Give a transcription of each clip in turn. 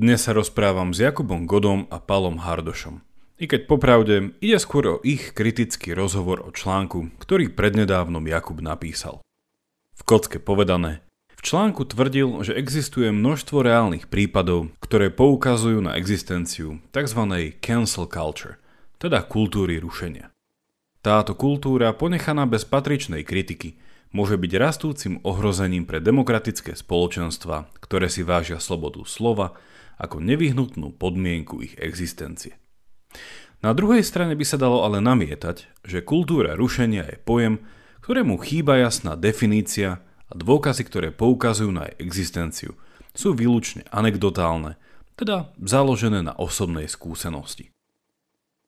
Dnes sa rozprávam s Jakubom Godom a Palom Hardošom. I keď popravde ide skôr o ich kritický rozhovor o článku, ktorý prednedávnom Jakub napísal. V kocke povedané, v článku tvrdil, že existuje množstvo reálnych prípadov, ktoré poukazujú na existenciu tzv. cancel culture, teda kultúry rušenia. Táto kultúra, ponechaná bez patričnej kritiky, môže byť rastúcim ohrozením pre demokratické spoločenstva, ktoré si vážia slobodu slova ako nevyhnutnú podmienku ich existencie. Na druhej strane by sa dalo ale namietať, že kultúra rušenia je pojem, ktorému chýba jasná definícia a dôkazy, ktoré poukazujú na jej existenciu, sú výlučne anekdotálne, teda založené na osobnej skúsenosti.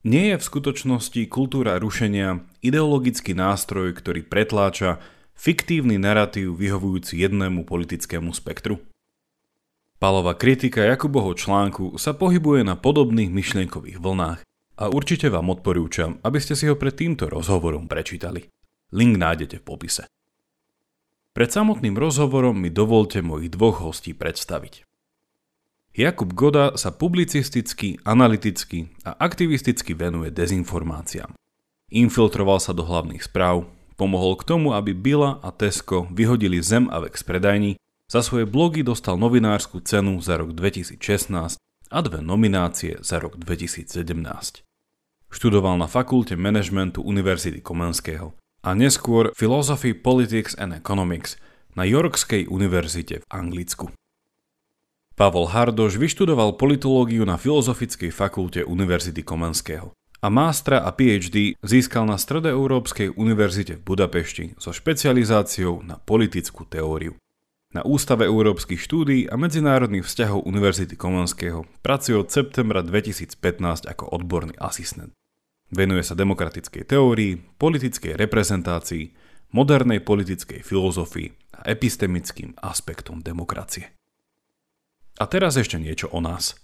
Nie je v skutočnosti kultúra rušenia ideologický nástroj, ktorý pretláča fiktívny narratív vyhovujúci jednému politickému spektru? Palová kritika Jakubovho článku sa pohybuje na podobných myšlienkových vlnách a určite vám odporúčam, aby ste si ho pred týmto rozhovorom prečítali. Link nájdete v popise. Pred samotným rozhovorom mi dovolte mojich dvoch hostí predstaviť. Jakub Goda sa publicisticky, analyticky a aktivisticky venuje dezinformáciám. Infiltroval sa do hlavných správ, Pomohol k tomu, aby Bila a Tesco vyhodili Zem a Vex predajní, za svoje blogy dostal novinárskú cenu za rok 2016 a dve nominácie za rok 2017. Študoval na fakulte manažmentu Univerzity Komenského a neskôr Philosophy, Politics and Economics na Yorkskej univerzite v Anglicku. Pavol Hardoš vyštudoval politológiu na Filozofickej fakulte Univerzity Komenského a mástra a PhD získal na Stredoeurópskej univerzite v Budapešti so špecializáciou na politickú teóriu. Na Ústave európskych štúdií a medzinárodných vzťahov Univerzity Komenského pracuje od septembra 2015 ako odborný asistent. Venuje sa demokratickej teórii, politickej reprezentácii, modernej politickej filozofii a epistemickým aspektom demokracie. A teraz ešte niečo o nás.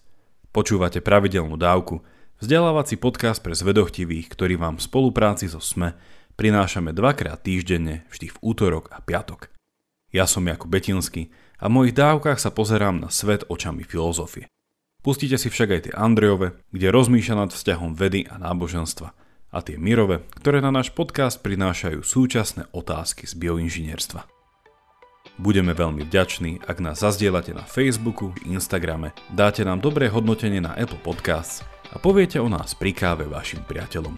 Počúvate pravidelnú dávku – Vzdelávací podcast pre zvedochtivých, ktorý vám v spolupráci so SME prinášame dvakrát týždenne, vždy v útorok a piatok. Ja som Jakub Betinský a v mojich dávkach sa pozerám na svet očami filozofie. Pustite si však aj tie Andrejove, kde rozmýšľa nad vzťahom vedy a náboženstva a tie Mirove, ktoré na náš podcast prinášajú súčasné otázky z bioinžinierstva. Budeme veľmi vďační, ak nás zazdielate na Facebooku, Instagrame, dáte nám dobré hodnotenie na Apple Podcasts a poviete o nás pri káve vašim priateľom.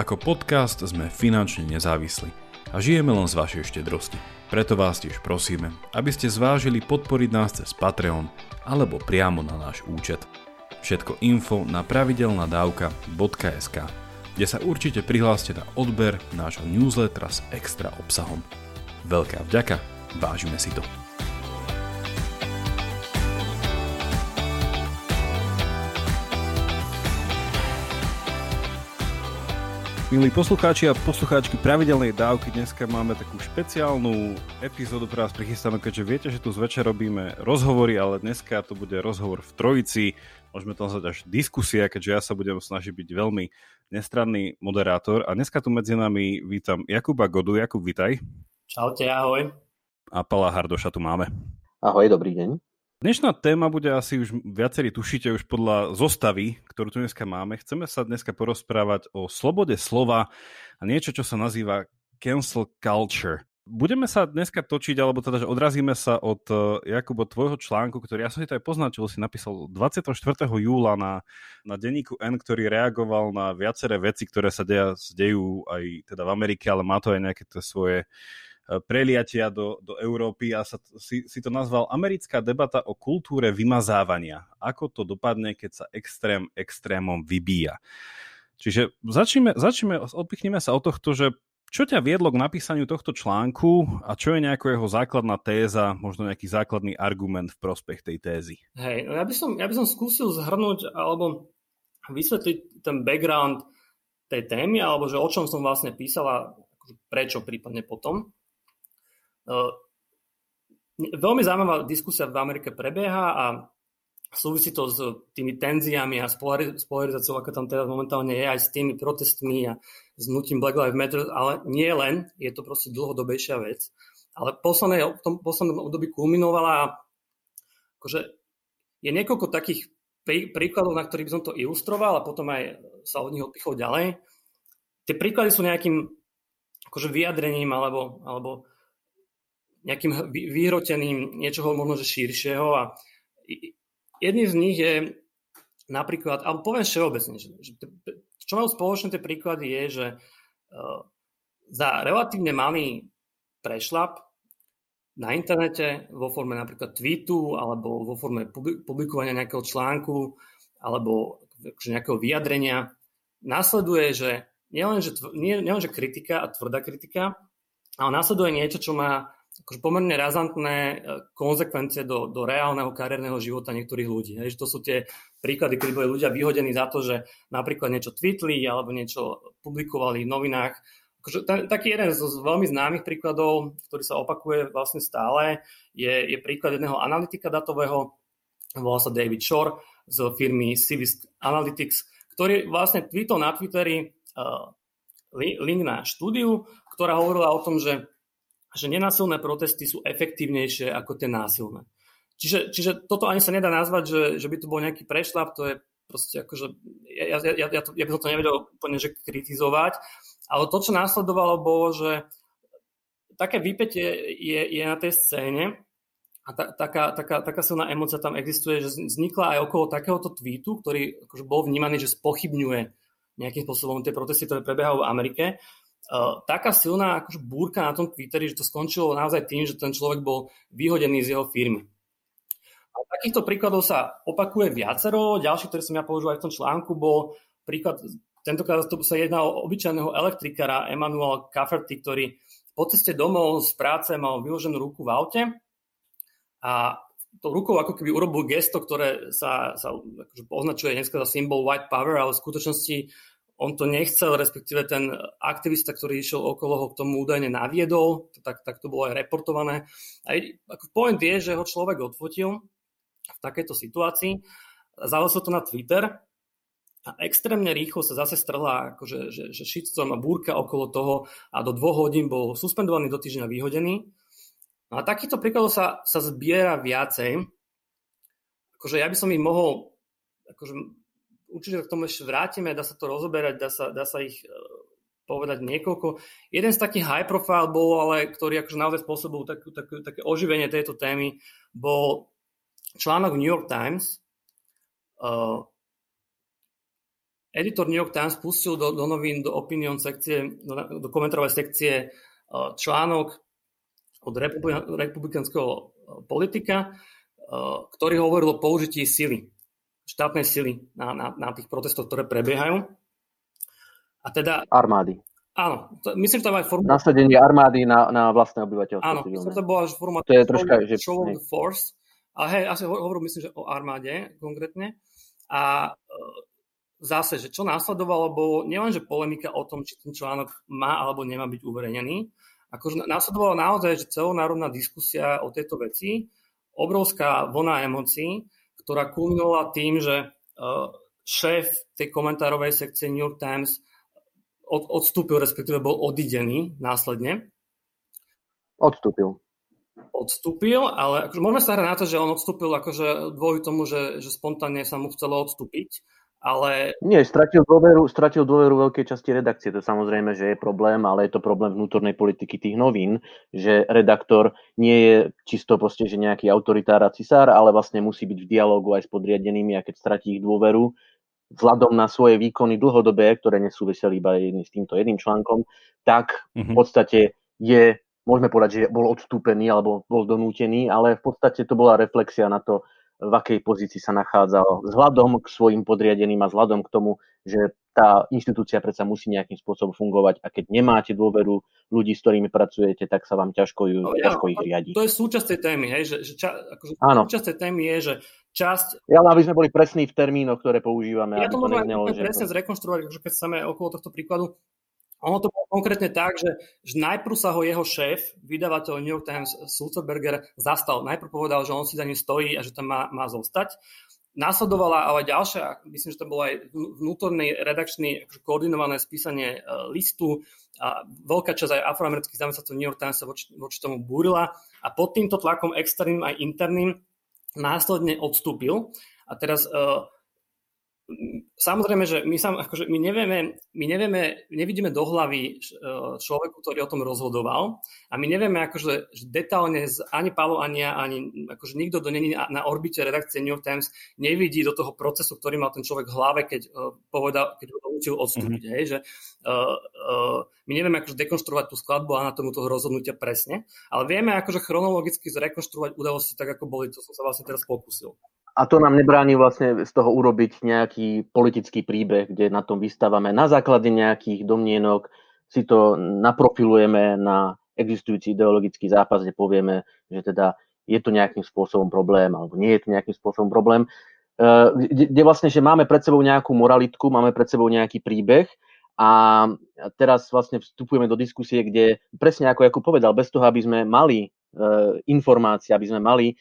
Ako podcast sme finančne nezávislí a žijeme len z vašej štedrosti. Preto vás tiež prosíme, aby ste zvážili podporiť nás cez Patreon alebo priamo na náš účet. Všetko info na pravidelnadavka.sk kde sa určite prihláste na odber nášho newslettera s extra obsahom. Veľká vďaka, vážime si to. Milí poslucháči a poslucháčky pravidelnej dávky, dneska máme takú špeciálnu epizódu pre vás prichystánú, keďže viete, že tu zvečer robíme rozhovory, ale dneska to bude rozhovor v trojici. Môžeme to nazvať až diskusia, keďže ja sa budem snažiť byť veľmi nestranný moderátor. A dneska tu medzi nami vítam Jakuba Godu. Jakub, vitaj. Čaute, ahoj. A Pala Hardoša tu máme. Ahoj, dobrý deň. Dnešná téma bude asi už viacerí tušíte už podľa zostavy, ktorú tu dneska máme. Chceme sa dneska porozprávať o slobode slova a niečo, čo sa nazýva cancel culture. Budeme sa dneska točiť, alebo teda, že odrazíme sa od eh, Jakubo tvojho článku, ktorý ja som si to aj poznačil, si napísal 24. júla na, na denníku N, ktorý reagoval na viaceré veci, ktoré sa deja, dejú aj teda v Amerike, ale má to aj nejaké to svoje preliatia do, do Európy a sa, si, si to nazval Americká debata o kultúre vymazávania. Ako to dopadne, keď sa extrém extrémom vybíja. Čiže začneme, začneme, odpichneme sa od tohto, že čo ťa viedlo k napísaniu tohto článku a čo je nejaká jeho základná téza, možno nejaký základný argument v prospech tej tézy? Hej, no ja by som, ja by som skúsil zhrnúť alebo vysvetliť ten background tej témy, alebo že o čom som vlastne písala, akože prečo prípadne potom. Ehm, veľmi zaujímavá diskusia v Amerike prebieha a súvisí to s tými tenziami a s polarizáciou, ako tam teda momentálne je, aj s tými protestmi a s nutím Black Lives Matter, ale nie len, je to proste dlhodobejšia vec. Ale posledné, v tom poslednom období kulminovala akože je niekoľko takých prí, príkladov, na ktorých by som to ilustroval a potom aj sa od nich odpichol ďalej. Tie príklady sú nejakým akože vyjadrením alebo, alebo nejakým vyhroteným niečoho možno že širšieho a jedným z nich je napríklad, alebo poviem všeobecne, že, že čo majú spoločné tie príklady je, že uh, za relatívne malý prešlap na internete vo forme napríklad tweetu alebo vo forme publikovania nejakého článku alebo akože nejakého vyjadrenia následuje, že nielen, že, nie, nielen, že kritika a tvrdá kritika, ale následuje niečo, čo má akože pomerne razantné e, konsekvencie do, do reálneho kariérneho života niektorých ľudí. Hej, že to sú tie príklady, keď boli ľudia vyhodení za to, že napríklad niečo tweetli alebo niečo publikovali v novinách. Akože ten, taký jeden z, z veľmi známych príkladov, ktorý sa opakuje vlastne stále, je, je príklad jedného analytika datového, volá sa David Shore z firmy Civis Analytics, ktorý vlastne tweetol na Twitteri uh, link na štúdiu, ktorá hovorila o tom, že že nenásilné protesty sú efektívnejšie ako tie násilné. Čiže, čiže toto ani sa nedá nazvať, že, že by to bol nejaký prešlap, to je proste akože, ja, ja, ja, to, ja by som to nevedel úplne že kritizovať, ale to, čo následovalo, bolo, že také výpetie je, je na tej scéne a ta, taká, taká, taká silná emocia tam existuje, že vznikla aj okolo takéhoto tweetu, ktorý akože bol vnímaný, že spochybňuje nejakým spôsobom tie protesty, ktoré prebiehajú v Amerike Uh, taká silná akože búrka na tom Twitteri, že to skončilo naozaj tým, že ten človek bol vyhodený z jeho firmy. A takýchto príkladov sa opakuje viacero. Ďalší, ktorý som ja použil aj v tom článku, bol príklad, tentokrát to sa jedná o obyčajného elektrikára Emanuel Cafferty, ktorý po ceste domov z práce mal vyloženú ruku v aute a to rukou ako keby urobil gesto, ktoré sa, sa akože označuje dneska za symbol white power, ale v skutočnosti on to nechcel, respektíve ten aktivista, ktorý išiel okolo ho k tomu údajne naviedol, tak, tak to bolo aj reportované. A ako point je, že ho človek odfotil v takejto situácii, zavesil to na Twitter a extrémne rýchlo sa zase strhla akože, že, že shitstorm a búrka okolo toho a do dvoch hodín bol suspendovaný do týždňa vyhodený. No a takýchto príkladov sa, sa zbiera viacej. Akože ja by som ich mohol akože určite k tomu ešte vrátime, dá sa to rozoberať, dá sa, dá sa ich e, povedať niekoľko. Jeden z takých high profile bol, ale ktorý akože naozaj spôsobil tak, tak, také oživenie tejto témy, bol článok New York Times. Uh, editor New York Times pustil do, do novín, do opinion sekcie, do, do komentárovej sekcie uh, článok od republikanského politika, uh, ktorý hovoril o použití sily štátnej sily na, na, na tých protestoch, ktoré prebiehajú. A teda... Armády. Áno, to, myslím, že tam aj formu... Nasadenie armády na, na vlastné obyvateľstvo. Áno, myslím, že to bola forma... To je troška, že... Show of the force. Ale hej, asi hovorím, myslím, že o armáde konkrétne. A e, zase, že čo následovalo, bolo nielenže polemika o tom, či ten článok má alebo nemá byť uverejnený, akože následovala naozaj, že celonárodná diskusia o tejto veci, obrovská vlna emócií, ktorá kulminovala tým, že e, šéf tej komentárovej sekcie New York Times od, odstúpil, respektíve bol odidený následne. Odstúpil. Odstúpil, ale akože môžeme sa hrať na to, že on odstúpil akože dvoju tomu, že, že spontánne sa mu chcelo odstúpiť ale... Nie, stratil dôveru, stratil dôveru veľkej časti redakcie. To samozrejme, že je problém, ale je to problém vnútornej politiky tých novín, že redaktor nie je čisto proste, že nejaký autoritár a cisár, ale vlastne musí byť v dialogu aj s podriadenými a keď stratí ich dôveru, vzhľadom na svoje výkony dlhodobé, ktoré nesúviseli iba jedný s týmto jedným článkom, tak v mhm. podstate je, môžeme povedať, že bol odstúpený alebo bol donútený, ale v podstate to bola reflexia na to, v akej pozícii sa nachádzal, vzhľadom k svojim podriadeným a vzhľadom k tomu, že tá inštitúcia predsa musí nejakým spôsobom fungovať a keď nemáte dôveru ľudí, s ktorými pracujete, tak sa vám ťažko, ju, no, ťažko ja, ich riadiť. To je súčasť tej témy, hej, že, že ča, akože Áno. súčasť tej témy je, že časť... Ja aby sme boli presní v termínoch, ktoré používame. Ja to môžem presne zrekonštruovať, akože keď chceme okolo tohto príkladu, ono to bolo konkrétne tak, že, že najprv sa ho jeho šéf, vydavateľ New York Times Sulzberger, zastal. Najprv povedal, že on si za ním stojí a že tam má, má zostať. Následovala ale ďalšia, myslím, že to bolo aj vnútorný redakčný akože koordinované spísanie e, listu a veľká časť aj afroamerických zamestnancov New York Times sa voči, voči tomu búrila a pod týmto tlakom externým aj interným následne odstúpil a teraz uh, Samozrejme, že my, sa, akože my, nevieme, my nevieme, nevidíme do hlavy e, človeku, ktorý o tom rozhodoval a my nevieme akože že detálne ani Pavel, ani ja, ani akože nikto, kto není na, na orbite redakcie New York Times, nevidí do toho procesu, ktorý mal ten človek v hlave, keď uh, povedal, keď ho učil odstúpiť. Mm-hmm. Hej, že, uh, uh, my nevieme akože dekonštruovať tú skladbu a na tomu toho rozhodnutia presne, ale vieme akože chronologicky zrekonštruovať udalosti tak, ako boli, to som sa vlastne teraz pokúsil. A to nám nebráni vlastne z toho urobiť nejaký politický príbeh, kde na tom vystávame na základe nejakých domnienok, si to naprofilujeme na existujúci ideologický zápas, kde povieme, že teda je to nejakým spôsobom problém, alebo nie je to nejakým spôsobom problém. E, kde, kde vlastne, že máme pred sebou nejakú moralitku, máme pred sebou nejaký príbeh a teraz vlastne vstupujeme do diskusie, kde presne ako ako povedal, bez toho, aby sme mali e, informácie, aby sme mali e,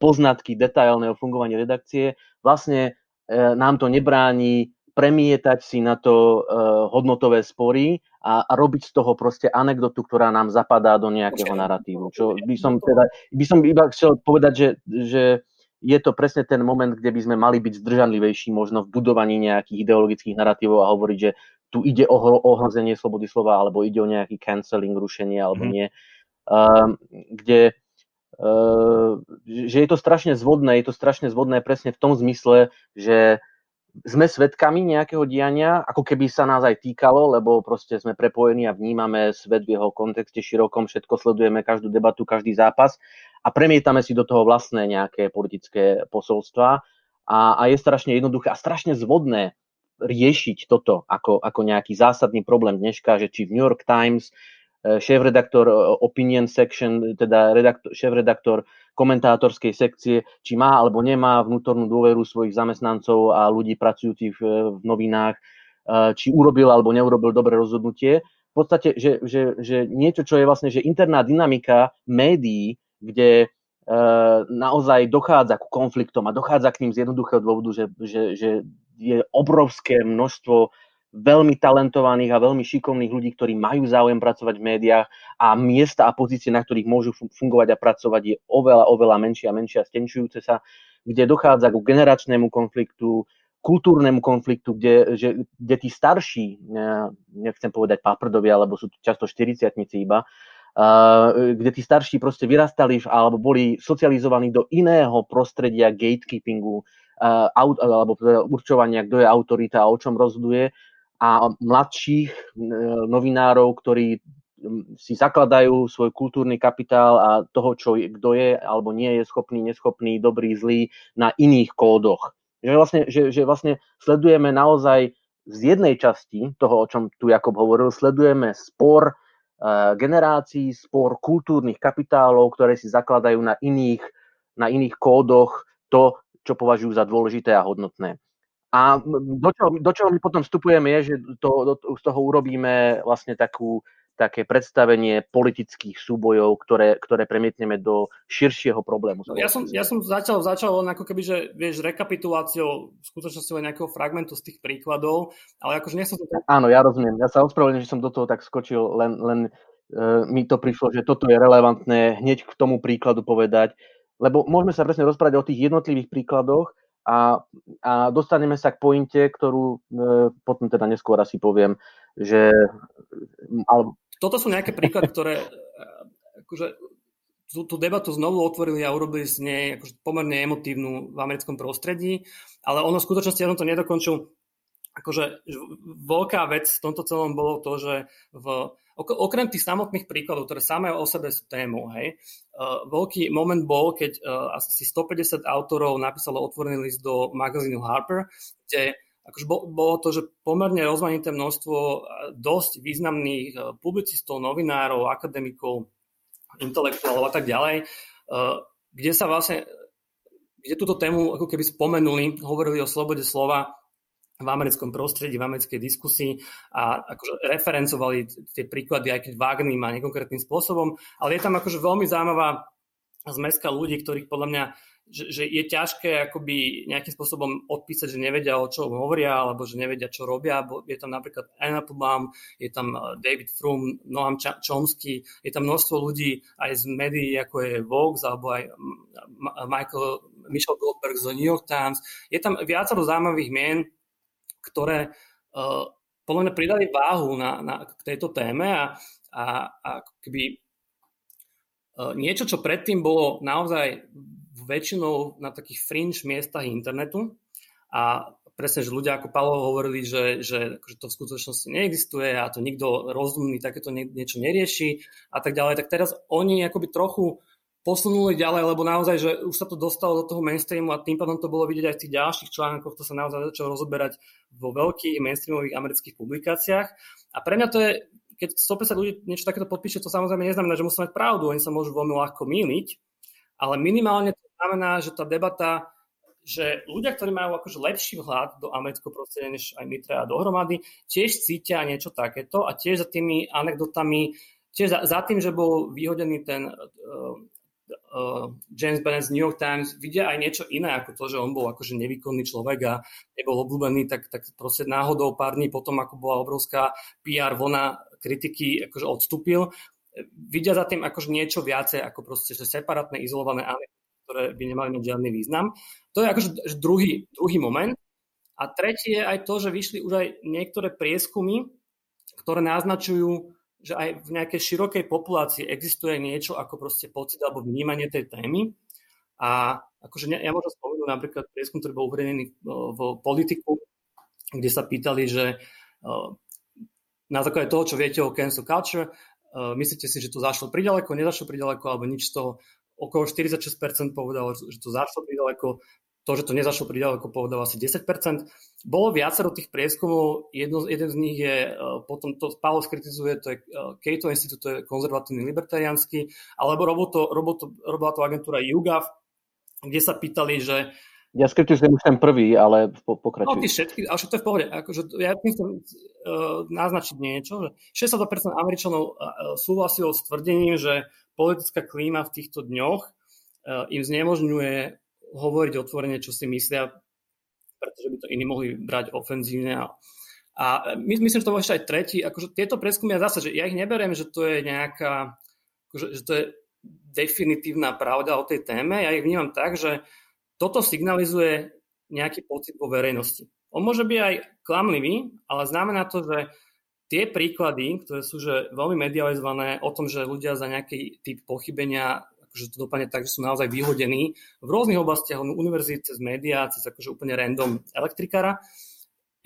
poznatky detailného fungovania redakcie, vlastne e, nám to nebráni premietať si na to e, hodnotové spory a, a robiť z toho proste anekdotu, ktorá nám zapadá do nejakého narratívu. Čo by som teda, by som iba chcel povedať, že, že je to presne ten moment, kde by sme mali byť zdržanlivejší možno v budovaní nejakých ideologických narratívov a hovoriť, že tu ide o ohrozenie slobody slova, alebo ide o nejaký canceling, rušenie, alebo mm. nie. Um, kde že je to strašne zvodné, je to strašne zvodné presne v tom zmysle, že sme svedkami nejakého diania, ako keby sa nás aj týkalo, lebo proste sme prepojení a vnímame svet v jeho kontexte širokom, všetko sledujeme, každú debatu, každý zápas a premietame si do toho vlastné nejaké politické posolstva. A, a je strašne jednoduché a strašne zvodné riešiť toto ako, ako nejaký zásadný problém dneška, že či v New York Times šéf-redaktor eh, opinion section, teda redaktor, šéf-redaktor komentátorskej sekcie, či má alebo nemá vnútornú dôveru svojich zamestnancov a ľudí pracujúcich v, v novinách, eh, či urobil alebo neurobil dobré rozhodnutie. V podstate, že, že, že niečo, čo je vlastne že interná dynamika médií, kde naozaj dochádza k konfliktom a dochádza k ním z jednoduchého dôvodu, že, že, že je obrovské množstvo veľmi talentovaných a veľmi šikovných ľudí, ktorí majú záujem pracovať v médiách a miesta a pozície, na ktorých môžu fungovať a pracovať, je oveľa, oveľa menšie a menšie a stenčujúce sa, kde dochádza k generačnému konfliktu, kultúrnemu konfliktu, kde, že, kde tí starší, nechcem povedať paprdovia, alebo sú často 40 iba, kde tí starší proste vyrastali alebo boli socializovaní do iného prostredia gatekeepingu, alebo teda určovania, kto je autorita a o čom rozhoduje, a mladších e, novinárov, ktorí si zakladajú svoj kultúrny kapitál a toho, čo je, kto je alebo nie je schopný, neschopný, dobrý, zlý na iných kódoch. Že vlastne, že, že vlastne sledujeme naozaj z jednej časti toho, o čom tu Jakob hovoril, sledujeme spor uh, generácií, spor kultúrnych kapitálov, ktoré si zakladajú na iných, na iných kódoch to, čo považujú za dôležité a hodnotné. A do čoho, do čoho my potom vstupujeme je, že to, do, z toho urobíme vlastne takú, také predstavenie politických súbojov, ktoré, ktoré premietneme do širšieho problému. No, ja, som, ja som začal, začal len ako keby, že vieš, rekapituláciou v skutočnosti len nejakého fragmentu z tých príkladov, ale akože nechcem to... Áno, ja rozumiem. Ja sa ospravedlňujem, že som do toho tak skočil, len, len uh, mi to prišlo, že toto je relevantné hneď k tomu príkladu povedať, lebo môžeme sa presne rozprávať o tých jednotlivých príkladoch, a, a dostaneme sa k pointe, ktorú e, potom teda neskôr asi poviem, že... Ale... Toto sú nejaké príklady, ktoré e, akože, tú, tú debatu znovu otvorili a urobili z nej akože, pomerne emotívnu v americkom prostredí, ale ono v skutočnosti, ja som to nedokončil, akože veľká vec v tomto celom bolo to, že v, okrem tých samotných príkladov, ktoré samé o sebe sú tému, hej, uh, veľký moment bol, keď uh, asi 150 autorov napísalo otvorený list do magazínu Harper, kde akože bolo to, že pomerne rozmanité množstvo dosť významných publicistov, novinárov, akademikov, intelektuálov a tak ďalej, kde sa vlastne kde túto tému ako keby spomenuli, hovorili o slobode slova v americkom prostredí, v americkej diskusii a akože referencovali tie príklady, aj keď vágným a nekonkrétnym spôsobom, ale je tam akože veľmi zaujímavá zmeska ľudí, ktorých podľa mňa že, že je ťažké akoby nejakým spôsobom odpísať, že nevedia, o čo hovoria, alebo že nevedia, čo robia. Je tam napríklad Anna Applebaum, je tam eh, David Frum, Noam Chomsky, je tam množstvo ľudí aj z médií, ako je Vogue, alebo aj Michael, Michel Goldberg z New York Times. Je tam viacero zaujímavých mien, ktoré uh, podľa mňa pridali váhu na, na, k tejto téme a, a, a keby uh, niečo, čo predtým bolo naozaj väčšinou na takých fringe miestach internetu a presne, že ľudia ako Paolo hovorili, že, že, že to v skutočnosti neexistuje a to nikto rozumný takéto nie, niečo nerieši a tak ďalej, tak teraz oni akoby trochu posunuli ďalej, lebo naozaj, že už sa to dostalo do toho mainstreamu a tým pádom to bolo vidieť aj v tých ďalších článkoch, to sa naozaj začalo rozoberať vo veľkých mainstreamových amerických publikáciách. A pre mňa to je, keď 150 ľudí niečo takéto podpíše, to samozrejme neznamená, že musí mať pravdu, oni sa môžu veľmi ľahko míliť, ale minimálne to znamená, že tá debata, že ľudia, ktorí majú akože lepší vhľad do amerického prostredia než aj my a dohromady, tiež cítia niečo takéto a tiež za tými anekdotami, tiež za, za tým, že bol vyhodený ten uh, uh, James Bennett New York Times, vidia aj niečo iné ako to, že on bol akože nevýkonný človek a nebol obľúbený, tak, tak proste náhodou pár dní potom, ako bola obrovská PR vlna kritiky, akože odstúpil vidia za tým akože niečo viacej ako proste, že separátne, izolované anekdoty ktoré by nemali mať žiadny význam. To je akože druhý, druhý moment. A tretí je aj to, že vyšli už aj niektoré prieskumy, ktoré naznačujú, že aj v nejakej širokej populácii existuje niečo ako proste pocit alebo vnímanie tej témy. A akože ja môžem spomenúť napríklad prieskum, ktorý bol uverejnený v politiku, kde sa pýtali, že na základe toho, čo viete o cancel culture, myslíte si, že to zašlo priďaleko, nezašlo priďaleko, alebo nič z toho okolo 46% povedalo, že to zašlo pridaleko, to, že to nezašlo pridaleko, povedalo asi 10%. Bolo viacero tých prieskumov, jedno, jeden z nich je, e, potom to Paolo skritizuje, to je e, Cato Institute, to je konzervatívny libertariánsky, alebo robol to, robol to, robila to agentúra YouGov, kde sa pýtali, že ja skritizujem už ten prvý, ale po, pokračuj. No, ty všetky, ale to je v pohode. Akože, ja tým chcem uh, naznačiť niečo, že 62% Američanov uh, súhlasilo s tvrdením, že politická klíma v týchto dňoch eh, im znemožňuje hovoriť otvorene, čo si myslia, pretože by to iní mohli brať ofenzívne. A, a my, myslím, že to bol ešte aj tretí. Akože tieto preskumy, zase, že ja ich neberiem, že to je nejaká, akože, že to je definitívna pravda o tej téme. Ja ich vnímam tak, že toto signalizuje nejaký pocit vo verejnosti. On môže byť aj klamlivý, ale znamená to, že tie príklady, ktoré sú že veľmi medializované o tom, že ľudia za nejaký typ pochybenia akože to dopadne tak, že sú naozaj vyhodení v rôznych oblastiach, univerzít, cez médiá, cez akože úplne random elektrikára.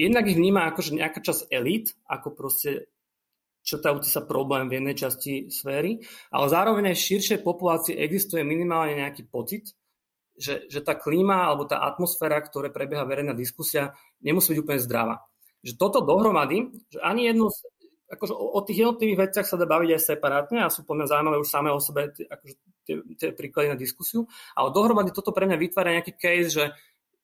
Jednak ich vníma akože nejaká časť elít, ako proste črtajúci sa problém v jednej časti sféry, ale zároveň aj v širšej populácii existuje minimálne nejaký pocit, že, že tá klíma alebo tá atmosféra, ktoré prebieha verejná diskusia, nemusí byť úplne zdravá že toto dohromady, že ani jednu z, akože o, o tých jednotlivých veciach sa dá baviť aj separátne a sú podľa zaujímavé už samé o sebe akože tie, tie príklady na diskusiu, ale dohromady toto pre mňa vytvára nejaký case, že,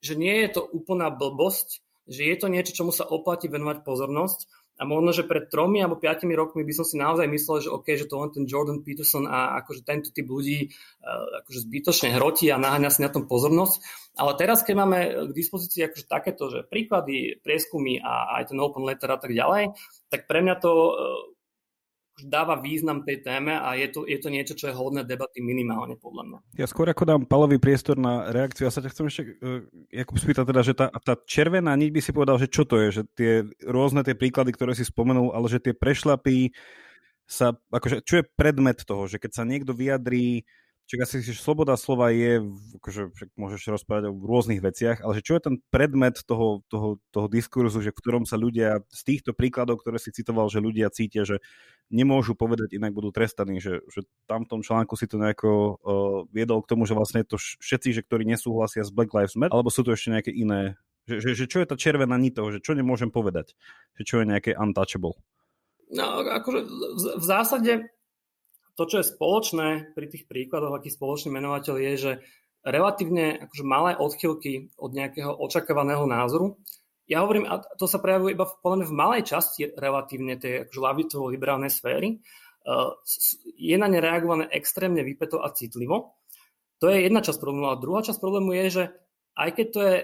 že nie je to úplná blbosť, že je to niečo, čomu sa oplatí venovať pozornosť a možno, že pred tromi alebo piatimi rokmi by som si naozaj myslel, že OK, že to len ten Jordan Peterson a akože tento typ ľudí uh, akože zbytočne hrotí a naháňa si na tom pozornosť. Ale teraz, keď máme k dispozícii akože takéto, že príklady, prieskumy a aj ten open letter a tak ďalej, tak pre mňa to uh, dáva význam tej téme a je to, je to niečo, čo je hodné debaty minimálne podľa mňa. Ja skôr ako dám Palovi priestor na reakciu, ja sa ťa chcem ešte, uh, Jakub spýtať teda, že tá, tá červená niť by si povedal, že čo to je, že tie rôzne tie príklady, ktoré si spomenul, ale že tie prešlapy sa, akože, čo je predmet toho, že keď sa niekto vyjadrí Čiže asi, že sloboda slova je, akože môžeš rozprávať o rôznych veciach, ale že čo je ten predmet toho, toho, toho diskurzu, že v ktorom sa ľudia z týchto príkladov, ktoré si citoval, že ľudia cítia, že nemôžu povedať, inak budú trestaní, že, že tam v tom článku si to nejako uh, viedol k tomu, že vlastne to všetci, že ktorí nesúhlasia s Black Lives Matter, alebo sú to ešte nejaké iné, že, že, že čo je tá červená nit toho, že čo nemôžem povedať, že čo je nejaké untouchable. No, akože v zásade to, čo je spoločné pri tých príkladoch, aký spoločný menovateľ je, že relatívne akože malé odchylky od nejakého očakávaného názoru. Ja hovorím, a to sa prejavuje iba v, v malej časti relatívne tej akože lavicovo-liberálnej sféry. Uh, je na ne reagované extrémne vypeto a citlivo. To je jedna časť problému. A druhá časť problému je, že aj keď to je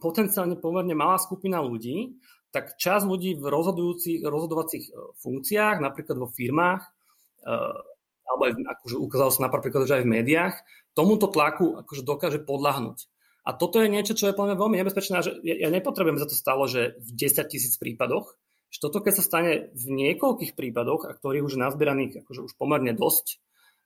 potenciálne pomerne malá skupina ľudí, tak čas ľudí v rozhodujúcich, rozhodovacích e, funkciách, napríklad vo firmách, alebo aj, akože ukázalo sa napríklad, že aj v médiách, tomuto tlaku akože dokáže podľahnúť. A toto je niečo, čo je plne veľmi nebezpečné, že ja, ja nepotrebujem za to stalo, že v 10 tisíc prípadoch, že toto keď sa stane v niekoľkých prípadoch, a ktorých už nazbieraných akože už pomerne dosť,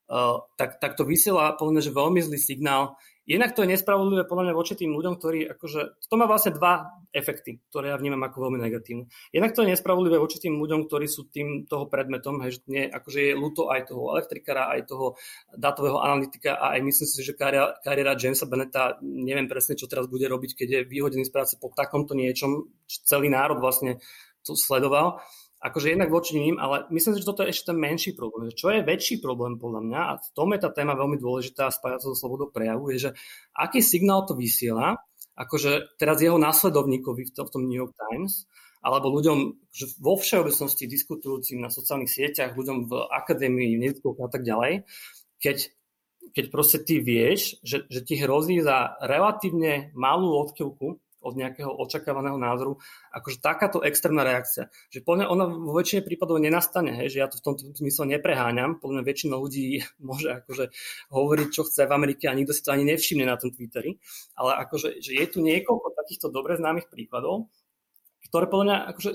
uh, tak, tak to vysiela podľa že veľmi zlý signál Jednak to je nespravodlivé podľa mňa voči tým ľuďom, ktorí akože, to má vlastne dva efekty, ktoré ja vnímam ako veľmi negatívne. Jednak to je nespravodlivé voči tým ľuďom, ktorí sú tým toho predmetom, hej, že nie, akože je ľúto aj toho elektrikára, aj toho datového analytika a aj myslím si, že kariéra, kariéra Jamesa Beneta, neviem presne, čo teraz bude robiť, keď je vyhodený z práce po takomto niečom, celý národ vlastne to sledoval akože jednak voči ním, ale myslím si, že toto je ešte ten menší problém. Čo je väčší problém podľa mňa, a v tom je tá téma veľmi dôležitá a spájať so slobodou prejavu, je, že aký signál to vysiela, akože teraz jeho následovníkovi v tom New York Times, alebo ľuďom že vo všeobecnosti diskutujúcim na sociálnych sieťach, ľuďom v akadémii, v a tak ďalej, keď, keď proste ty vieš, že, že ti hrozí za relatívne malú odchylku od nejakého očakávaného názoru, akože takáto extrémna reakcia. Že podľa ona vo väčšine prípadov nenastane, hej, že ja to v tomto zmysle nepreháňam, podľa mňa väčšina ľudí môže akože hovoriť, čo chce v Amerike a nikto si to ani nevšimne na tom Twitteri, ale akože že je tu niekoľko takýchto dobre známych príkladov, ktoré podľa mňa akože,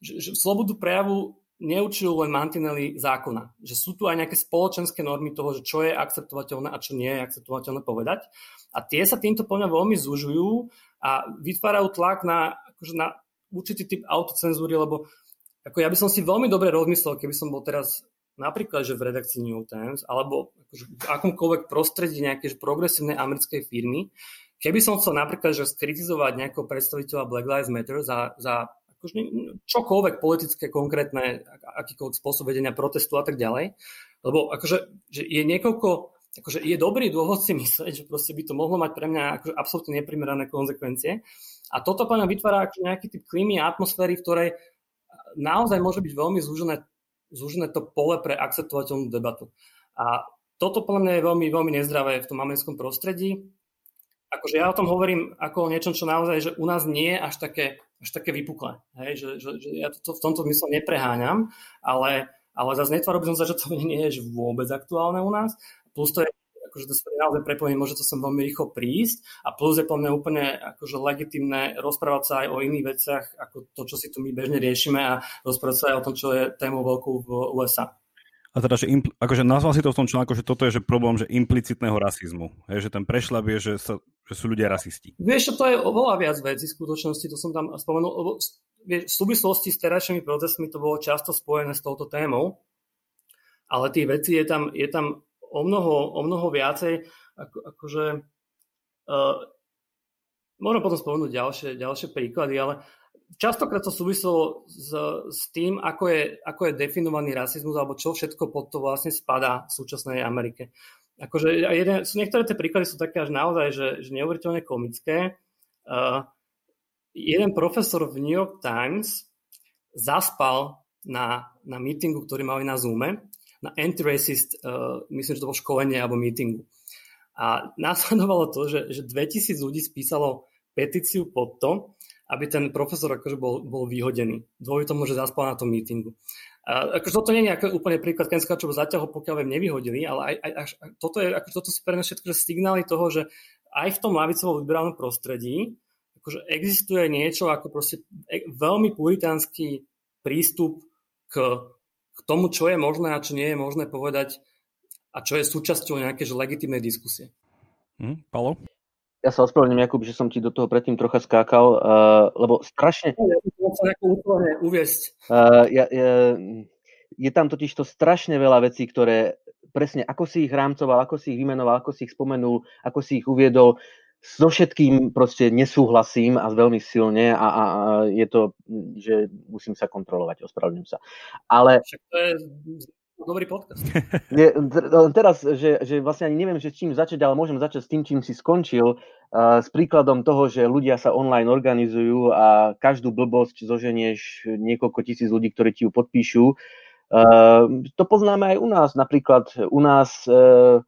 že, že slobodu prejavu neučujú len mantinely zákona. Že sú tu aj nejaké spoločenské normy toho, že čo je akceptovateľné a čo nie je akceptovateľné povedať. A tie sa týmto podľa veľmi zužujú a vytvárajú tlak na, akože na určitý typ autocenzúry, lebo ako ja by som si veľmi dobre rozmyslel, keby som bol teraz napríklad, že v redakcii New Times, alebo akože v akomkoľvek prostredí nejakej progresívnej americkej firmy, keby som chcel napríklad že skritizovať nejakého predstaviteľa Black Lives Matter za, za akože čokoľvek politické, konkrétne, akýkoľvek spôsob vedenia protestu a tak ďalej, lebo akože že je niekoľko akože je dobrý dôvod si myslieť, že proste by to mohlo mať pre mňa akože absolútne neprimerané konsekvencie. A toto pána vytvára akože nejaký typ klímy a atmosféry, v ktorej naozaj môže byť veľmi zúžené, zúžené to pole pre akceptovateľnú debatu. A toto podľa mňa je veľmi, veľmi nezdravé v tom americkom prostredí. Akože ja o tom hovorím ako o niečom, čo naozaj, že u nás nie je až také, až také vypuklé. Hej? Že, že, že ja to v tomto zmysle nepreháňam, ale, ale zase netvárob som sa, že to nie je vôbec aktuálne u nás. Plus to je akože to sa naozaj prepojenie, môže to sem veľmi rýchlo prísť a plus je po mňa úplne akože legitimné rozprávať sa aj o iných veciach, ako to, čo si tu my bežne riešime a rozprávať sa aj o tom, čo je témou veľkou v USA. A teda, že impl- akože nazval si to v tom článku, že toto je že problém že implicitného rasizmu. Je, že ten prešľap je, že, sa, že sú ľudia rasisti. Vieš, to je oveľa viac vecí v skutočnosti, to som tam spomenul. Vieš, v súvislosti s terajšími procesmi to bolo často spojené s touto témou, ale tých vecí je tam, je tam o mnoho, o mnoho viacej. Ako, akože, uh, možno potom spomenúť ďalšie, ďalšie príklady, ale častokrát to súviselo s, s tým, ako je, ako je definovaný rasizmus alebo čo všetko pod to vlastne spadá v súčasnej Amerike. Akože jeden, sú, niektoré tie príklady sú také až naozaj, že, že neuveriteľne komické. Uh, jeden profesor v New York Times zaspal na, na meetingu, ktorý mali na Zoome na anti-racist, uh, myslím, že to bolo školenie alebo meetingu. A následovalo to, že, že 2000 ľudí spísalo petíciu pod to, aby ten profesor akože bol, bol vyhodený. Dvojí tomu, že zaspal na tom meetingu. A, akože toto nie je nejaký úplne príklad Kenska, čo zatiaľ ho pokiaľ viem nevyhodili, ale aj, aj, až, toto, je, akože toto sú pre nás všetko signály toho, že aj v tom lavicovom liberálnom prostredí akože existuje niečo ako proste e, veľmi puritánsky prístup k tomu, čo je možné a čo nie je možné povedať a čo je súčasťou nejakej legitimnej diskusie. Hm, Palo? Ja sa ospravedlňujem, Jakub, že som ti do toho predtým trocha skákal, uh, lebo strašne... Uviesť. Uh, ja, ja, je tam totiž to strašne veľa vecí, ktoré presne ako si ich rámcoval, ako si ich vymenoval, ako si ich spomenul, ako si ich uviedol, so všetkým proste nesúhlasím a veľmi silne a, a, a je to, že musím sa kontrolovať, ospravedlňujem sa. Ale... Však to je dobrý podcast. Je, teraz, že, že vlastne ani neviem, že s čím začať, ale môžem začať s tým, čím si skončil, uh, s príkladom toho, že ľudia sa online organizujú a každú blbosť zoženieš niekoľko tisíc ľudí, ktorí ti ju podpíšu. Uh, to poznáme aj u nás. Napríklad u nás uh,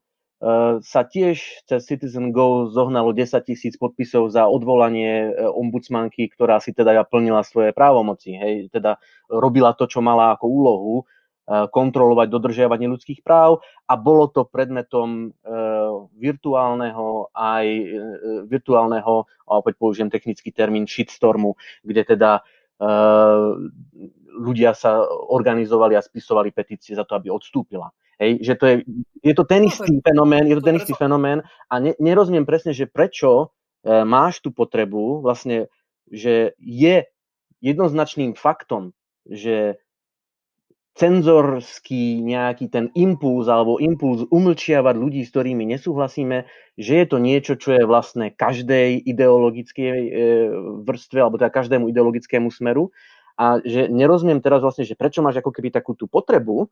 sa tiež cez Citizen Go zohnalo 10 tisíc podpisov za odvolanie ombudsmanky, ktorá si teda plnila svoje právomoci. Hej, teda robila to, čo mala ako úlohu kontrolovať dodržiavanie ľudských práv a bolo to predmetom virtuálneho aj virtuálneho, a opäť použijem technický termín, shitstormu, kde teda ľudia sa organizovali a spisovali petície za to, aby odstúpila. Hej, že to je, je to ten no, istý fenomén, je to ten istý fenomén a ne, nerozumiem presne, že prečo e, máš tú potrebu, vlastne, že je jednoznačným faktom, že cenzorský nejaký ten impuls alebo impuls umlčiavať ľudí, s ktorými nesúhlasíme, že je to niečo, čo je vlastne každej ideologickej e, vrstve alebo teda každému ideologickému smeru a že nerozumiem teraz vlastne, že prečo máš ako keby takú tú potrebu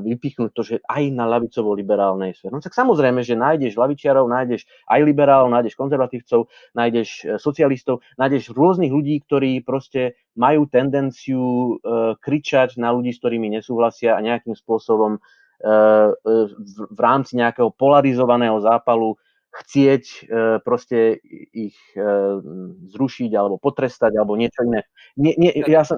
vypichnúť to, že aj na lavicovo-liberálnej sfére. No tak samozrejme, že nájdeš lavičiarov, nájdeš aj liberálov, nájdeš konzervatívcov, nájdeš uh, socialistov, nájdeš rôznych ľudí, ktorí proste majú tendenciu uh, kričať na ľudí, s ktorými nesúhlasia a nejakým spôsobom v, rámci nejakého polarizovaného zápalu chcieť proste ich zrušiť alebo potrestať alebo niečo iné. Nie, nie, ja som...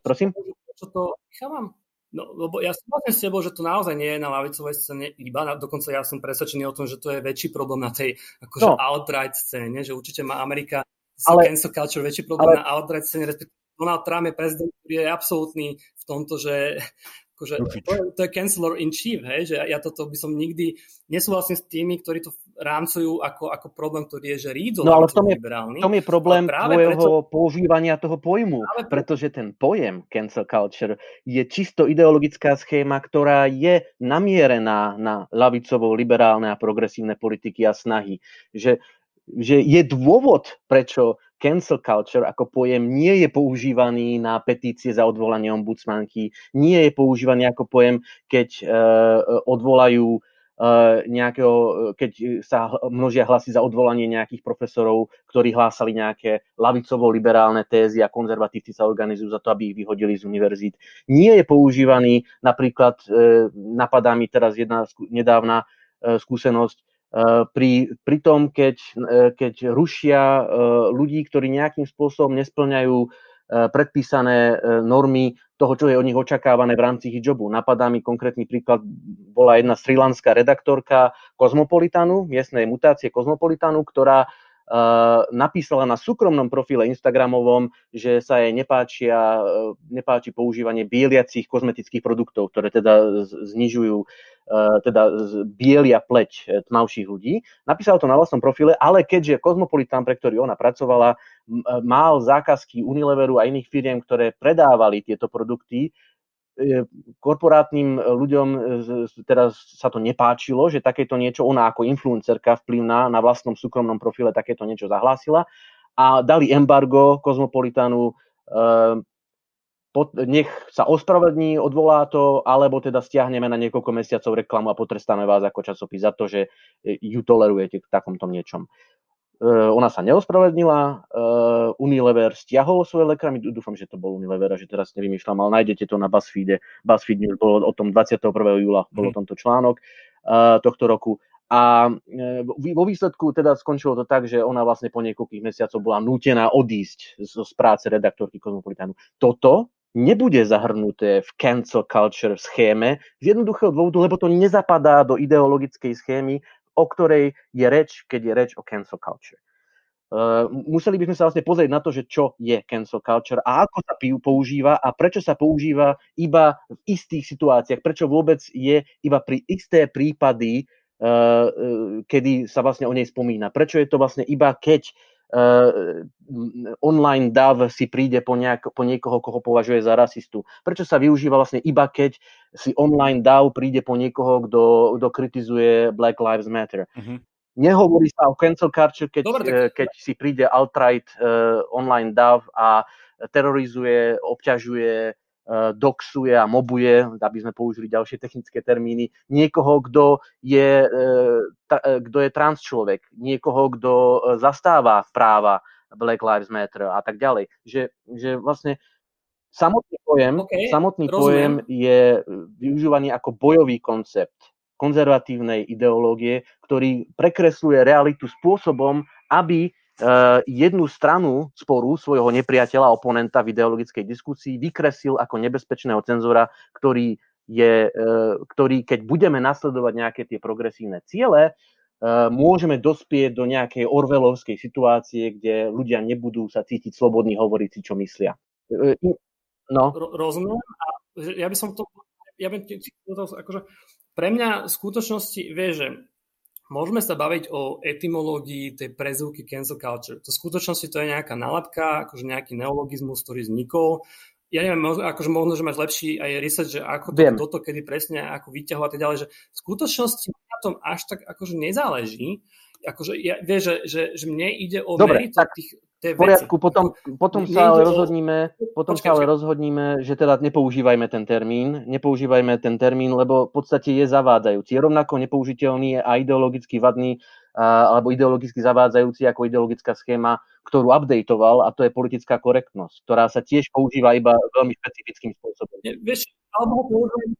Prosím? Čo to chávam? No, lebo ja vlastne s tebou, že to naozaj nie je na lavicovej scéne iba, dokonca ja som presvedčený o tom, že to je väčší problém na tej akože no. outright scéne, že určite má Amerika ale, cancel culture väčší problém ale, na outright scéne, respektíve Donald Trump je prezident, ktorý je absolútny v tomto, že akože, to, je, to je canceller in chief, hej, že ja toto by som nikdy nesúhlasím s tými, ktorí to rámcujú ako, ako problém, ktorý je, že rídzo no, ale v tom je, v tom je problém tvojho preto... používania toho pojmu, práve... pretože ten pojem cancel culture je čisto ideologická schéma, ktorá je namierená na lavicovou, liberálne a progresívne politiky a snahy. Že, že je dôvod, prečo cancel culture ako pojem nie je používaný na petície za odvolanie ombudsmanky, nie je používaný ako pojem, keď uh, odvolajú uh, nejakého, keď sa množia hlasy za odvolanie nejakých profesorov, ktorí hlásali nejaké lavicovo-liberálne tézy a konzervatívci sa organizujú za to, aby ich vyhodili z univerzít. Nie je používaný, napríklad uh, napadá mi teraz jedna nedávna skúsenosť, Eh, pri, pri tom, keď, eh, keď rušia eh, ľudí, ktorí nejakým spôsobom nesplňajú predpísané normy toho, čo je od nich očakávané v rámci hijobu. Napadá mi konkrétny príklad, bola jedna srilanská redaktorka Kozmopolitanu, miestnej mutácie Kozmopolitanu, ktorá napísala na súkromnom profile Instagramovom, že sa jej nepáčia, nepáči používanie bieliacich kozmetických produktov, ktoré teda znižujú E, teda bielia pleť tmavších ľudí. Napísal to na vlastnom profile, ale keďže Kozmopolitan, pre ktorý ona pracovala, mal zákazky Unileveru a iných firiem, ktoré predávali tieto produkty, korporátnym ľuďom teraz sa to nepáčilo, že takéto niečo, ona ako influencerka vplyvná na vlastnom súkromnom profile takéto niečo zahlásila a dali embargo Kozmopolitanu nech sa ospravedlní, odvolá to, alebo teda stiahneme na niekoľko mesiacov reklamu a potrestáme vás ako časopis za to, že e, ju tolerujete v takomto niečom. E, ona sa neospravedlila, e, Unilever stiahol svoje reklamy, dúfam, že to bol Unilever a že teraz nevymýšľam, ale nájdete to na BuzzFeede. BuzzFeed News bolo o tom 21. júla, bolo mm. tomto článok tohto roku. A vo výsledku teda skončilo to tak, že ona vlastne po niekoľkých mesiacoch bola nútená odísť z, z práce redaktorky Kozmopolitánu. Toto nebude zahrnuté v cancel culture schéme z jednoduchého dôvodu, lebo to nezapadá do ideologickej schémy, o ktorej je reč, keď je reč o cancel culture. Uh, museli by sme sa vlastne pozrieť na to, že čo je cancel culture a ako sa používa a prečo sa používa iba v istých situáciách, prečo vôbec je iba pri isté prípady, uh, uh, kedy sa vlastne o nej spomína. Prečo je to vlastne iba keď uh, online DAV si príde po, nejak, po niekoho, koho považuje za rasistu. Prečo sa využíva vlastne iba keď si online DAV príde po niekoho, kto, kto kritizuje Black Lives Matter. Uh-huh. Nehovorí sa o cancel culture, keď, Dobre, tak... Eh, keď si príde alt-right uh, online DAV a terorizuje, obťažuje doxuje a mobuje, aby sme použili ďalšie technické termíny, niekoho, kto je, e, e, kto je trans človek, niekoho, kto zastáva práva Black Lives Matter a tak ďalej. Že, že vlastne samotný pojem, okay, samotný pojem je využívaný ako bojový koncept konzervatívnej ideológie, ktorý prekresluje realitu spôsobom, aby jednu stranu sporu svojho nepriateľa, oponenta v ideologickej diskusii vykresil ako nebezpečného cenzora, ktorý, je, ktorý keď budeme nasledovať nejaké tie progresívne ciele, môžeme dospieť do nejakej orvelovskej situácie, kde ľudia nebudú sa cítiť slobodní hovoriť si, čo myslia. No. Rozumiem. A ja by som to... Ja by, akože, pre mňa v skutočnosti, vie, že môžeme sa baviť o etymológii tej prezúky cancel culture. To v skutočnosti to je nejaká nálepka, akože nejaký neologizmus, ktorý vznikol. Ja neviem, akože možno, že máš lepší aj research, že ako to, toto, kedy presne, ako vyťahovať a tak ďalej, že v skutočnosti na tom až tak akože nezáleží. Akože ja, vieš, že, že, že mne ide o Dobre, merito tak... tých, v poriadku, potom, potom sa ale rozhodníme, potom sa ale rozhodníme, že teda nepoužívajme ten termín, nepoužívajme ten termín, lebo v podstate je zavádzajúci. Je rovnako nepoužiteľný a ideologicky vadný alebo ideologicky zavádzajúci ako ideologická schéma, ktorú updateoval a to je politická korektnosť, ktorá sa tiež používa iba veľmi špecifickým spôsobom. Vieš, alebo ho používajme,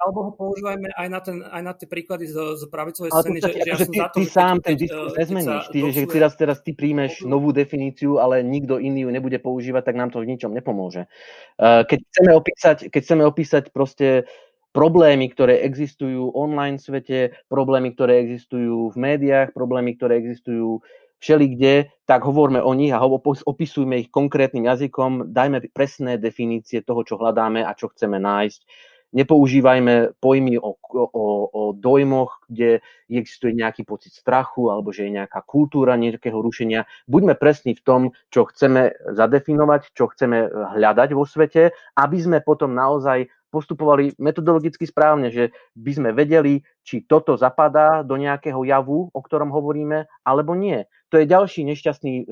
alebo ho používajme aj na, ten, aj na tie príklady z, z pravicovej scény. Že, že ja ty, za to, ty sám ten diskurs uh, nezmeníš. Ty, že teraz, teraz ty príjmeš novú definíciu, ale nikto iný ju nebude používať, tak nám to v ničom nepomôže. Uh, keď chceme opísať, keď chceme opísať proste problémy, ktoré existujú online svete, problémy, ktoré existujú v médiách, problémy, ktoré existujú všelikde, tak hovorme o nich a opisujme ich konkrétnym jazykom, dajme presné definície toho, čo hľadáme a čo chceme nájsť. Nepoužívajme pojmy o, o, o dojmoch, kde existuje nejaký pocit strachu alebo že je nejaká kultúra nejakého rušenia. Buďme presní v tom, čo chceme zadefinovať, čo chceme hľadať vo svete, aby sme potom naozaj postupovali metodologicky správne, že by sme vedeli, či toto zapadá do nejakého javu, o ktorom hovoríme, alebo nie. To je ďalší nešťastný e,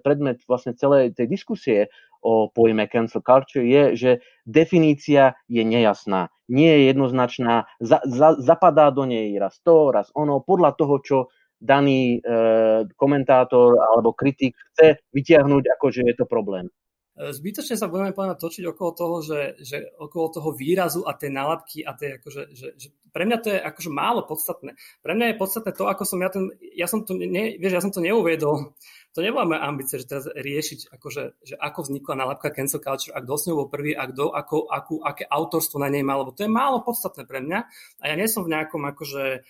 predmet vlastne celej tej diskusie o pojme cancel culture, je, že definícia je nejasná, nie je jednoznačná, za, za, zapadá do nej raz to, raz ono, podľa toho, čo daný e, komentátor alebo kritik chce vytiahnuť, ako že je to problém. E, zbytočne sa budeme povedať točiť okolo toho, že, že okolo toho výrazu a tej nálepky a tej akože, že, že pre mňa to je akože málo podstatné. Pre mňa je podstatné to, ako som ja ten, ja som to, ne, vieš, ja som to neuviedol, to moja ambícia, že teraz riešiť, akože, že ako vznikla nálepka cancel culture, a kto s ňou bol prvý a kto, ako, akú, aké autorstvo na nej mal, lebo to je málo podstatné pre mňa. A ja nie som v nejakom akože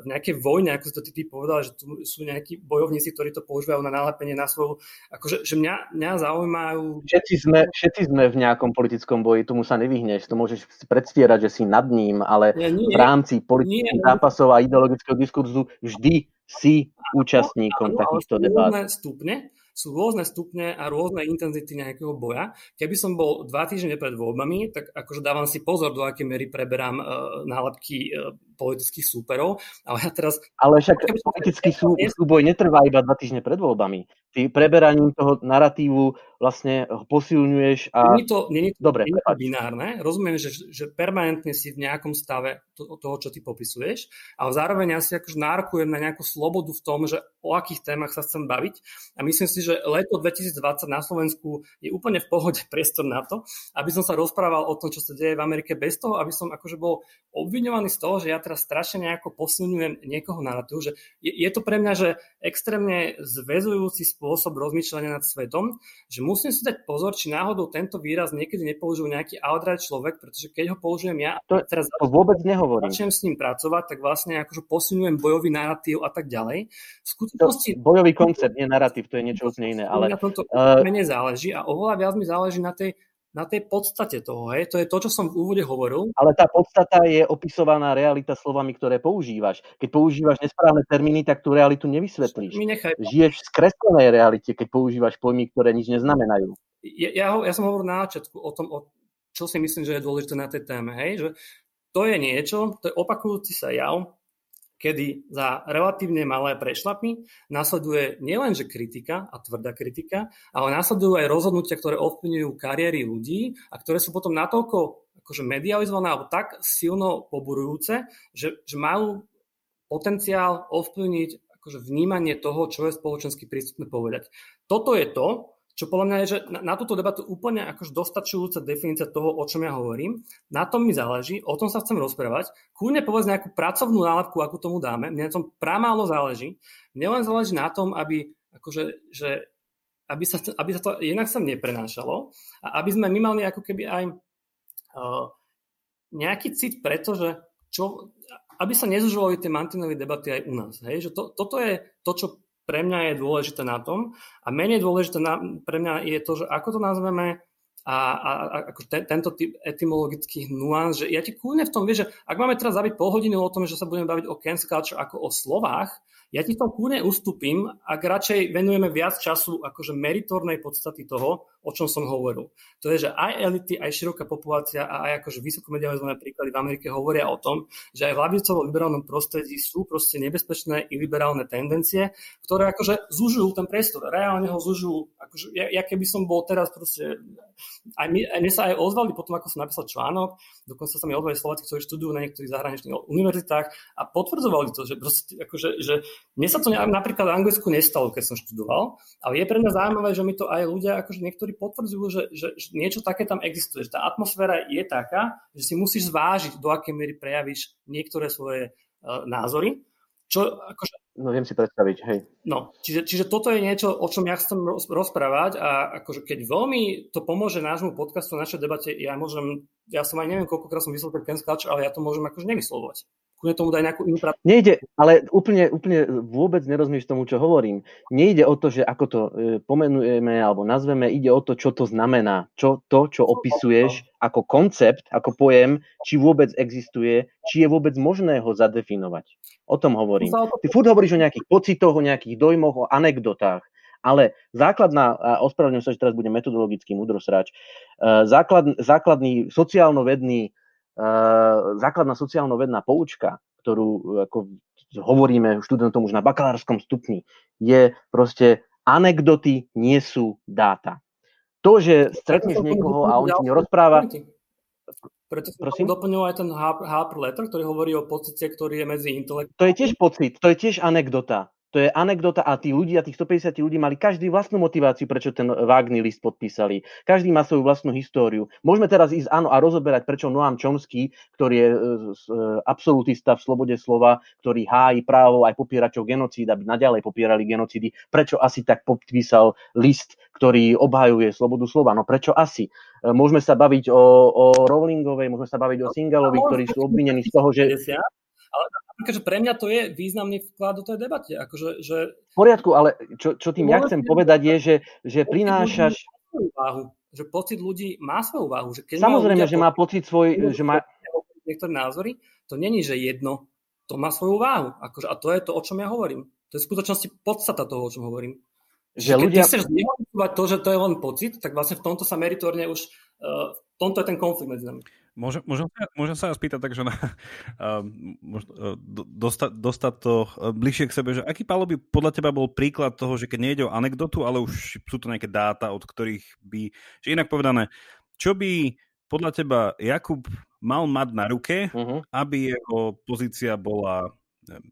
v nejakej vojne, ako si to ty, ty povedal, že tu sú nejakí bojovníci, ktorí to používajú na nálepenie na svoju, akože, že mňa, mňa zaujímajú... Všetci sme, všetci sme v nejakom politickom boji, tomu sa nevyhneš, to môžeš predstierať, že si nad ním, ale nie, nie, v rámci politických zápasov a ideologického diskurzu vždy si účastníkom áno, takýchto debát. stupne, sú rôzne stupne a rôzne intenzity nejakého boja. Keby som bol dva týždne pred voľbami, tak akože dávam si pozor, do akej miery preberám uh, nálepky uh, politických súperov. Ale ja teraz... Ale však politický sú, súboj netrvá iba dva týždne pred voľbami. Ty preberaním toho narratívu vlastne ho posilňuješ a... Nie to, nie, to, Dobre, nie to binárne. Rozumiem, že, že permanentne si v nejakom stave to, toho, čo ty popisuješ, ale zároveň ja si akože nárokujem na nejakú slobodu v tom, že o akých témach sa chcem baviť. A myslím si, že leto 2020 na Slovensku je úplne v pohode priestor na to, aby som sa rozprával o tom, čo sa deje v Amerike bez toho, aby som akože bol obviňovaný z toho, že ja teraz strašne nejako posilňujem niekoho narratív, že je, je to pre mňa, že extrémne zväzujúci spôsob rozmýšľania nad svetom, že musím si dať pozor, či náhodou tento výraz niekedy nepoužil nejaký outright človek, pretože keď ho použijem ja to, teraz to vôbec nehovorím. začnem s ním pracovať, tak vlastne akože posilňujem bojový narratív a tak ďalej. V skutočnosti... To, bojový koncept, nie narratív, to je niečo úplne iné. Ale, na tomto uh, menej záleží a oveľa viac mi záleží na tej na tej podstate toho. Hej? To je to, čo som v úvode hovoril. Ale tá podstata je opisovaná realita slovami, ktoré používaš. Keď používaš nesprávne termíny, tak tú realitu nevysvetlíš. Mi nechaj... Žiješ v skreslenej realite, keď používaš pojmy, ktoré nič neznamenajú. Ja, ja, ja som hovoril na začiatku o tom, o, čo si myslím, že je dôležité na tej téme. Hej? Že to je niečo, to je opakujúci sa jav, kedy za relatívne malé prešlapy nasleduje nielenže kritika a tvrdá kritika, ale nasledujú aj rozhodnutia, ktoré ovplyvňujú kariéry ľudí a ktoré sú potom natoľko akože medializované alebo tak silno poburujúce, že, že majú potenciál ovplyvniť akože vnímanie toho, čo je spoločensky prístupné povedať. Toto je to, čo podľa mňa je, že na, na túto debatu úplne akož dostačujúca definícia toho, o čom ja hovorím. Na tom mi záleží, o tom sa chcem rozprávať. Kľudne povedz nejakú pracovnú nálepku, akú tomu dáme. Mne na tom pramálo záleží. Mne len záleží na tom, aby, akože, že, aby, sa, aby sa to jednak sa neprenášalo a aby sme my mali ako keby aj uh, nejaký cit, pretože čo, aby sa nezužovali tie mantinové debaty aj u nás. Hej? Že to, toto je to, čo pre mňa je dôležité na tom. A menej dôležité na, pre mňa je to, že ako to nazveme a, a, a ako te, tento typ etymologických nuans, že ja ti kľudne v tom vieš, že ak máme teraz zabiť pol hodinu o tom, že sa budeme baviť o cancel culture ako o slovách, ja ti to kľudne ustúpim, ak radšej venujeme viac času akože meritornej podstaty toho, o čom som hovoril. To je, že aj elity, aj široká populácia a aj akože vysokomedializované príklady v Amerike hovoria o tom, že aj v lavicovo-liberálnom prostredí sú proste nebezpečné i liberálne tendencie, ktoré akože zužujú ten priestor. Reálne ho zužujú. Akože, ja, ja keby som bol teraz proste... Aj, my, aj mne sa aj ozvali potom, ako som napísal článok, dokonca sa mi ozvali Slováci, ktorí študujú na niektorých zahraničných univerzitách a potvrdzovali to, že proste akože, že mne sa to napríklad v Anglicku nestalo, keď som študoval, ale je pre mňa zaujímavé, že mi to aj ľudia, akože niektorí potvrdzujú, že, že, že niečo také tam existuje, že tá atmosféra je taká, že si musíš zvážiť, do akej miery prejavíš niektoré svoje uh, názory. Čo, akože, no viem si predstaviť, hej. No, čiže, čiže toto je niečo, o čom ja chcem rozprávať a akože keď veľmi to pomôže nášmu podcastu, našej debate, ja môžem, ja som aj neviem, koľkokrát som vyslovil ten culture, ale ja to môžem akože nevyslovovať kľudne tomu daj nejakú inú prácu. Nejde, ale úplne, úplne vôbec nerozumieš tomu, čo hovorím. Nejde o to, že ako to e, pomenujeme alebo nazveme, ide o to, čo to znamená. Čo to, čo opisuješ ako koncept, ako pojem, či vôbec existuje, či je vôbec možné ho zadefinovať. O tom hovorím. Ty furt hovoríš o nejakých pocitoch, o nejakých dojmoch, o anekdotách. Ale základná, a ospravedlňujem sa, že teraz budem metodologický mudrosráč, e, základ, základný sociálno-vedný základná sociálno-vedná poučka, ktorú ako hovoríme študentom už na bakalárskom stupni, je proste anekdoty nie sú dáta. To, že stretneš niekoho a on ti nerozpráva... Preto som Prosím? doplnil aj ten Harper letter, ktorý hovorí o pocite, ktorý je medzi intelektom. To je tiež pocit, to je tiež anekdota to je anekdota a tí ľudia, tých 150 ľudí mali každý vlastnú motiváciu, prečo ten vágný list podpísali. Každý má svoju vlastnú históriu. Môžeme teraz ísť áno a rozoberať, prečo Noam Chomsky, ktorý je e, e, absolutista v slobode slova, ktorý hájí právo aj popieračov genocíd, aby naďalej popierali genocídy, prečo asi tak podpísal list, ktorý obhajuje slobodu slova. No prečo asi? E, môžeme sa baviť o, o Rowlingovej, môžeme sa baviť o Singalovi, ktorí sú obvinení z toho, že... Ale napríklad, že pre mňa to je významný vklad do tej debate. Akože, že... V poriadku, ale čo, čo tým ja chcem povedať je, že, že prinášaš... Váhu, že pocit ľudí má svoju váhu. Že keď Samozrejme, že má pocit svoj... Že má... Niektoré názory, to není, že jedno, to má svoju váhu. Akože, a to je to, o čom ja hovorím. To je v skutočnosti podstata toho, o čom hovorím. Že, keď ľudia... chceš to, že to je len pocit, tak vlastne v tomto sa meritorne už, uh, v tomto je ten konflikt medzi nami. Môžem, môžem, môžem sa vás pýtať takže na, uh, dostať, dostať to uh, bližšie k sebe, že aký Palo by podľa teba bol príklad toho, že keď nejde o anekdotu, ale už sú to nejaké dáta, od ktorých by, že inak povedané, čo by podľa teba Jakub mal mať na ruke, uh-huh. aby jeho pozícia bola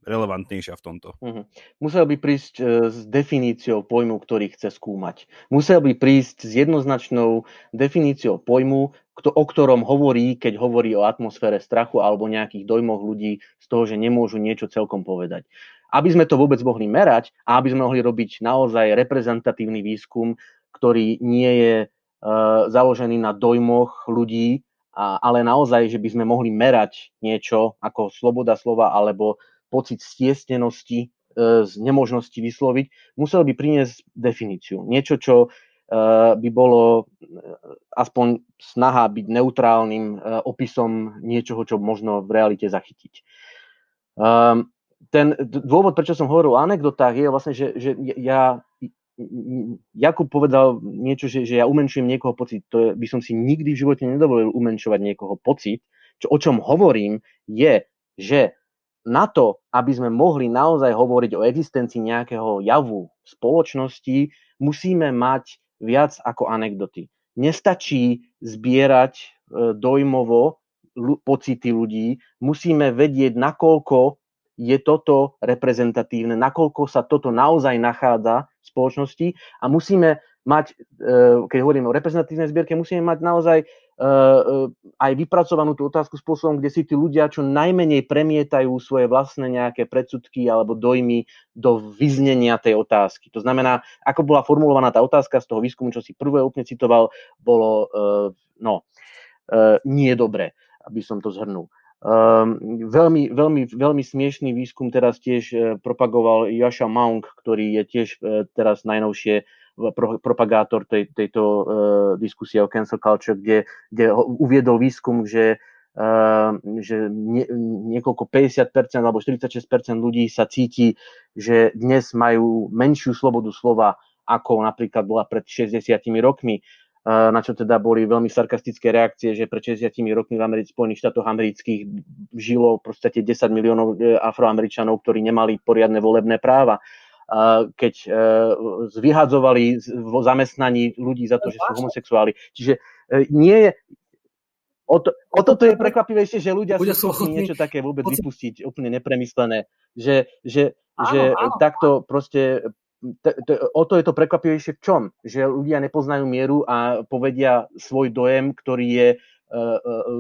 relevantnejšia v tomto. Uh-huh. Musel by prísť uh, s definíciou pojmu, ktorý chce skúmať. Musel by prísť s jednoznačnou definíciou pojmu, o ktorom hovorí, keď hovorí o atmosfére strachu alebo nejakých dojmoch ľudí z toho, že nemôžu niečo celkom povedať. Aby sme to vôbec mohli merať a aby sme mohli robiť naozaj reprezentatívny výskum, ktorý nie je uh, založený na dojmoch ľudí, a, ale naozaj, že by sme mohli merať niečo ako sloboda slova alebo pocit stiesnenosti, e, z nemožnosti vysloviť, musel by priniesť definíciu. Niečo, čo e, by bolo e, aspoň snaha byť neutrálnym opisom niečoho, čo možno v realite zachytiť. Ehm, ten dôvod, prečo som hovoril o anekdotách, je vlastne, že, že ja Jakub povedal niečo, že, že ja umenšujem niekoho pocit. To by som si nikdy v živote nedovolil umenšovať niekoho pocit. Čo, o čom hovorím je, že na to, aby sme mohli naozaj hovoriť o existencii nejakého javu v spoločnosti, musíme mať viac ako anekdoty. Nestačí zbierať e, dojmovo pocity ľudí, musíme vedieť, nakoľko je toto reprezentatívne, nakoľko sa toto naozaj nachádza v spoločnosti a musíme mať, keď hovorím o reprezentatívnej zbierke, musíme mať naozaj aj vypracovanú tú otázku spôsobom, kde si tí ľudia čo najmenej premietajú svoje vlastné nejaké predsudky alebo dojmy do vyznenia tej otázky. To znamená, ako bola formulovaná tá otázka z toho výskumu, čo si prvé úplne citoval, bolo no, nie dobre, aby som to zhrnul. Um, veľmi, veľmi, veľmi smiešný výskum teraz tiež propagoval Jaša Maung, ktorý je tiež teraz najnovšie pro, propagátor tej, tejto uh, diskusie o cancel culture, kde, kde uviedol výskum, že, uh, že nie, niekoľko 50% alebo 46% ľudí sa cíti, že dnes majú menšiu slobodu slova, ako napríklad bola pred 60 rokmi. Na čo teda boli veľmi sarkastické reakcie, že pred 60 rokmi v Americ- Spojených štátoch amerických žilo v podstate 10 miliónov e, afroameričanov, ktorí nemali poriadne volebné práva keď e, vyhadzovali vo zamestnaní ľudí za to, že sú homosexuáli. Čiže e, nie je... O, to, o toto je prekvapivejšie, že ľudia sú schopní niečo také vôbec vypustiť, úplne nepremyslené. Že, že, áno, že áno. takto proste t- t- o to je to prekvapivejšie v čom? Že ľudia nepoznajú mieru a povedia svoj dojem, ktorý je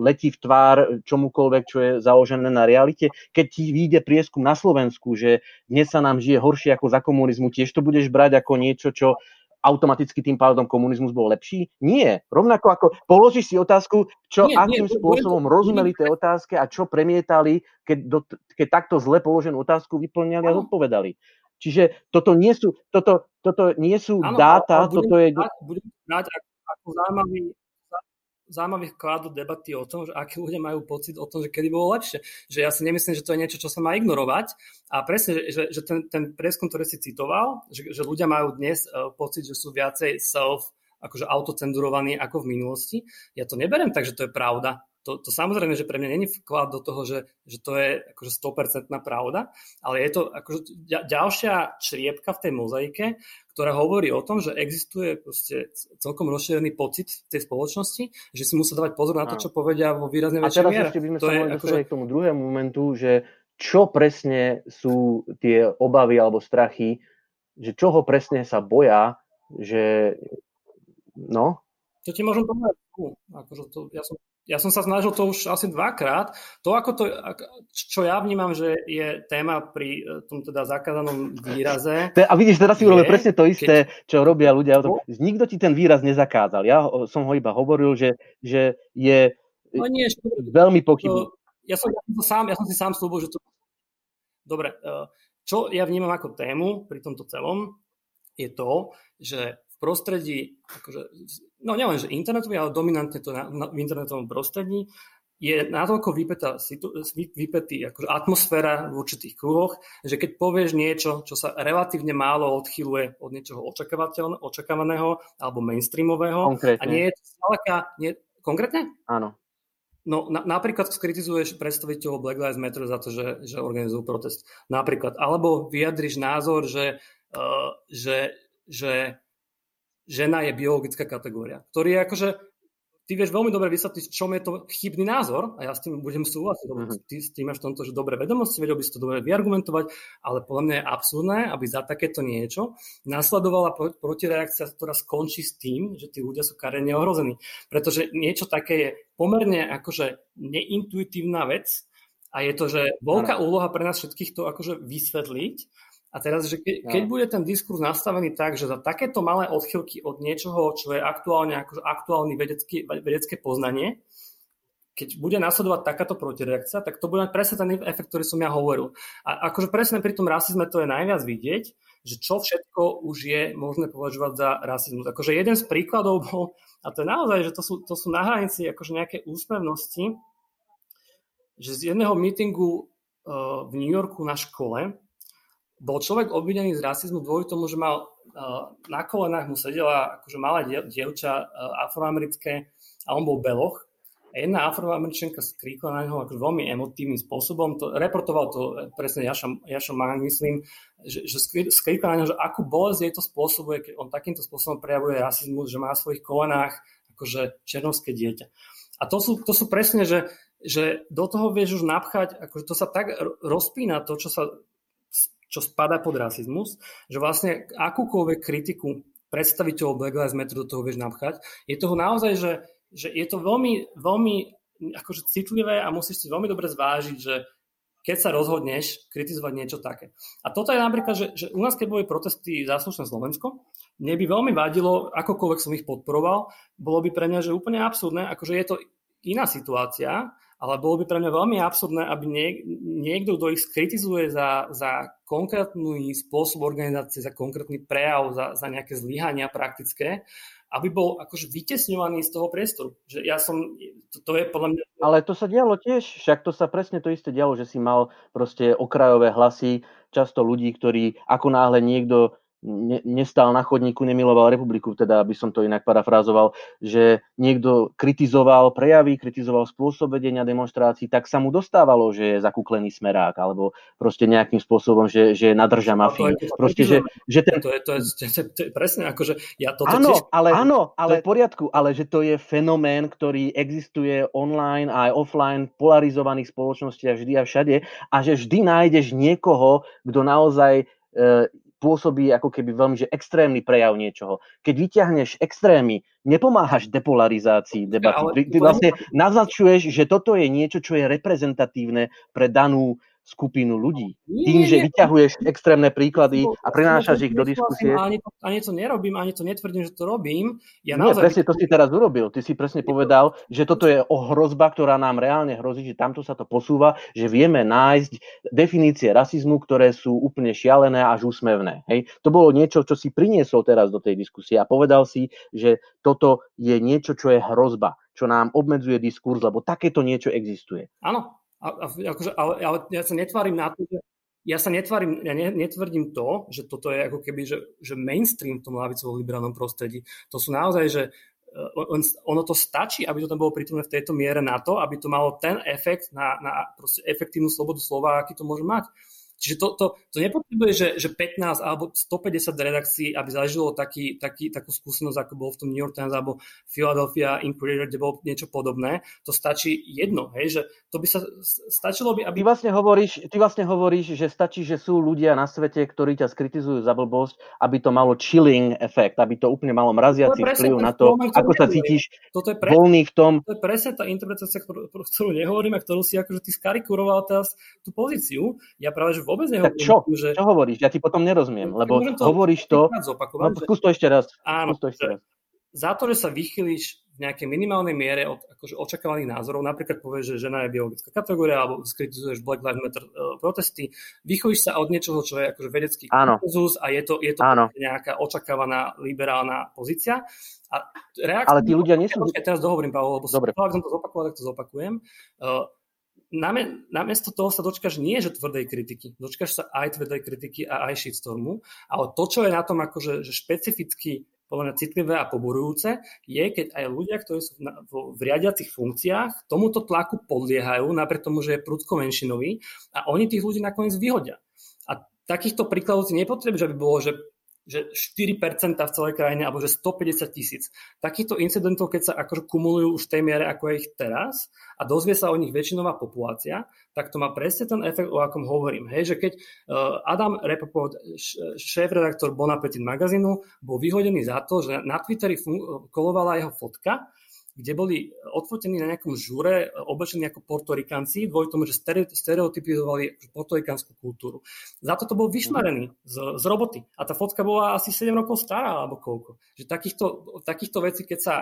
letí v tvár čomukoľvek, čo je založené na realite. Keď ti vyjde prieskum na Slovensku, že dnes sa nám žije horšie ako za komunizmu, tiež to budeš brať ako niečo, čo automaticky tým pádom komunizmus bol lepší? Nie. Rovnako ako položíš si otázku, čo nie, akým nie, spôsobom nie, rozumeli tej otázke a čo premietali, keď, do, keď takto zle položenú otázku vyplňali a zodpovedali. Čiže toto nie sú, toto, toto nie sú ano, dáta, budem toto je... Budem brať ako zaujímavý, zaujímavý vklad do debaty o tom, že akí ľudia majú pocit o tom, že kedy bolo lepšie. Že ja si nemyslím, že to je niečo, čo sa má ignorovať. A presne, že, že ten, ten prieskum, ktorý si citoval, že, že ľudia majú dnes uh, pocit, že sú viacej self akože autocenzurovaní ako v minulosti. Ja to neberiem tak, že to je pravda to, to samozrejme, že pre mňa není vklad do toho, že, že to je akože 100% pravda, ale je to akože ďalšia čriepka v tej mozaike, ktorá hovorí o tom, že existuje proste celkom rozšírený pocit v tej spoločnosti, že si musí dávať pozor na to, čo povedia vo výrazne väčšej miere. A teraz ešte by sme to sa mohli akože... k tomu druhému momentu, že čo presne sú tie obavy alebo strachy, že čoho presne sa boja, že no? Čo ti môžem povedať? Akože to, ja som ja som sa snažil to už asi dvakrát. To, ako to, čo ja vnímam, že je téma pri e, tom teda zakázanom výraze. A vidíš, teraz si urobil presne to isté, keď... čo robia ľudia. No. Nikto ti ten výraz nezakázal. Ja som ho iba hovoril, že, že je no nie, veľmi pochybný. Ja som, ja, som sám, ja som si sám slúbil, že to... Dobre, e, čo ja vnímam ako tému pri tomto celom, je to, že prostredí, akože no nielen, že internetový, ale dominantne to na, na, v internetovom prostredí, je natoľko vypetá, vypetý akože atmosféra v určitých kruhoch, že keď povieš niečo, čo sa relatívne málo odchyluje od niečoho očakávaného alebo mainstreamového konkrétne. a nie je to zďaleka... Nie, konkrétne? Áno. No na, napríklad skritizuješ predstaviteľov Black Lives Matter za to, že, že organizujú protest. Napríklad. Alebo vyjadriš názor, že, uh, že, že žena je biologická kategória, ktorý je akože, ty vieš veľmi dobre vysvetliť, čom je to chybný názor a ja s tým budem súhlasiť, mm-hmm. ty s tým máš tomto, že dobré vedomosti, vedel by si to dobre vyargumentovať, ale podľa mňa je absurdné, aby za takéto niečo nasledovala protireakcia, ktorá skončí s tým, že tí ľudia sú karenne ohrození. Pretože niečo také je pomerne akože neintuitívna vec, a je to, že veľká úloha pre nás všetkých to akože vysvetliť a teraz, že ke, keď bude ten diskurs nastavený tak, že za takéto malé odchylky od niečoho, čo je aktuálne akože aktuálny vedecký, vedecké poznanie, keď bude nasledovať takáto protireakcia, tak to bude mať presne ten efekt, ktorý som ja hovoril. A akože presne pri tom rasizme to je najviac vidieť, že čo všetko už je možné považovať za rasizmus. Akože jeden z príkladov bol, a to je naozaj, že to sú, to sú na hranici akože nejaké úsmevnosti, že z jedného mítingu uh, v New Yorku na škole bol človek obvinený z rasizmu kvôli tomu, že mal uh, na kolenách mu sedela akože malá dievča uh, afroamerické a on bol beloch. A jedna afroameričanka skríkla na neho akože veľmi emotívnym spôsobom. To, reportoval to e, presne Jaša, Jaša Mang, myslím, že, že skríkla na neho, že akú bolesť jej to spôsobuje, keď on takýmto spôsobom prejavuje rasizmus, že má na svojich kolenách akože černovské dieťa. A to sú, to sú presne, že, že do toho vieš už napchať, akože to sa tak rozpína to, čo sa čo spada pod rasizmus, že vlastne akúkoľvek kritiku predstaviteľov Black Lives Matter do toho vieš napchať. Je toho naozaj, že, že je to veľmi, veľmi akože citlivé a musíš si veľmi dobre zvážiť, že keď sa rozhodneš kritizovať niečo také. A toto je napríklad, že, že u nás, keď boli protesty záslušné Slovensko, mne by veľmi vadilo, akokoľvek som ich podporoval, bolo by pre mňa, že úplne absurdné, akože je to iná situácia, ale bolo by pre mňa veľmi absurdné, aby niek- niekto, kto ich skritizuje za, za konkrétny spôsob organizácie, za konkrétny prejav, za, za nejaké zlyhania praktické, aby bol akože vytesňovaný z toho priestoru. Že ja som, to, to je podľa mňa... Ale to sa dialo tiež, však to sa presne to isté dialo, že si mal proste okrajové hlasy, často ľudí, ktorí ako náhle niekto ne, nestal na chodníku, nemiloval republiku, teda aby som to inak parafrázoval, že niekto kritizoval prejavy, kritizoval spôsob vedenia demonstrácií, tak sa mu dostávalo, že je zakúklený smerák, alebo proste nejakým spôsobom, že, že nadrža mafiu. Proste, že, že ten... to, je, to, je, to, je, to je presne ako, že ja toto áno, tiež... ale, áno, ale v poriadku, ale že to je fenomén, ktorý existuje online a aj offline, polarizovaných spoločnostiach vždy a všade a že vždy nájdeš niekoho, kto naozaj e, pôsobí ako keby veľmi že extrémny prejav niečoho. Keď vyťahneš extrémy, nepomáhaš depolarizácii debaty. Ty, ty vlastne naznačuješ, že toto je niečo, čo je reprezentatívne pre danú skupinu ľudí. Nie, Tým, že nie, vyťahuješ extrémne príklady a prenášaš ich do diskusie. Ani to, ani to nerobím, ani to netvrdím, že to robím. Ja nie, naozaj... presne to si teraz urobil. Ty si presne povedal, že toto je o hrozba, ktorá nám reálne hrozí, že tamto sa to posúva, že vieme nájsť definície rasizmu, ktoré sú úplne šialené až úsmevné. Hej? To bolo niečo, čo si priniesol teraz do tej diskusie a povedal si, že toto je niečo, čo je hrozba čo nám obmedzuje diskurs, lebo takéto niečo existuje. Áno, a, a, akože, ale, ale ja sa netvárim na to, že ja sa netvárim, ja netvrdím to, že toto je ako keby, že, že mainstream v tom lavicovom liberálnom prostredí. To sú naozaj, že on, ono to stačí, aby to tam bolo prítomné v tejto miere na to, aby to malo ten efekt na, na efektívnu slobodu slova, aký to môže mať. Čiže to, to, to nepotrebuje, že, že 15 alebo 150 redakcií, aby zažilo taký, taký, takú skúsenosť, ako bol v tom New York Times alebo Philadelphia Inquirer, kde bolo niečo podobné. To stačí jedno, hej, že to by sa stačilo by, aby... Ty vlastne hovoríš, ty vlastne hovoríš že stačí, že sú ľudia na svete, ktorí ťa skritizujú za blbosť, aby to malo chilling efekt, aby to úplne malo mraziaci vplyv na to, ako sa cítiš Toto je pre... voľný v tom. To je presne tá interpretácia, ktorú, ktorú nehovorím a ktorú si akože ty skarikuroval teraz tú pozíciu. Ja práve, že vôbec nehovorím. Tak čo? Že... Čo hovoríš? Ja ti potom nerozumiem, lebo to hovoríš to... No, skús to ešte raz. Áno, to ešte raz. Za to, že sa vychylíš v nejakej minimálnej miere od akože očakávaných názorov, napríklad povieš, že žena je biologická kategória, alebo skritizuješ Black Lives Matter uh, protesty, vychylíš sa od niečoho, čo je akože vedecký konsenzus a je to, je to nejaká očakávaná liberálna pozícia. A reakcia, Ale tí ľudia nie sú... Ja teraz dohovorím, Pavel, lebo Dobre. som to zopakoval, tak to zopakujem. Uh, namiesto toho sa dočkáš nie že tvrdej kritiky, dočkáš sa aj tvrdej kritiky a aj shitstormu, ale to, čo je na tom akože že špecificky podľa mňa citlivé a poborujúce, je, keď aj ľudia, ktorí sú v, v riadiacich funkciách, tomuto tlaku podliehajú, napriek tomu, že je prudko menšinový a oni tých ľudí nakoniec vyhodia. A takýchto príkladov si nepotrebuješ, aby bolo, že že 4% v celej krajine, alebo že 150 tisíc. Takýchto incidentov, keď sa akože kumulujú už v tej miere, ako je ich teraz a dozvie sa o nich väčšinová populácia, tak to má presne ten efekt, o akom hovorím. Hej, že keď uh, Adam Repoport, šéf-redaktor Bon Appetit magazínu, bol vyhodený za to, že na Twitteri kolovala jeho fotka, kde boli odfotení na nejakom žure oblečení ako portorikanci, kvôli tomu, že stereotypizovali portorikánsku kultúru. Za to to bol vyšmarený z, z roboty. A tá fotka bola asi 7 rokov stará, alebo koľko. Že takýchto, takýchto vecí, keď sa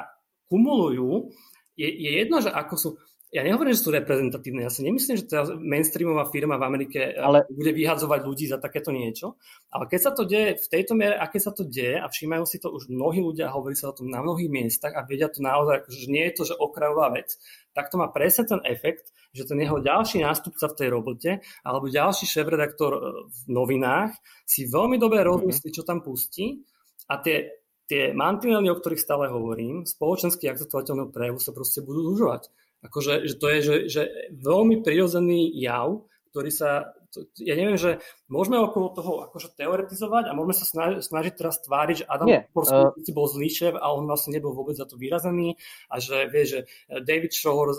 kumulujú, je, je jedno, že ako sú ja nehovorím, že sú reprezentatívne. Ja si nemyslím, že tá mainstreamová firma v Amerike eh, ale... bude vyhadzovať ľudí za takéto niečo. Ale keď sa to deje v tejto miere, aké sa to deje a všímajú si to už mnohí ľudia, hovorí sa o tom na mnohých miestach a vedia to naozaj, že nie je to, že okrajová vec, tak to má presne ten efekt, že ten jeho ďalší nástupca v tej robote alebo ďalší šéf-redaktor eh, v novinách si veľmi dobre mhm. rozmyslí, čo tam pustí a tie tie mantinely, o ktorých stále hovorím, spoločensky akceptovateľného prejavu sa proste budú zužovať. Akože, že to je že, že veľmi prirodzený jav, ktorý sa, ja neviem, že môžeme okolo toho akože teoretizovať a môžeme sa snažiť, snažiť teraz tváriť, že Adam uh... bol zlý šéf a on vlastne nebol vôbec za to vyrazený a že vie, že David Shore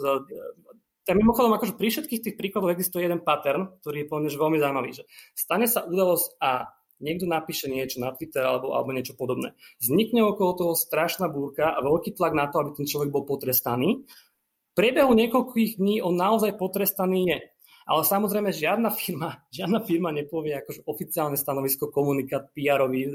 tam mimochodom, akože pri všetkých tých príkladoch existuje jeden pattern, ktorý je podľa veľmi zaujímavý, že stane sa udalosť A niekto napíše niečo na Twitter alebo, alebo niečo podobné. Vznikne okolo toho strašná búrka a veľký tlak na to, aby ten človek bol potrestaný. Priebehu niekoľkých dní on naozaj potrestaný je. Ale samozrejme žiadna firma, žiadna firma nepovie akože oficiálne stanovisko komunikát pr e,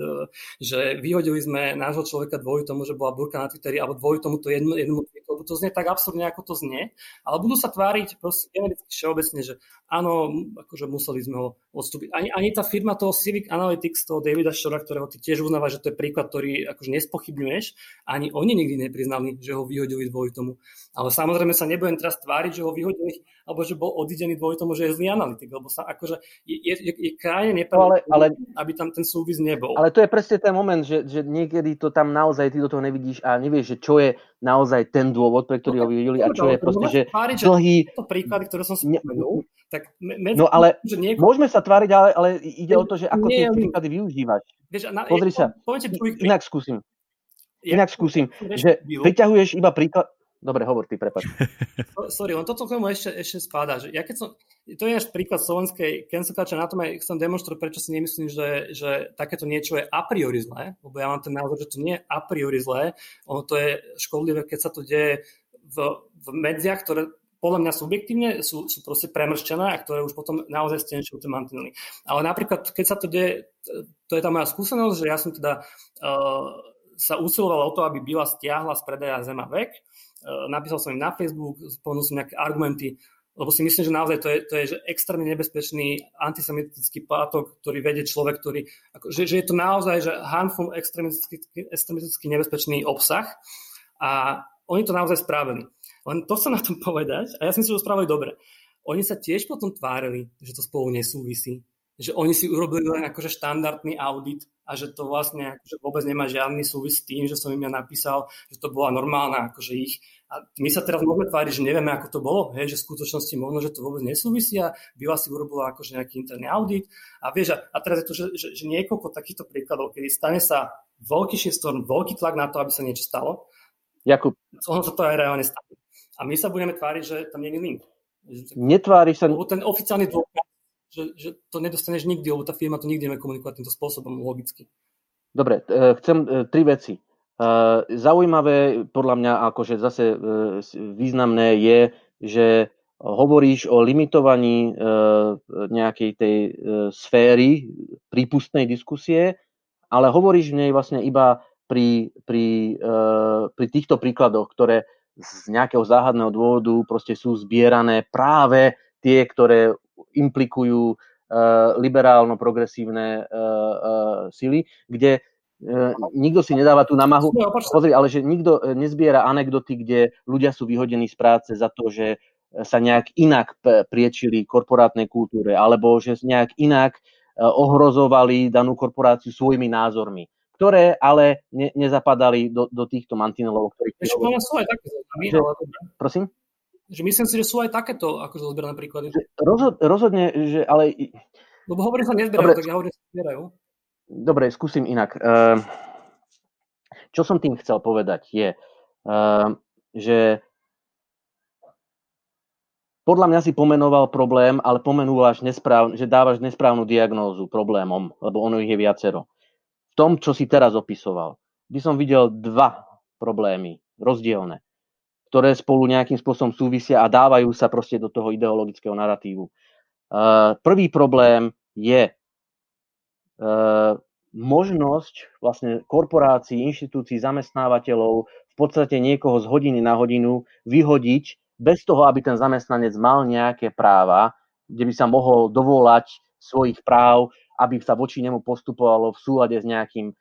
že vyhodili sme nášho človeka dvoju tomu, že bola burka na Twitteri, alebo dvoju tomuto jednu, jednu lebo to znie tak absurdne, ako to znie, ale budú sa tváriť proste genericky všeobecne, že áno, akože museli sme ho odstúpiť. Ani, ani tá firma toho Civic Analytics, toho Davida Shora, ktorého ty tiež uznávaš, že to je príklad, ktorý akože nespochybňuješ, ani oni nikdy nepriznali, že ho vyhodili dvoj tomu. Ale samozrejme sa nebudem teraz tváriť, že ho vyhodili, alebo že bol odidený dvoj tomu, že je zlý analytik, lebo sa akože je, je, je, je krajne nepravdepodobné, ale, ale, aby tam ten súvis nebol. Ale to je presne ten moment, že, že niekedy to tam naozaj ty do toho nevidíš a nevieš, že čo je naozaj ten dôvod, pre ktorý ho vyhodili a čo je proste, že dlhý... To príklady, ktoré som spomenul, tak medzi no ale že nieko... môžeme sa tváriť, ale, ale ide o to, že ako nie, tie príklady využívať. Vieš, na, Pozri sa, inak skúsim. Inak skúsim, že priťahuješ iba príklad... Dobre, hovor ty, prepáč. Sorry, len toto k tomu ešte, ešte spadá. Že ja keď som, to je až príklad slovenskej cancel culture, na tom aj chcem demonstrovať, prečo si nemyslím, že, že takéto niečo je a priori zlé, lebo ja mám ten názor, že to nie je a priori zlé, ono to je škodlivé, keď sa to deje v, v medziach, ktoré podľa mňa subjektívne sú, sú proste premrštené a ktoré už potom naozaj stenčujú tie mantinely. Ale napríklad, keď sa to deje, to je tá moja skúsenosť, že ja som teda uh, sa usiloval o to, aby byla stiahla z predaja Zema vek. Uh, napísal som im na Facebook, spomenul som nejaké argumenty, lebo si myslím, že naozaj to je, to je že extrémne nebezpečný antisemitický pátok, ktorý vedie človek, ktorý, ako, že, že je to naozaj že harmful extrémisticky, extrémisticky nebezpečný obsah a oni to naozaj spravili. Len to sa na tom povedať, a ja si myslím, že to spravili dobre. Oni sa tiež potom tvárili, že to spolu nesúvisí. Že oni si urobili len akože štandardný audit a že to vlastne akože vôbec nemá žiadny súvis s tým, že som im ja napísal, že to bola normálna akože ich. A my sa teraz môžeme tváriť, že nevieme, ako to bolo, hej, že v skutočnosti možno, že to vôbec nesúvisí a byla si urobila akože nejaký interný audit. A vieš, a, a teraz je to, že, že, že niekoľko takýchto príkladov, kedy stane sa veľký shitstorm, veľký tlak na to, aby sa niečo stalo. Jakub. Ono sa to aj reálne stane. A my sa budeme tváriť, že tam nie je link. Netvári sa... Lebo ten oficiálny dôkaz, že, že to nedostaneš nikdy, lebo tá firma to nikdy nevie komunikovať týmto spôsobom logicky. Dobre, e, chcem e, tri veci. E, zaujímavé, podľa mňa, akože zase významné je, že hovoríš o limitovaní nejakej tej sféry prípustnej diskusie, ale hovoríš v nej vlastne iba pri, pri, pri týchto príkladoch, ktoré z nejakého záhadného dôvodu proste sú zbierané práve tie, ktoré implikujú uh, liberálno-progresívne uh, uh, sily, kde nikto si nedáva tú namahu. Pozri, ale že nikto nezbiera anekdoty, kde ľudia sú vyhodení z práce za to, že sa nejak inak priečili korporátnej kultúre, alebo že nejak inak ohrozovali danú korporáciu svojimi názormi ktoré ale ne, nezapadali do, do týchto mantinelov. Ktorých Ešte sú aj také zoznamy, že, ale Prosím? Že myslím si, že sú aj takéto akože zozbierané príklady. Rozhod, rozhodne, že ale... Lebo hovorí sa nezbierajú, tak ja hovorím, že sa zbierajú. Dobre, skúsim inak. Ehm, čo som tým chcel povedať je, ehm, že podľa mňa si pomenoval problém, ale pomenúvaš nespráv, že dávaš nesprávnu diagnózu problémom, lebo ono ich je viacero v tom, čo si teraz opisoval, by som videl dva problémy rozdielne, ktoré spolu nejakým spôsobom súvisia a dávajú sa proste do toho ideologického narratívu. Uh, prvý problém je uh, možnosť vlastne korporácií, inštitúcií, zamestnávateľov v podstate niekoho z hodiny na hodinu vyhodiť bez toho, aby ten zamestnanec mal nejaké práva, kde by sa mohol dovolať svojich práv aby sa voči nemu postupovalo v súlade s nejakým e,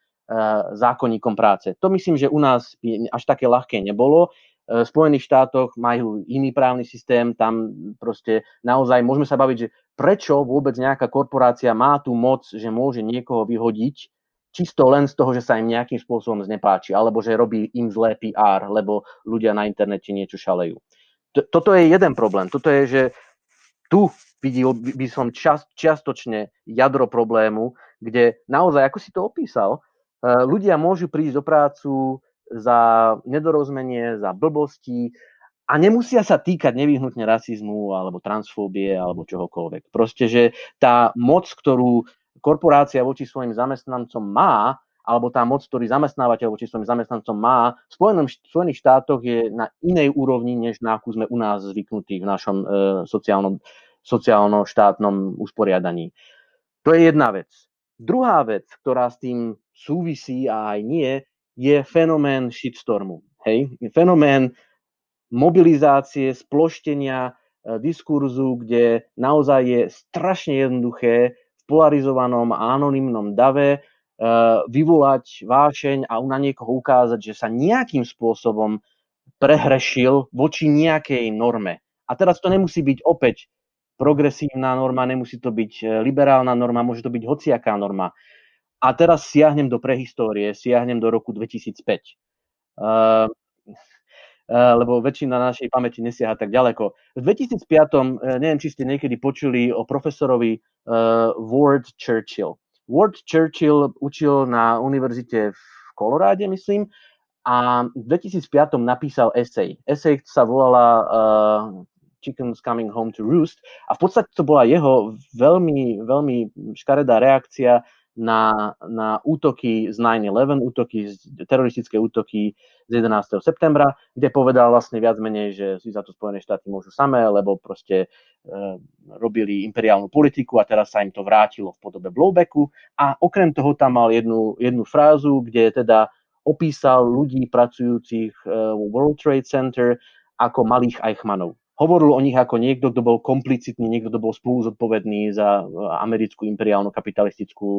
zákonníkom práce. To myslím, že u nás až také ľahké nebolo. E, v Spojených štátoch majú iný právny systém, tam proste naozaj môžeme sa baviť, že prečo vôbec nejaká korporácia má tú moc, že môže niekoho vyhodiť, čisto len z toho, že sa im nejakým spôsobom znepáči, alebo že robí im zlé PR, lebo ľudia na internete niečo šalejú. Toto je jeden problém. Toto je, že tu videl by som čas, čiastočne jadro problému, kde naozaj, ako si to opísal, eh, ľudia môžu prísť do prácu za nedorozumenie, za blbosti a nemusia sa týkať nevyhnutne rasizmu alebo transfóbie alebo čohokoľvek. Proste, že tá moc, ktorú korporácia voči svojim zamestnancom má, alebo tá moc, ktorý zamestnávateľ voči svojim zamestnancom má, v Spojených štátoch je na inej úrovni, než na akú sme u nás zvyknutí v našom e, sociálnom, sociálno-štátnom usporiadaní. To je jedna vec. Druhá vec, ktorá s tým súvisí a aj nie, je fenomén shitstormu. Hej? Fenomén mobilizácie, sploštenia e, diskurzu, kde naozaj je strašne jednoduché v polarizovanom a anonimnom dave e, vyvolať vášeň a na niekoho ukázať, že sa nejakým spôsobom prehrešil voči nejakej norme. A teraz to nemusí byť opäť progresívna norma, nemusí to byť e, liberálna norma, môže to byť hociaká norma. A teraz siahnem do prehistórie, siahnem do roku 2005. Uh, uh, lebo väčšina našej pamäti nesiaha tak ďaleko. V 2005, uh, neviem, či ste niekedy počuli o profesorovi uh, Ward Churchill. Ward Churchill učil na univerzite v Koloráde, myslím, a v 2005 napísal esej. Esej sa volala uh, Chickens Coming Home to Roost a v podstate to bola jeho veľmi, veľmi škaredá reakcia na, na útoky z 9-11, útoky, teroristické útoky z 11. septembra, kde povedal vlastne viac menej, že si za to Spojené štáty môžu samé, lebo proste e, robili imperiálnu politiku a teraz sa im to vrátilo v podobe blowbacku. A okrem toho tam mal jednu, jednu frázu, kde teda opísal ľudí pracujúcich e, World Trade Center ako malých Eichmannov hovoril o nich ako niekto, kto bol komplicitný, niekto, kto bol spolu zodpovedný za americkú imperiálnu kapitalistickú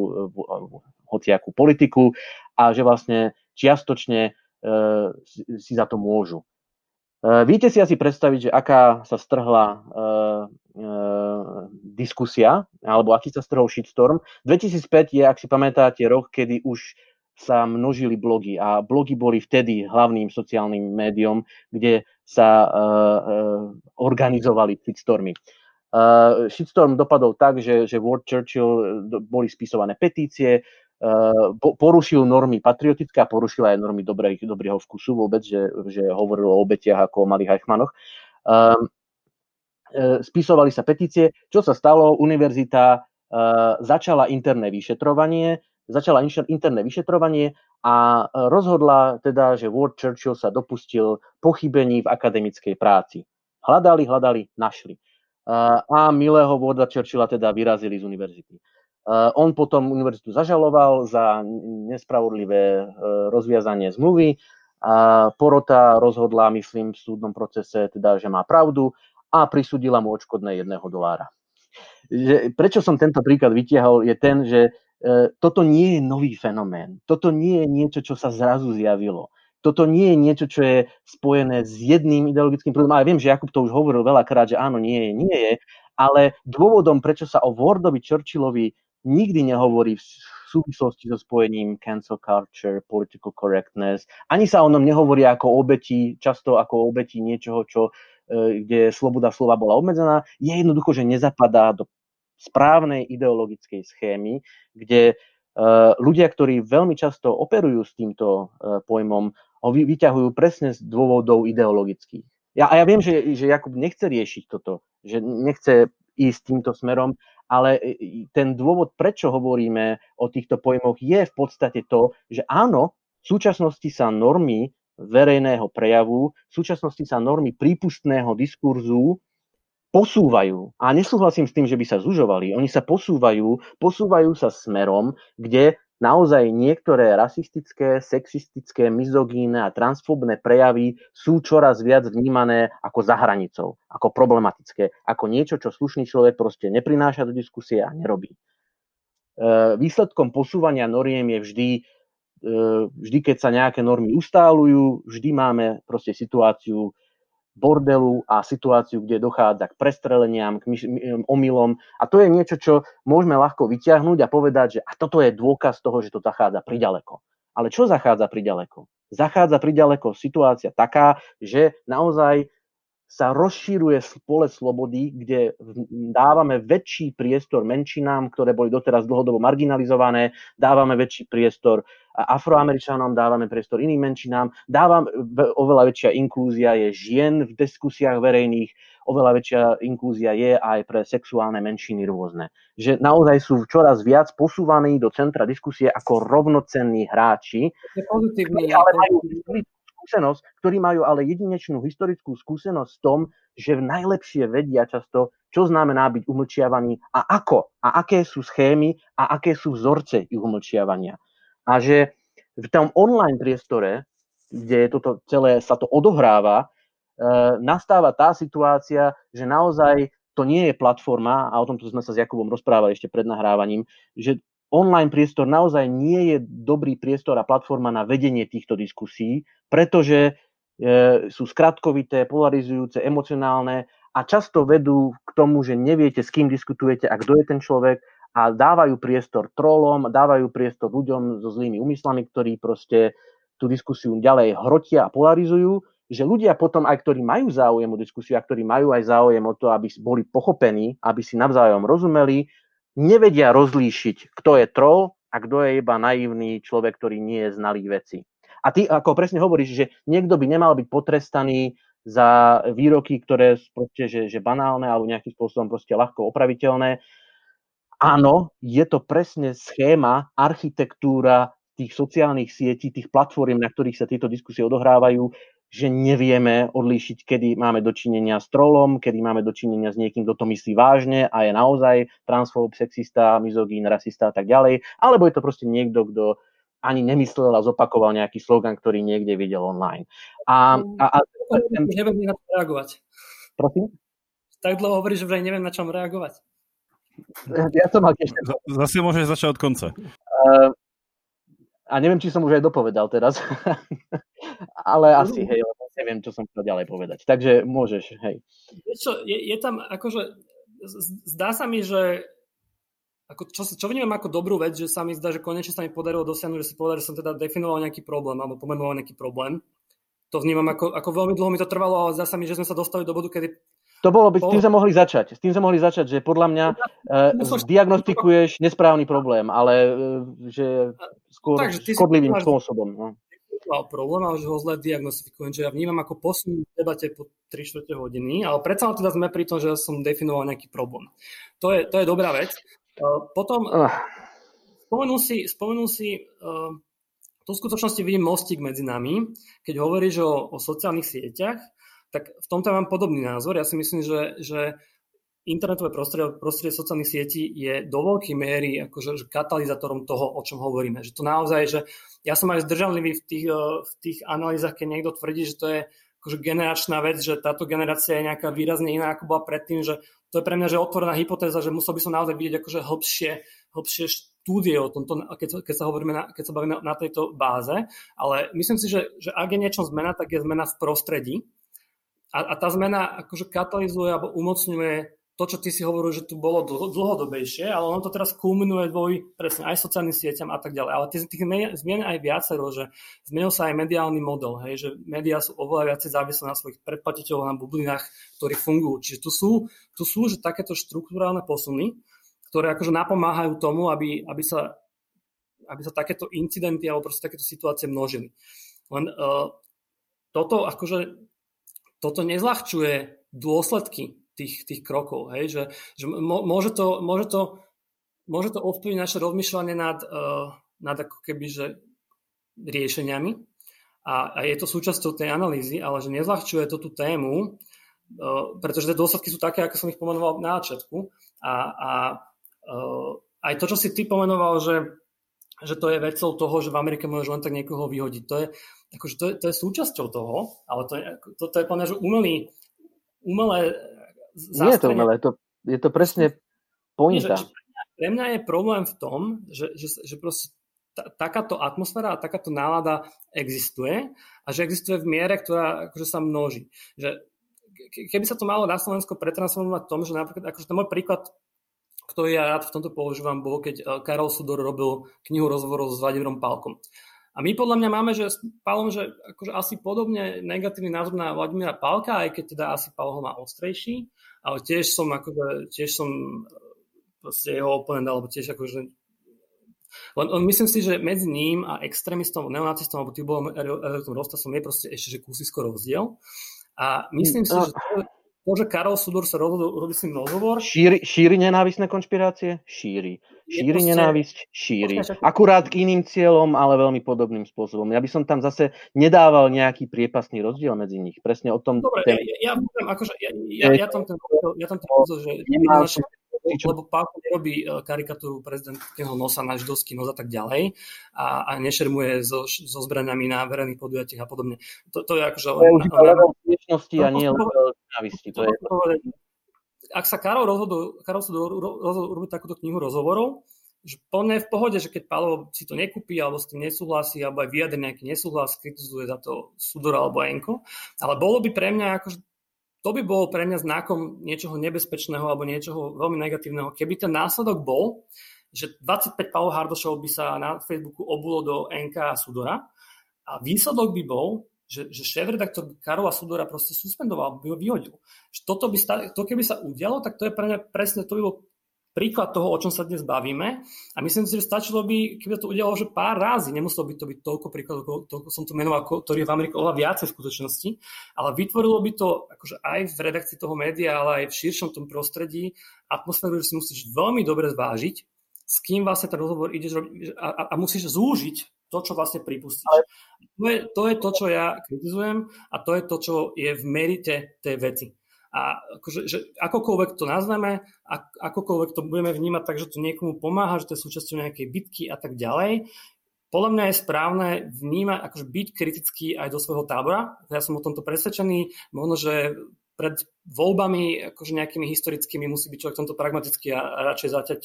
hociakú politiku a že vlastne čiastočne si za to môžu. Viete si asi predstaviť, že aká sa strhla diskusia, alebo aký sa strhol shitstorm. 2005 je, ak si pamätáte, rok, kedy už sa množili blogy a blogy boli vtedy hlavným sociálnym médium, kde sa uh, uh, organizovali shitstormy. Uh, shitstorm dopadol tak, že, že Ward Churchill boli spisované petície, uh, porušil normy patriotické a porušil aj normy dobrého, dobrého vkusu vôbec, že, že hovoril o obetiach ako o malých Eichmanoch. Uh, uh, spisovali sa petície. Čo sa stalo? Univerzita uh, začala interné vyšetrovanie, začala interné vyšetrovanie a e, rozhodla teda, že Ward Churchill sa dopustil pochybení v akademickej práci. Hľadali, hľadali, našli. E, a milého Warda Churchilla teda vyrazili z univerzity. E, on potom univerzitu zažaloval za nespravodlivé rozviazanie zmluvy a porota rozhodla, myslím, v súdnom procese, teda, že má pravdu a prisúdila mu odškodné jedného dolára. Prečo som tento príklad vytiahol, je ten, že toto nie je nový fenomén. Toto nie je niečo, čo sa zrazu zjavilo. Toto nie je niečo, čo je spojené s jedným ideologickým problémom. Ale viem, že Jakub to už hovoril veľakrát, že áno, nie je, nie je. Ale dôvodom, prečo sa o Wardovi Churchillovi nikdy nehovorí v súvislosti so spojením cancel culture, political correctness, ani sa o ňom nehovorí ako obeti, často ako obeti niečoho, čo, e, kde sloboda slova bola obmedzená, je jednoducho, že nezapadá do správnej ideologickej schémy, kde e, ľudia, ktorí veľmi často operujú s týmto e, pojmom, ho vyťahujú presne z dôvodov ideologických. Ja, a ja viem, že, že Jakub nechce riešiť toto, že nechce ísť týmto smerom, ale e, ten dôvod, prečo hovoríme o týchto pojmoch, je v podstate to, že áno, v súčasnosti sa normy verejného prejavu, v súčasnosti sa normy prípustného diskurzu posúvajú. A nesúhlasím s tým, že by sa zužovali. Oni sa posúvajú, posúvajú sa smerom, kde naozaj niektoré rasistické, sexistické, mizogíne a transfobné prejavy sú čoraz viac vnímané ako za hranicou, ako problematické, ako niečo, čo slušný človek proste neprináša do diskusie a nerobí. E, výsledkom posúvania noriem je vždy, e, vždy keď sa nejaké normy ustálujú, vždy máme proste situáciu bordelu a situáciu, kde dochádza k prestreleniam, k omylom. A to je niečo, čo môžeme ľahko vyťahnuť a povedať, že a toto je dôkaz toho, že to zachádza priďaleko. Ale čo zachádza priďaleko? Zachádza priďaleko situácia taká, že naozaj sa rozšíruje pole slobody, kde dávame väčší priestor menšinám, ktoré boli doteraz dlhodobo marginalizované, dávame väčší priestor afroameričanom, dávame priestor iným menšinám, dávam oveľa väčšia inklúzia je žien v diskusiách verejných, oveľa väčšia inklúzia je aj pre sexuálne menšiny rôzne. Že naozaj sú čoraz viac posúvaní do centra diskusie ako rovnocenní hráči, ale majú skúsenosť, ktorí majú ale jedinečnú historickú skúsenosť v tom, že najlepšie vedia často, čo znamená byť umlčiavaný a ako, a aké sú schémy a aké sú vzorce ich umlčiavania. A že v tom online priestore, kde toto celé sa to odohráva, e, nastáva tá situácia, že naozaj to nie je platforma, a o tomto sme sa s Jakubom rozprávali ešte pred nahrávaním, že online priestor naozaj nie je dobrý priestor a platforma na vedenie týchto diskusí, pretože e, sú skratkovité, polarizujúce, emocionálne a často vedú k tomu, že neviete, s kým diskutujete a kto je ten človek a dávajú priestor trolom, dávajú priestor ľuďom so zlými úmyslami, ktorí proste tú diskusiu ďalej hrotia a polarizujú, že ľudia potom, aj ktorí majú záujem o diskusiu a ktorí majú aj záujem o to, aby boli pochopení, aby si navzájom rozumeli, nevedia rozlíšiť, kto je troll a kto je iba naivný človek, ktorý nie je znalý veci. A ty, ako presne hovoríš, že niekto by nemal byť potrestaný za výroky, ktoré sú proste, že, že banálne alebo nejakým spôsobom proste ľahko opraviteľné. Áno, je to presne schéma, architektúra tých sociálnych sietí, tých platform, na ktorých sa tieto diskusie odohrávajú, že nevieme odlíšiť, kedy máme dočinenia s trolom, kedy máme dočinenia s niekým, kto to myslí vážne a je naozaj transfób, sexista, mizogín, rasista a tak ďalej, alebo je to proste niekto, kto ani nemyslel a zopakoval nejaký slogan, ktorý niekde videl online. A, a, a, neviem na to reagovať. Prosím? Tak dlho hovoríš, že vraj neviem na čom reagovať. Ja som mal tiež... Zase môžeš začať od konca. Uh, a neviem, či som už aj dopovedal teraz. Ale asi, hej, lebo neviem, čo som chcel ďalej povedať. Takže môžeš, hej. Čo, je, je tam akože, zdá sa mi, že ako, čo, čo vnímam ako dobrú vec, že sa mi zdá, že konečne sa mi podarilo dosiahnuť, že si povedal, že som teda definoval nejaký problém alebo pomenoval nejaký problém. To vnímam ako, ako veľmi dlho mi to trvalo, ale zdá sa mi, že sme sa dostali do bodu, kedy to bolo by, s tým sme mohli začať. S tým sme mohli začať, že podľa mňa uh, diagnostikuješ nesprávny problém, ale uh, že skôr Takže škodlivým spôsobom. No problém, ale že ho zle diagnostikujem, že ja vnímam ako posun v debate po 3 4 hodiny, ale predsa teda sme pri tom, že som definoval nejaký problém. To je, to je dobrá vec. Potom spomenul si, spomenul si tu v skutočnosti vidím mostík medzi nami, keď hovoríš o, o sociálnych sieťach, tak v tomto mám podobný názor. Ja si myslím, že, že internetové prostredie, prostredie sociálnych sietí je do veľkej miery akože, že katalizátorom toho, o čom hovoríme. Že to naozaj, že ja som aj zdržanlivý v tých, eh, v tých analýzach, keď niekto tvrdí, že to je akože generačná vec, že táto generácia je nejaká výrazne iná, ako bola predtým, že to je pre mňa že otvorená hypotéza, že musel by som naozaj vidieť akože hlbšie, hlbšie štúdie o tomto, keď, keď, sa, hovoríme na, keď sa bavíme na tejto báze, ale myslím si, že, že ak je niečo zmena, tak je zmena v prostredí a, a tá zmena akože katalizuje alebo umocňuje to, čo ty si hovoril, že tu bolo dlhodobejšie, ale ono to teraz kulminuje dvoj, presne aj sociálnym sieťam a tak ďalej. Ale tých, tých zmien aj viacero, že zmenil sa aj mediálny model, hej, že médiá sú oveľa viacej závislé na svojich predplatiteľov, na bublinách, ktorí fungujú. Čiže tu sú, tu sú že takéto štruktúrálne posuny, ktoré akože napomáhajú tomu, aby, aby, sa, aby sa takéto incidenty alebo proste takéto situácie množili. Len uh, toto akože toto nezľahčuje dôsledky tých, tých krokov. Hej? Že, že môže, to, môže, to, môže to ovplyvniť naše rozmýšľanie nad, uh, nad ako keby, že riešeniami a, a je to súčasťou tej analýzy, ale že nezľahčuje to tú tému, uh, pretože tie dôsledky sú také, ako som ich pomenoval na začiatku a, a uh, aj to, čo si ty pomenoval, že, že to je vecou toho, že v Amerike môžeš len tak niekoho vyhodiť, to je, akože to je, to je súčasťou toho, ale to je, to, to je plne, že umelý, umelé nie je to umelé, to, je to presne pointa. Pre mňa, pre mňa je problém v tom, že, že, že proste t- takáto atmosféra a takáto nálada existuje a že existuje v miere, ktorá akože sa množí. Že keby sa to malo na Slovensko pretransformovať v tom, že napríklad, akože ten môj príklad, ktorý ja rád v tomto používam, bol, keď eh, Karol Sudor robil knihu rozhovorov s Vladimírom Pálkom. A my podľa mňa máme, že s Pavlom, že akože asi podobne negatívny názor na Vladimíra Pálka, aj keď teda asi Pavel ho má ostrejší, ale tiež som akože, tiež som proste jeho oponent, alebo tiež akože len, myslím si, že medzi ním a extrémistom, neonacistom alebo Tibolom Eriktom Rostasom je proste ešte že kúsisko rozdiel. A myslím si, že to, to, že Karol Sudor sa rozhodol urobiť s ním rozhovor... Šíri, šíri nenávisné konšpirácie? Šíri. Šíri proste, nenávisť? Šíri. Akurát k iným cieľom, ale veľmi podobným spôsobom. Ja by som tam zase nedával nejaký priepasný rozdiel medzi nich. Presne o tom... Dobre, ten... ja, ja, akože, ja, ja, ja, tam ten, ja tam ten že nemá, lebo Pálko nerobí e, karikatúru prezidentského nosa na židovský nos a tak ďalej a, a nešermuje so, so zbraniami na verejných podujatiach a podobne. To, to je akože... To je už a nie level nenávisti. To je... Ak sa Karol rozhodol, Karol sa rozhodol urobiť takúto knihu rozhovorov, že plne v pohode, že keď Palo si to nekúpi alebo s tým nesúhlasí alebo aj vyjadri nejaký nesúhlas, kritizuje za to Sudor alebo Enko, ale bolo by pre mňa akože to by bolo pre mňa znakom niečoho nebezpečného alebo niečoho veľmi negatívneho. Keby ten následok bol, že 25 Paolo Hardošov by sa na Facebooku obulo do NK a Sudora a výsledok by bol, že, že šéf-redaktor Karola Sudora proste suspendoval, by ho vyhodil. Toto by sta- to keby sa udialo, tak to je pre mňa presne, to by bol príklad toho, o čom sa dnes bavíme. A myslím si, že stačilo by, keby to udialo že pár razy, nemuselo by to byť toľko príkladov, toľko som to menoval, ktorý je v Amerike oveľa viacej v skutočnosti, ale vytvorilo by to akože aj v redakcii toho média, ale aj v širšom tom prostredí atmosféru, že si musíš veľmi dobre zvážiť, s kým vlastne ten rozhovor ideš robiť a, a, a musíš zúžiť to, čo vlastne pripustíš. To, je, to je to, čo ja kritizujem a to je to, čo je v merite tej veci. A akože, že akokoľvek to nazveme, ak, akokoľvek to budeme vnímať tak, že to niekomu pomáha, že to je súčasťou nejakej bitky a tak ďalej, podľa mňa je správne vnímať, akože byť kritický aj do svojho tábora. Ja som o tomto presvedčený. Možno, že pred voľbami, akože nejakými historickými, musí byť človek tomto pragmatický a radšej zaťať,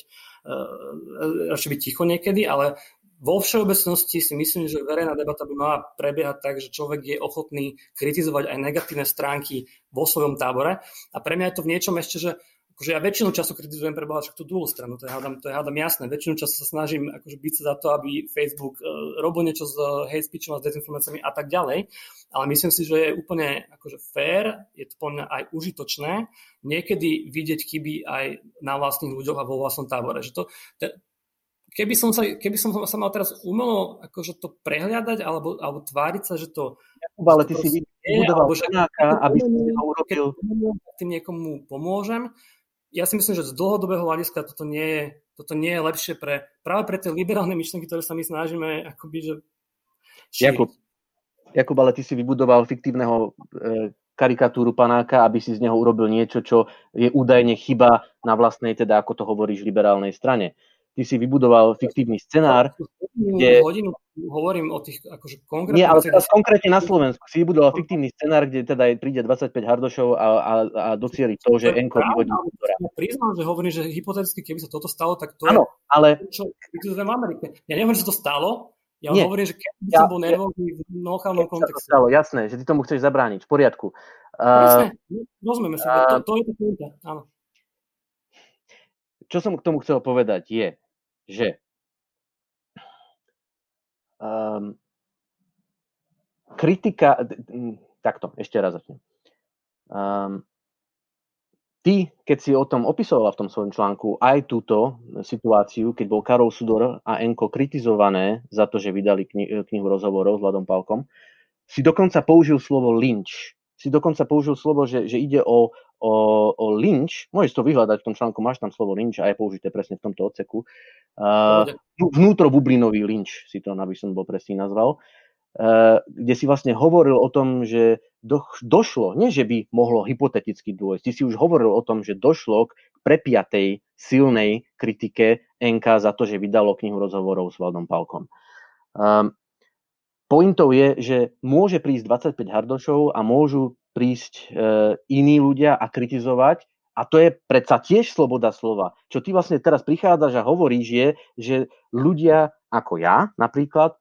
uh, radšej byť ticho niekedy, ale vo všeobecnosti si myslím, že verejná debata by mala prebiehať tak, že človek je ochotný kritizovať aj negatívne stránky vo svojom tábore. A pre mňa je to v niečom ešte, že akože ja väčšinu času kritizujem pre Boha tú druhú stranu, to je, hádam, to je hádam jasné. Väčšinu času sa snažím akože byť za to, aby Facebook uh, robil niečo s hate speechom a s dezinformáciami a tak ďalej. Ale myslím si, že je úplne akože fair, je to po mňa aj užitočné niekedy vidieť chyby aj na vlastných ľuďoch a vo vlastnom tábore. Že to, keby som sa, keby som sa mal teraz umelo akože to prehľadať alebo, alebo tváriť sa, že to... Jakub, ale ty si vybudoval nejaká, aby si ho urobil... Tým niekomu pomôžem. Ja si myslím, že z dlhodobého hľadiska toto nie je, toto nie je lepšie pre, práve pre tie liberálne myšlenky, ktoré sa my snažíme akoby, že... Jakub, Jakub, ale ty si vybudoval fiktívneho e, karikatúru panáka, aby si z neho urobil niečo, čo je údajne chyba na vlastnej, teda ako to hovoríš, liberálnej strane ty si vybudoval fiktívny scenár. Kde... Hodinu hovorím o tých akože konkrétnych... Nie, ale teraz konkrétne na Slovensku si vybudoval fiktívny scenár, kde teda príde 25 hardošov a, a, a docieli to, že Enko vyhodí. Ja priznám, že hovorím, že hypoteticky, keby sa toto stalo, tak to ano, je ale... čo kritizujem v Amerike. Ja neviem, že to stalo, ja Nie. hovorím, že keby ja, som bol nervózny v lokálnom kontexte. To stalo, jasné, že ty tomu chceš zabrániť, v poriadku. Uh, rozumieme sa, uh, to, to je to áno. Čo som k tomu chcel povedať je, že um, kritika, takto, ešte raz začnem. Um, ty, keď si o tom opisovala v tom svojom článku aj túto situáciu, keď bol Karol Sudor a Enko kritizované za to, že vydali kni- knihu rozhovorov s Vladom Palkom, si dokonca použil slovo lynč. Si dokonca použil slovo, že, že ide o, o, o lynč. Môžeš to vyhľadať v tom článku, máš tam slovo lynč a je použité presne v tomto odseku. Uh, vnútrobublinový lynč si to, aby som bol presne nazval, uh, kde si vlastne hovoril o tom, že do, došlo, nie že by mohlo hypoteticky dôjsť, ty si už hovoril o tom, že došlo k prepiatej silnej kritike NK za to, že vydalo knihu rozhovorov s Valdom Palkom. Um, pointou je, že môže prísť 25 hardošov a môžu prísť uh, iní ľudia a kritizovať a to je predsa tiež sloboda slova. Čo ty vlastne teraz prichádzaš a hovoríš je, že ľudia ako ja napríklad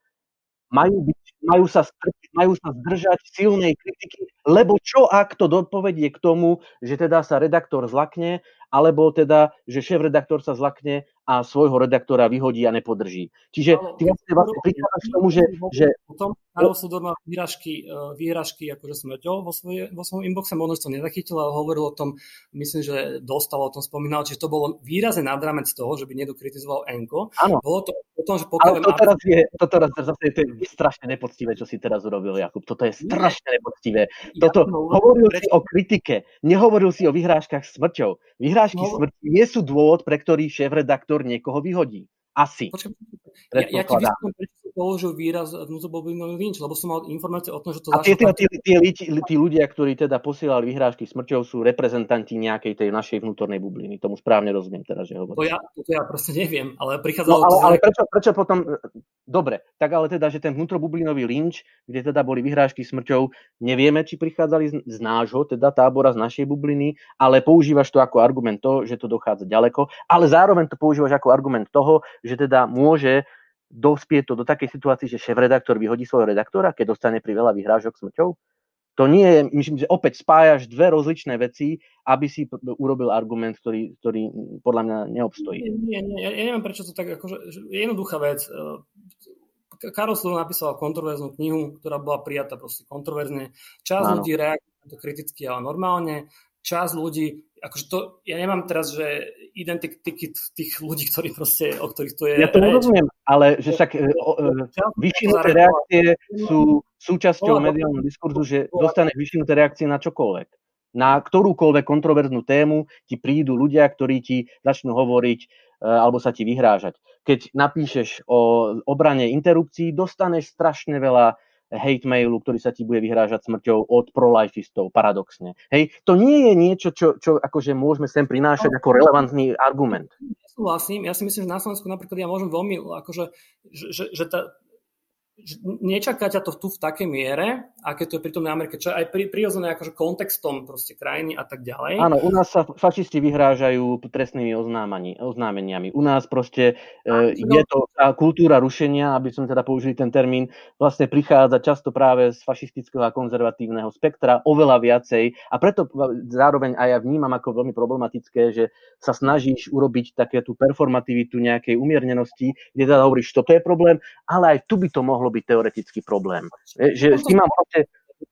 majú, byť, majú, sa, majú sa zdržať silnej kritiky, lebo čo ak to dopovedie k tomu, že teda sa redaktor zlakne alebo teda, že šéf-redaktor sa zlakne a svojho redaktora vyhodí a nepodrží. Čiže ty vlastne, vlastne prichádzaš k tomu, že... že... Potom Karol Sudor má výražky, e, výražky akože smrťou vo, svoje, vo svojom inboxe, možno to nezachytil, ale hovoril o tom, myslím, že dostal o tom spomínal, čiže to bolo výrazne nad rámec toho, že by niekto kritizoval Enko. Áno. Bolo to o tom, že pokiaľ... Ale to teraz je, to teraz zase to je strašne nepoctivé, čo si teraz urobil, Jakub. Toto je strašne nepoctivé. Toto, ja hovoril si o kritike, nehovoril si o vyhrážkach smrťou. Vyhrážky no. smrti nie sú dôvod, pre ktorý šéf-redaktor niekoho vyhodí. Asi. Počkej, ja, ja ti vysvetlím, prečo som použil výraz vnútroboblinový lynč, lebo som mal informácie o tom, že to A tie, tie, tie, tie, tí ľudia, ktorí teda posielali vyhrážky smrťou, sú reprezentanti nejakej tej našej vnútornej bubliny. Tomu správne rozumiem teraz, že hovorím. To ja, to ja proste neviem, ale prichádzalo... No, ale, ale prečo, prečo potom... Dobre, tak ale teda, že ten vnútrobublinový lynč, kde teda boli vyhrážky smrťou, nevieme, či prichádzali z, z nášho, teda tábora, z našej bubliny, ale používaš to ako argument toho, že to dochádza ďaleko, ale zároveň to používaš ako argument toho, že teda môže dospieť to do takej situácii, že šéf-redaktor vyhodí svojho redaktora, keď dostane pri veľa vyhrážok smrťou? To nie je, myslím, že opäť spájaš dve rozličné veci, aby si urobil argument, ktorý, ktorý podľa mňa neobstojí. Nie, nie, ja, ja neviem, prečo to tak, akože, jednoduchá vec. E, Karol Slovo napísal kontroverznú knihu, ktorá bola prijatá proste kontroverzne. Časť ľudí reaguje to kriticky, ale normálne. Časť ľudí akože to, ja nemám teraz, že identiky tých ľudí, ktorí proste, o ktorých to je Ja to rozumiem, ale že však e, vyššinuté reakcie sú súčasťou mediálneho diskurzu, že dostaneš vyššinuté reakcie na čokoľvek. Na ktorúkoľvek kontroverznú tému ti prídu ľudia, ktorí ti začnú hovoriť e, alebo sa ti vyhrážať. Keď napíšeš o obrane interrupcií, dostaneš strašne veľa hate mailu, ktorý sa ti bude vyhrážať smrťou od prolifistov, paradoxne. Hej, to nie je niečo, čo, čo akože môžeme sem prinášať ako relevantný argument. Súhlasím, ja si myslím, že na Slovensku napríklad ja môžem veľmi, akože, že, že, že tá, nečaká ťa to tu v takej miere, aké to je pri tom Amerike, čo je aj pri, prirodzené akože kontextom proste krajiny a tak ďalej. Áno, u nás sa fašisti vyhrážajú trestnými oznámeniami. U nás proste e, je to tá kultúra rušenia, aby som teda použili ten termín, vlastne prichádza často práve z fašistického a konzervatívneho spektra oveľa viacej a preto zároveň aj ja vnímam ako veľmi problematické, že sa snažíš urobiť také tú performativitu nejakej umiernenosti, kde teda hovoríš, toto je problém, ale aj tu by to mohlo mohlo byť teoretický problém. Že s tým mám proste...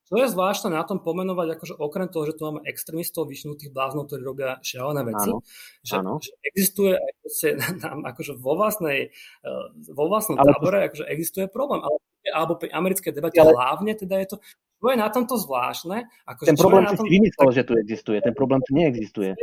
To je zvláštne na tom pomenovať, akože okrem toho, že tu máme extrémistov, vyšnutých bláznov, ktorí robia šialené veci, áno, že, áno. že existuje proste, nám, akože vo vlastnej, eh, vo vlastnom ale tábore, to... akože existuje problém, ale, alebo pri americkej debate ale... hlavne teda je to, čo je na tomto zvláštne. Akože, ten problém si tom... vymyslel, že tu existuje, ten problém tu neexistuje.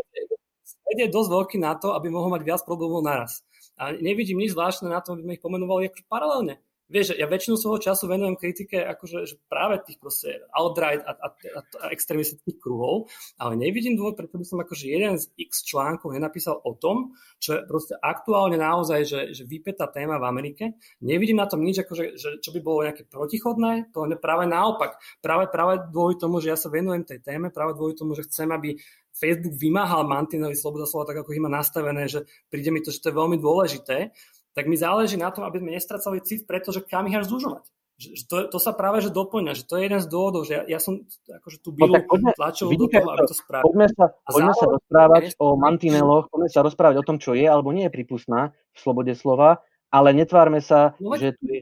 Svet je dosť veľký na to, aby mohol mať viac problémov naraz. A nevidím nič zvláštne na tom, aby sme ich pomenovali akože paralelne vieš, ja väčšinu svojho času venujem kritike akože že práve tých proste alt-right a, a, a, a extremistických kruhov, ale nevidím dôvod, prečo by som akože jeden z x článkov nenapísal o tom, čo je proste aktuálne naozaj, že, že vypetá téma v Amerike. Nevidím na tom nič, akože, že, čo by bolo nejaké protichodné, to je práve naopak. Práve, práve dôvod tomu, že ja sa venujem tej téme, práve dôvod tomu, že chcem, aby Facebook vymáhal mantinely sloboda slova tak, ako ich má nastavené, že príde mi to, že to je veľmi dôležité, tak mi záleží na tom, aby sme nestracali cit, pretože kam ich až zužovať. To, to sa práve že doplňa, že to je jeden z dôvodov, že ja, ja som akože tú bilu no, tlačil do toho, aby to spravil. Poďme sa, poďme sa rozprávať o mantineloch, poďme sa rozprávať o tom, čo je alebo nie je prípustná v slobode slova, ale netvárme sa, no, že tu je...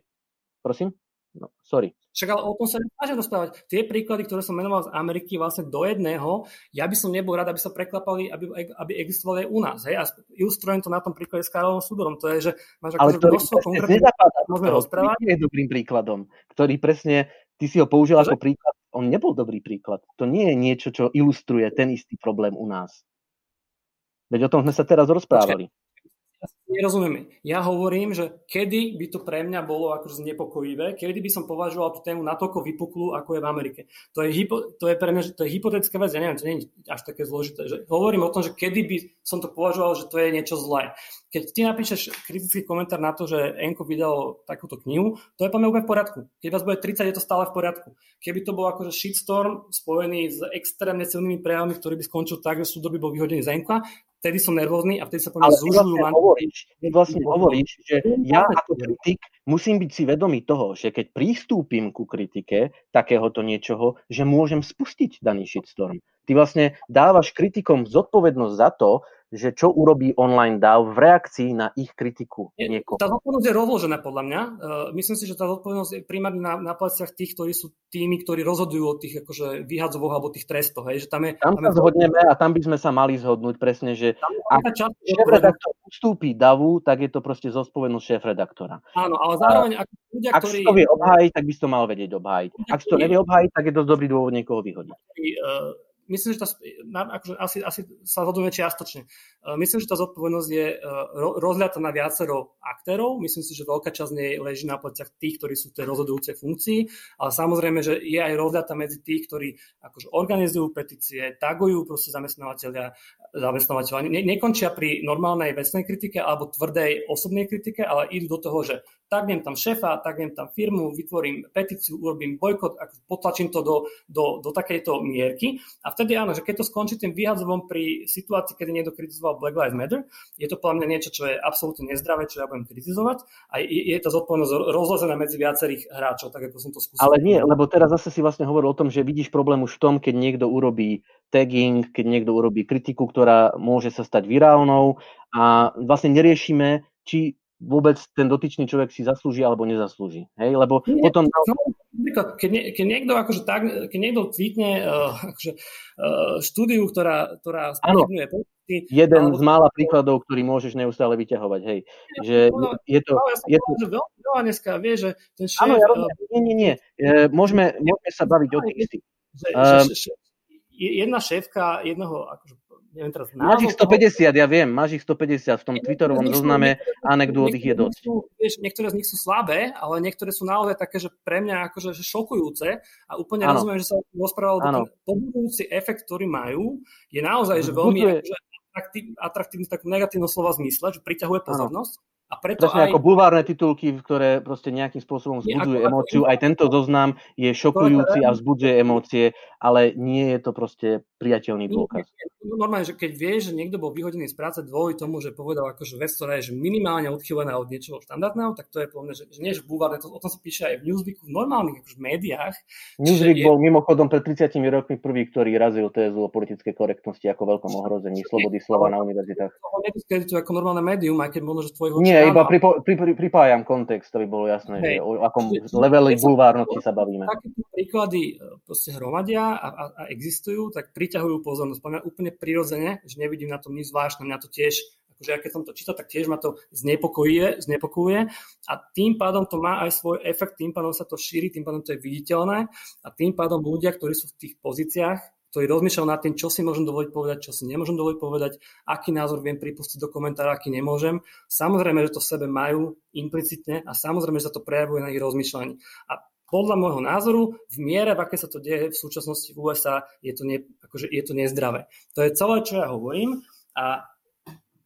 Prosím? No, sorry. Však ale o tom sa nemôže rozprávať. Tie príklady, ktoré som menoval z Ameriky vlastne do jedného, ja by som nebol rád, aby sa preklapali, aby, aby existovali aj u nás. Hej? A ilustrujem to na tom príklade s Karolom Sudorom. To je, že máš ale to množstvo konkrétnych môžeme rozprávať. je dobrým príkladom, ktorý presne, ty si ho použil ako príklad, on nebol dobrý príklad. To nie je niečo, čo ilustruje ten istý problém u nás. Veď o tom sme sa teraz rozprávali. Počkej nerozumieme. Ja hovorím, že kedy by to pre mňa bolo akože znepokojivé, kedy by som považoval tú tému natoľko vypuklú, ako je v Amerike. To je, hypo, to je pre mňa, to je hypotetická vec, ja neviem, to nie je až také zložité. Že hovorím o tom, že kedy by som to považoval, že to je niečo zlé. Keď ty napíšeš kritický komentár na to, že Enko vydal takúto knihu, to je pre mňa úplne v poriadku. Keď vás bude 30, je to stále v poriadku. Keby to bol akože shitstorm spojený s extrémne silnými prejavmi, ktorý by skončil tak, že súd by bol vyhodený z Enka, vtedy som nervózny a vtedy sa po mňa zúžujú. Vlastne hovoríš, vlastne hovoríš, že ja ako kritik musím byť si vedomý toho, že keď pristúpim ku kritike takéhoto niečoho, že môžem spustiť daný shitstorm. Ty vlastne dávaš kritikom zodpovednosť za to, že čo urobí online DAO v reakcii na ich kritiku niekoho. Tá zodpovednosť je rozložená podľa mňa. Uh, myslím si, že tá zodpovednosť je primárne na, na pleciach tých, ktorí sú tými, ktorí rozhodujú o tých akože, vyhadzovoch alebo tých trestoch. Hej. Že tam, je, tam, tam sa je... zhodneme a tam by sme sa mali zhodnúť presne, že tam ak šéf-redaktor ustúpi DAVu, tak je to proste zodpovednosť šéf-redaktora. Áno, ale zároveň ak ľudia, ak ktorí... si to vie obhájiť, tak by si to mal vedieť obhájiť. Ak si to nevie obhájiť, tak je dosť dobrý dôvod niekoho vyhodiť. Myslím, že tá, akože asi, asi sa zhodujeme čiastočne. E, myslím, že tá zodpovednosť je e, rozhľadá na viacero aktérov. Myslím si, že veľká časť nej leží na pleciach tých, ktorí sú v tej rozhodujúcej funkcii, ale samozrejme, že je aj rozhľadá medzi tých, ktorí akože organizujú petície, tagujú proste zamestnávateľia, zamestnávateľa. Ne, nekončia pri normálnej vecnej kritike alebo tvrdej osobnej kritike, ale idú do toho, že tagnem tam šéfa, tagnem tam firmu, vytvorím petíciu, urobím bojkot, potlačím to do, do, do takejto mierky. A vtedy áno, že keď to skončí tým vyhadzovom pri situácii, kedy niekto kritizoval Black Lives Matter, je to podľa mňa niečo, čo je absolútne nezdravé, čo ja budem kritizovať a je, je to zodpovednosť rozlezená medzi viacerých hráčov, tak ako som to skúsil. Ale nie, lebo teraz zase si vlastne hovoril o tom, že vidíš problém už v tom, keď niekto urobí tagging, keď niekto urobí kritiku, ktorá môže sa stať virálnou a vlastne neriešime, či vôbec ten dotyčný človek si zaslúži alebo nezaslúži. Hej? Lebo Nie, potom... No, keď, nie, keď, niekto akože tak, keď niekto tweetne uh, akože, uh, štúdiu, ktorá, ktorá spochybňuje Jeden alebo... z mála príkladov, ktorý môžeš neustále vyťahovať, hej. Že no, je to... Ja je to... veľa dneska vie, že ten šéf... Áno, ja rozumiem. Uh, nie, nie, nie. Môžeme, môžeme sa baviť o tých istých. Že, že, jedna šéfka jedného akože neviem teraz Máš ich 150, ja viem, máš ich 150, v tom Twitterovom zozname anekdôt ich je dosť. Vieš, niektoré z nich sú slabé, ale niektoré sú naozaj také, že pre mňa akože že šokujúce a úplne ano. rozumiem, že sa rozprával, pobudujúci efekt, ktorý majú, je naozaj že veľmi akože, atraktívny v takom negatívnom slova zmysle, že priťahuje pozornosť. Ano. A preto Presne aj... ako bulvárne titulky, ktoré proste nejakým spôsobom vzbudzujú emóciu. Aj tento zoznam je šokujúci a vzbudzuje emócie, ale nie je to proste priateľný dôkaz. No, normálne, že keď vieš, že niekto bol vyhodený z práce dvoj tomu, že povedal akože vec, ktorá je že minimálne odchylená od niečoho štandardného, tak to je podľa že, že nie že búvarné, to, o tom sa píše aj v Newsweeku, v normálnych akože médiách. Newsweek je... bol mimochodom pred 30 rokmi prvý, ktorý razil tézu o politickej korektnosti ako veľkom ohrození slobody slova na univerzitách. To ako normálne médium, aj keď možno, že tvojho Nie, iba pripo, pri, pripájam kontext, aby bolo jasné, hey. že o akom leveli bulvárnosti sa bavíme. Takéto príklady e, proste hromadia a, a, a existujú, tak priťahujú pozornosť. Podľa úplne prirodzene, že nevidím na tom nič zvláštne, mňa to tiež akože ja keď som to čítal, tak tiež ma to znepokojuje, znepokojuje a tým pádom to má aj svoj efekt, tým pádom sa to šíri, tým pádom to je viditeľné a tým pádom ľudia, ktorí sú v tých pozíciách, ktorí rozmýšľajú nad tým, čo si môžem dovoliť povedať, čo si nemôžem dovoliť povedať, aký názor viem pripustiť do komentára, aký nemôžem. Samozrejme, že to v sebe majú implicitne a samozrejme, že sa to prejavuje na ich rozmýšľaní. A podľa môjho názoru, v miere, v aké sa to deje v súčasnosti v USA, je to, ne, akože je to nezdravé. To je celé, čo ja hovorím a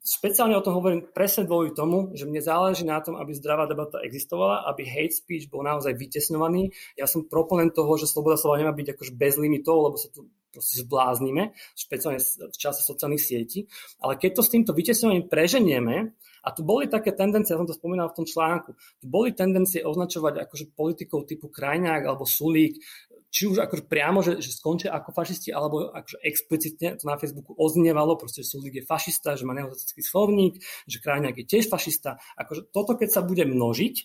špeciálne o tom hovorím presne dôvod tomu, že mne záleží na tom, aby zdravá debata existovala, aby hate speech bol naozaj vytesňovaný. Ja som proponent toho, že sloboda slova nemá byť akože bez limitov, lebo sa tu proste zbláznime, špeciálne v čase sociálnych sietí. Ale keď to s týmto vytesňovaním preženieme, a tu boli také tendencie, ja som to spomínal v tom článku, tu boli tendencie označovať akože politikov typu Krajňák alebo Sulík, či už akože priamo, že, že skončia ako fašisti, alebo akože explicitne to na Facebooku oznievalo, proste že Sulík je fašista, že má neozacický slovník, že Krajňák je tiež fašista. Akože toto, keď sa bude množiť,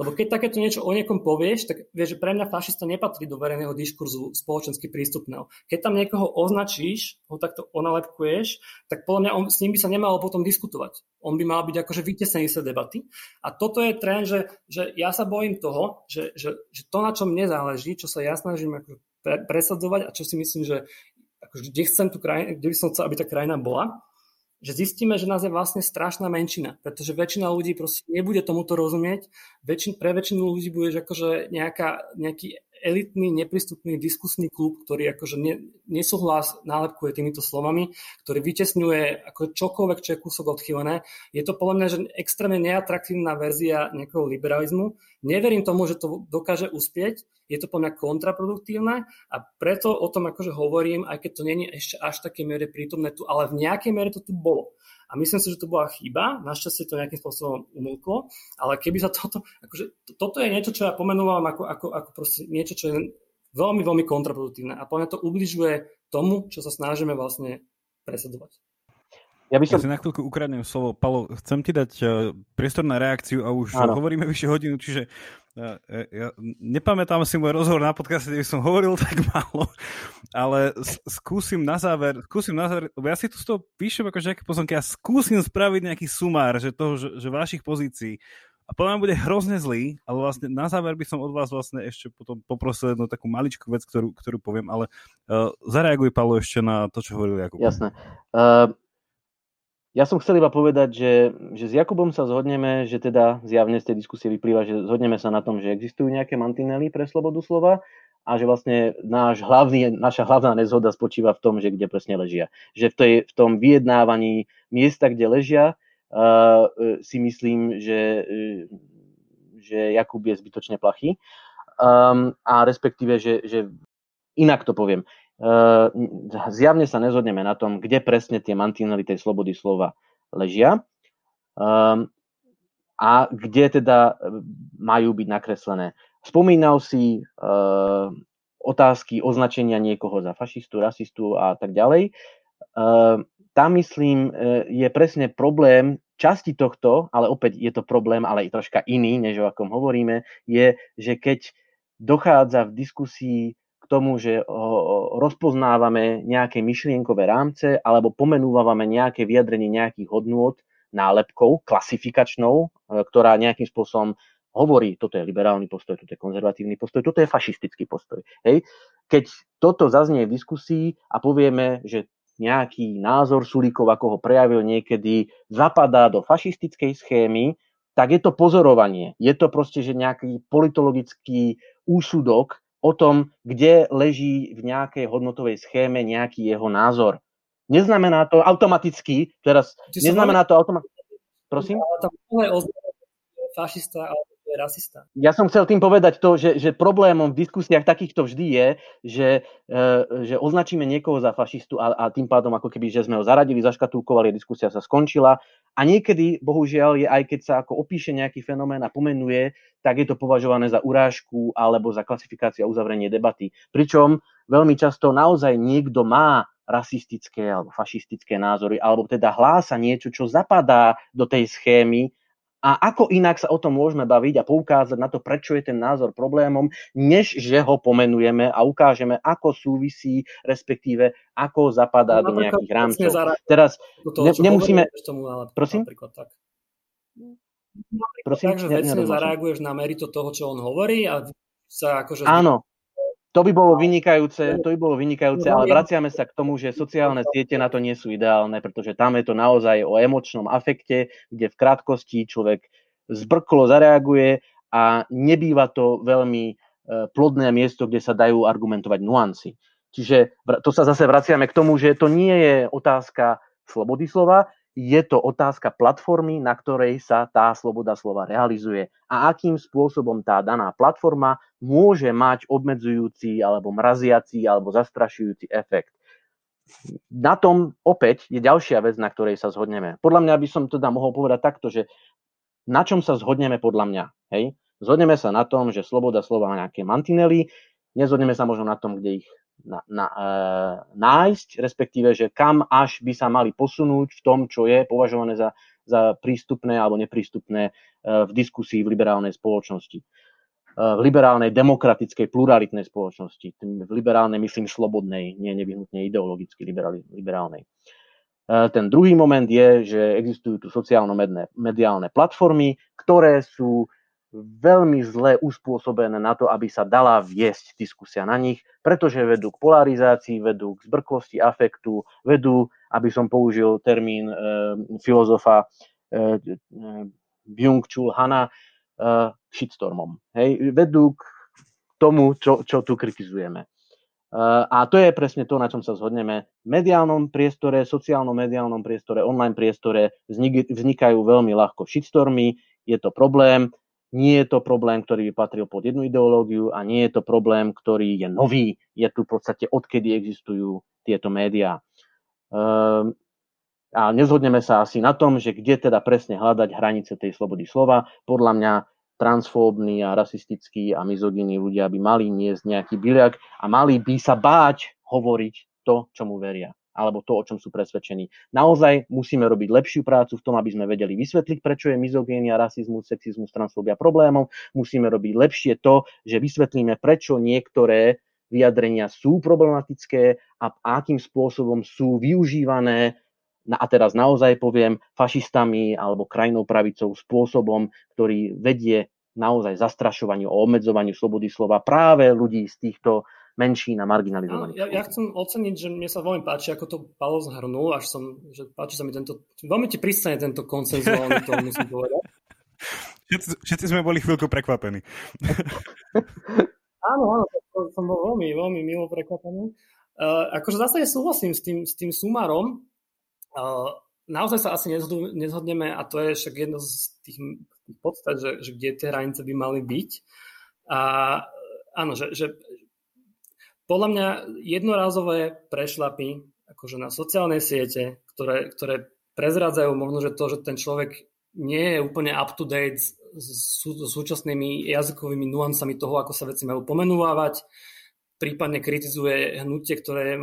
lebo keď takéto niečo o niekom povieš, tak vieš, že pre mňa fašista nepatrí do verejného diskurzu spoločensky prístupného. Keď tam niekoho označíš, ho takto onalepkuješ, tak podľa mňa on, s ním by sa nemalo potom diskutovať. On by mal byť akože vytesený sa debaty. A toto je trend, že, že ja sa bojím toho, že, že, že to, na čom mne záleží, čo sa ja snažím ako pre, presadzovať a čo si myslím, že akože, kde, chcem tú krajinu, kde by som chcel, aby tá krajina bola, že zistíme, že nás je vlastne strašná menšina, pretože väčšina ľudí proste nebude tomuto rozumieť. Väčšin, pre väčšinu ľudí bude akože nejaká, nejaký elitný, neprístupný diskusný klub, ktorý akože ne, nesúhlas nálepkuje týmito slovami, ktorý vytesňuje ako čokoľvek, čo je kúsok odchylené. Je to podľa mňa že extrémne neatraktívna verzia nejakého liberalizmu. Neverím tomu, že to dokáže uspieť. Je to podľa mňa kontraproduktívne a preto o tom akože hovorím, aj keď to je ešte až také miere prítomné tu, ale v nejakej miere to tu bolo. A myslím si, že to bola chyba, našťastie to nejakým spôsobom umlklo, ale keby sa toto, akože, toto je niečo, čo ja pomenúvam ako, ako, ako proste niečo, čo je veľmi, veľmi kontraproduktívne a podľa to ubližuje tomu, čo sa snažíme vlastne presedovať. Ja, by som... ja si na chvíľku ukradnem slovo. Palo, chcem ti dať uh, priestor na reakciu a už ano. hovoríme vyše hodinu, čiže uh, ja nepamätám si môj rozhovor na podcaste, kde som hovoril tak málo, ale skúsim na záver, skúsim na záver, ja si tu z toho píšem akože nejaké pozorky, ja skúsim spraviť nejaký sumár, že toho, že, že vašich pozícií a podľa mňa bude hrozne zlý, ale vlastne na záver by som od vás vlastne ešte potom poprosil jednu takú maličkú vec, ktorú, ktorú poviem, ale uh, zareaguj, Palo, ešte na to, čo hovoril Jakub. Jasné. Uh, ja som chcel iba povedať, že, že s Jakubom sa zhodneme, že teda zjavne z tej diskusie vyplýva, že zhodneme sa na tom, že existujú nejaké mantinely pre slobodu slova a že vlastne náš hlavný, naša hlavná nezhoda spočíva v tom, že kde presne ležia. Že v, tej, v tom vyjednávaní miesta, kde ležia, uh, si myslím, že, že Jakub je zbytočne plachý. Um, a respektíve, že, že inak to poviem. Ehm, zjavne sa nezhodneme na tom, kde presne tie mantinely tej slobody slova ležia ehm, a kde teda majú byť nakreslené. Spomínal si ehm, otázky označenia niekoho za fašistu, rasistu a tak ďalej. Tam myslím, je presne problém časti tohto, ale opäť je to problém, ale i troška iný, než o akom hovoríme, je, že keď dochádza v diskusii tomu, že rozpoznávame nejaké myšlienkové rámce alebo pomenúvame nejaké vyjadrenie nejakých hodnôt nálepkou, klasifikačnou, e, ktorá nejakým spôsobom hovorí, toto je liberálny postoj, toto je konzervatívny postoj, toto je fašistický postoj. Hej? Keď toto zaznie v diskusii a povieme, že nejaký názor Sulíkov, ako ho prejavil niekedy, zapadá do fašistickej schémy, tak je to pozorovanie. Je to proste, že nejaký politologický úsudok, o tom, kde leží v nejakej hodnotovej schéme nejaký jeho názor. Neznamená to automaticky, teraz, neznamená to automaticky, prosím? Ale tam fašista alebo je rasista. Ja som chcel tým povedať to, že, že problémom v diskusiách takýchto vždy je, že, e, že označíme niekoho za fašistu a, a tým pádom ako keby, že sme ho zaradili, zaškatulkovali, diskusia sa skončila a niekedy, bohužiaľ, je aj keď sa ako opíše nejaký fenomén a pomenuje, tak je to považované za urážku alebo za klasifikáciu a uzavrenie debaty. Pričom veľmi často naozaj niekto má rasistické alebo fašistické názory, alebo teda hlása niečo, čo zapadá do tej schémy a ako inak sa o tom môžeme baviť a poukázať na to, prečo je ten názor problémom, než že ho pomenujeme a ukážeme, ako súvisí, respektíve ako zapadá no, do nejakých rámcov. Teraz toho, ne, nemusíme... Tomu, ale Prosím? tak. Prosím? Tak, že vecne zareaguješ na merito toho, čo on hovorí a sa akože... Áno, to by bolo vynikajúce, to by bolo vynikajúce, ale vraciame sa k tomu, že sociálne siete na to nie sú ideálne, pretože tam je to naozaj o emočnom afekte, kde v krátkosti človek zbrklo zareaguje a nebýva to veľmi e, plodné miesto, kde sa dajú argumentovať nuancy. Čiže to sa zase vraciame k tomu, že to nie je otázka slobody slova, je to otázka platformy, na ktorej sa tá sloboda slova realizuje a akým spôsobom tá daná platforma môže mať obmedzujúci alebo mraziaci alebo zastrašujúci efekt. Na tom opäť je ďalšia vec, na ktorej sa zhodneme. Podľa mňa by som teda mohol povedať takto, že na čom sa zhodneme podľa mňa. Hej? Zhodneme sa na tom, že sloboda slova má nejaké mantinely, nezhodneme sa možno na tom, kde ich na, na, e, nájsť, respektíve, že kam až by sa mali posunúť v tom, čo je považované za, za prístupné alebo neprístupné e, v diskusii v liberálnej spoločnosti. E, v liberálnej, demokratickej, pluralitnej spoločnosti. V liberálnej, myslím, slobodnej, nie nevyhnutne ideologicky liberálnej. E, ten druhý moment je, že existujú tu sociálno-mediálne platformy, ktoré sú veľmi zle uspôsobené na to, aby sa dala viesť diskusia na nich, pretože vedú k polarizácii, vedú k zbrklosti afektu, vedú, aby som použil termín e, filozofa e, Byung-Chul Hana, e, shitstormom. Hej? Vedú k tomu, čo, čo tu kritizujeme. A to je presne to, na čom sa zhodneme. V mediálnom priestore, sociálno-mediálnom priestore, online priestore vznikajú veľmi ľahko shitstormy, je to problém, nie je to problém, ktorý by patril pod jednu ideológiu a nie je to problém, ktorý je nový. Je tu v podstate odkedy existujú tieto médiá. Ehm, a nezhodneme sa asi na tom, že kde teda presne hľadať hranice tej slobody slova. Podľa mňa transfóbni a rasistickí a mizogíni ľudia by mali niesť nejaký byliak a mali by sa báť hovoriť to, čomu veria alebo to, o čom sú presvedčení. Naozaj musíme robiť lepšiu prácu v tom, aby sme vedeli vysvetliť, prečo je mizogénia, rasizmus, sexizmus, transfóbia problémom. Musíme robiť lepšie to, že vysvetlíme, prečo niektoré vyjadrenia sú problematické a akým spôsobom sú využívané a teraz naozaj poviem, fašistami alebo krajnou pravicou spôsobom, ktorý vedie naozaj zastrašovaniu, o obmedzovaniu slobody slova práve ľudí z týchto menšín a marginalizovaných. Ja, ja chcem oceniť, že mne sa veľmi páči, ako to Paolo zhrnul, až som, že páči sa mi tento, veľmi ti pristane tento koncenzuálny to musím povedať. Všetci, všetci sme boli chvíľku prekvapení. áno, áno, som bol veľmi, veľmi milo prekvapený. Uh, akože zase súhlasím s tým, s tým sumárom, naozaj sa asi nezhodneme a to je však jedno z tých podstat, že, že kde tie hranice by mali byť. A áno, že, že podľa mňa jednorázové prešlapy akože na sociálnej siete, ktoré, ktoré prezrádzajú možno, že to, že ten človek nie je úplne up to date s, s, s súčasnými jazykovými nuancami toho, ako sa veci majú pomenúvať, prípadne kritizuje hnutie, ktoré,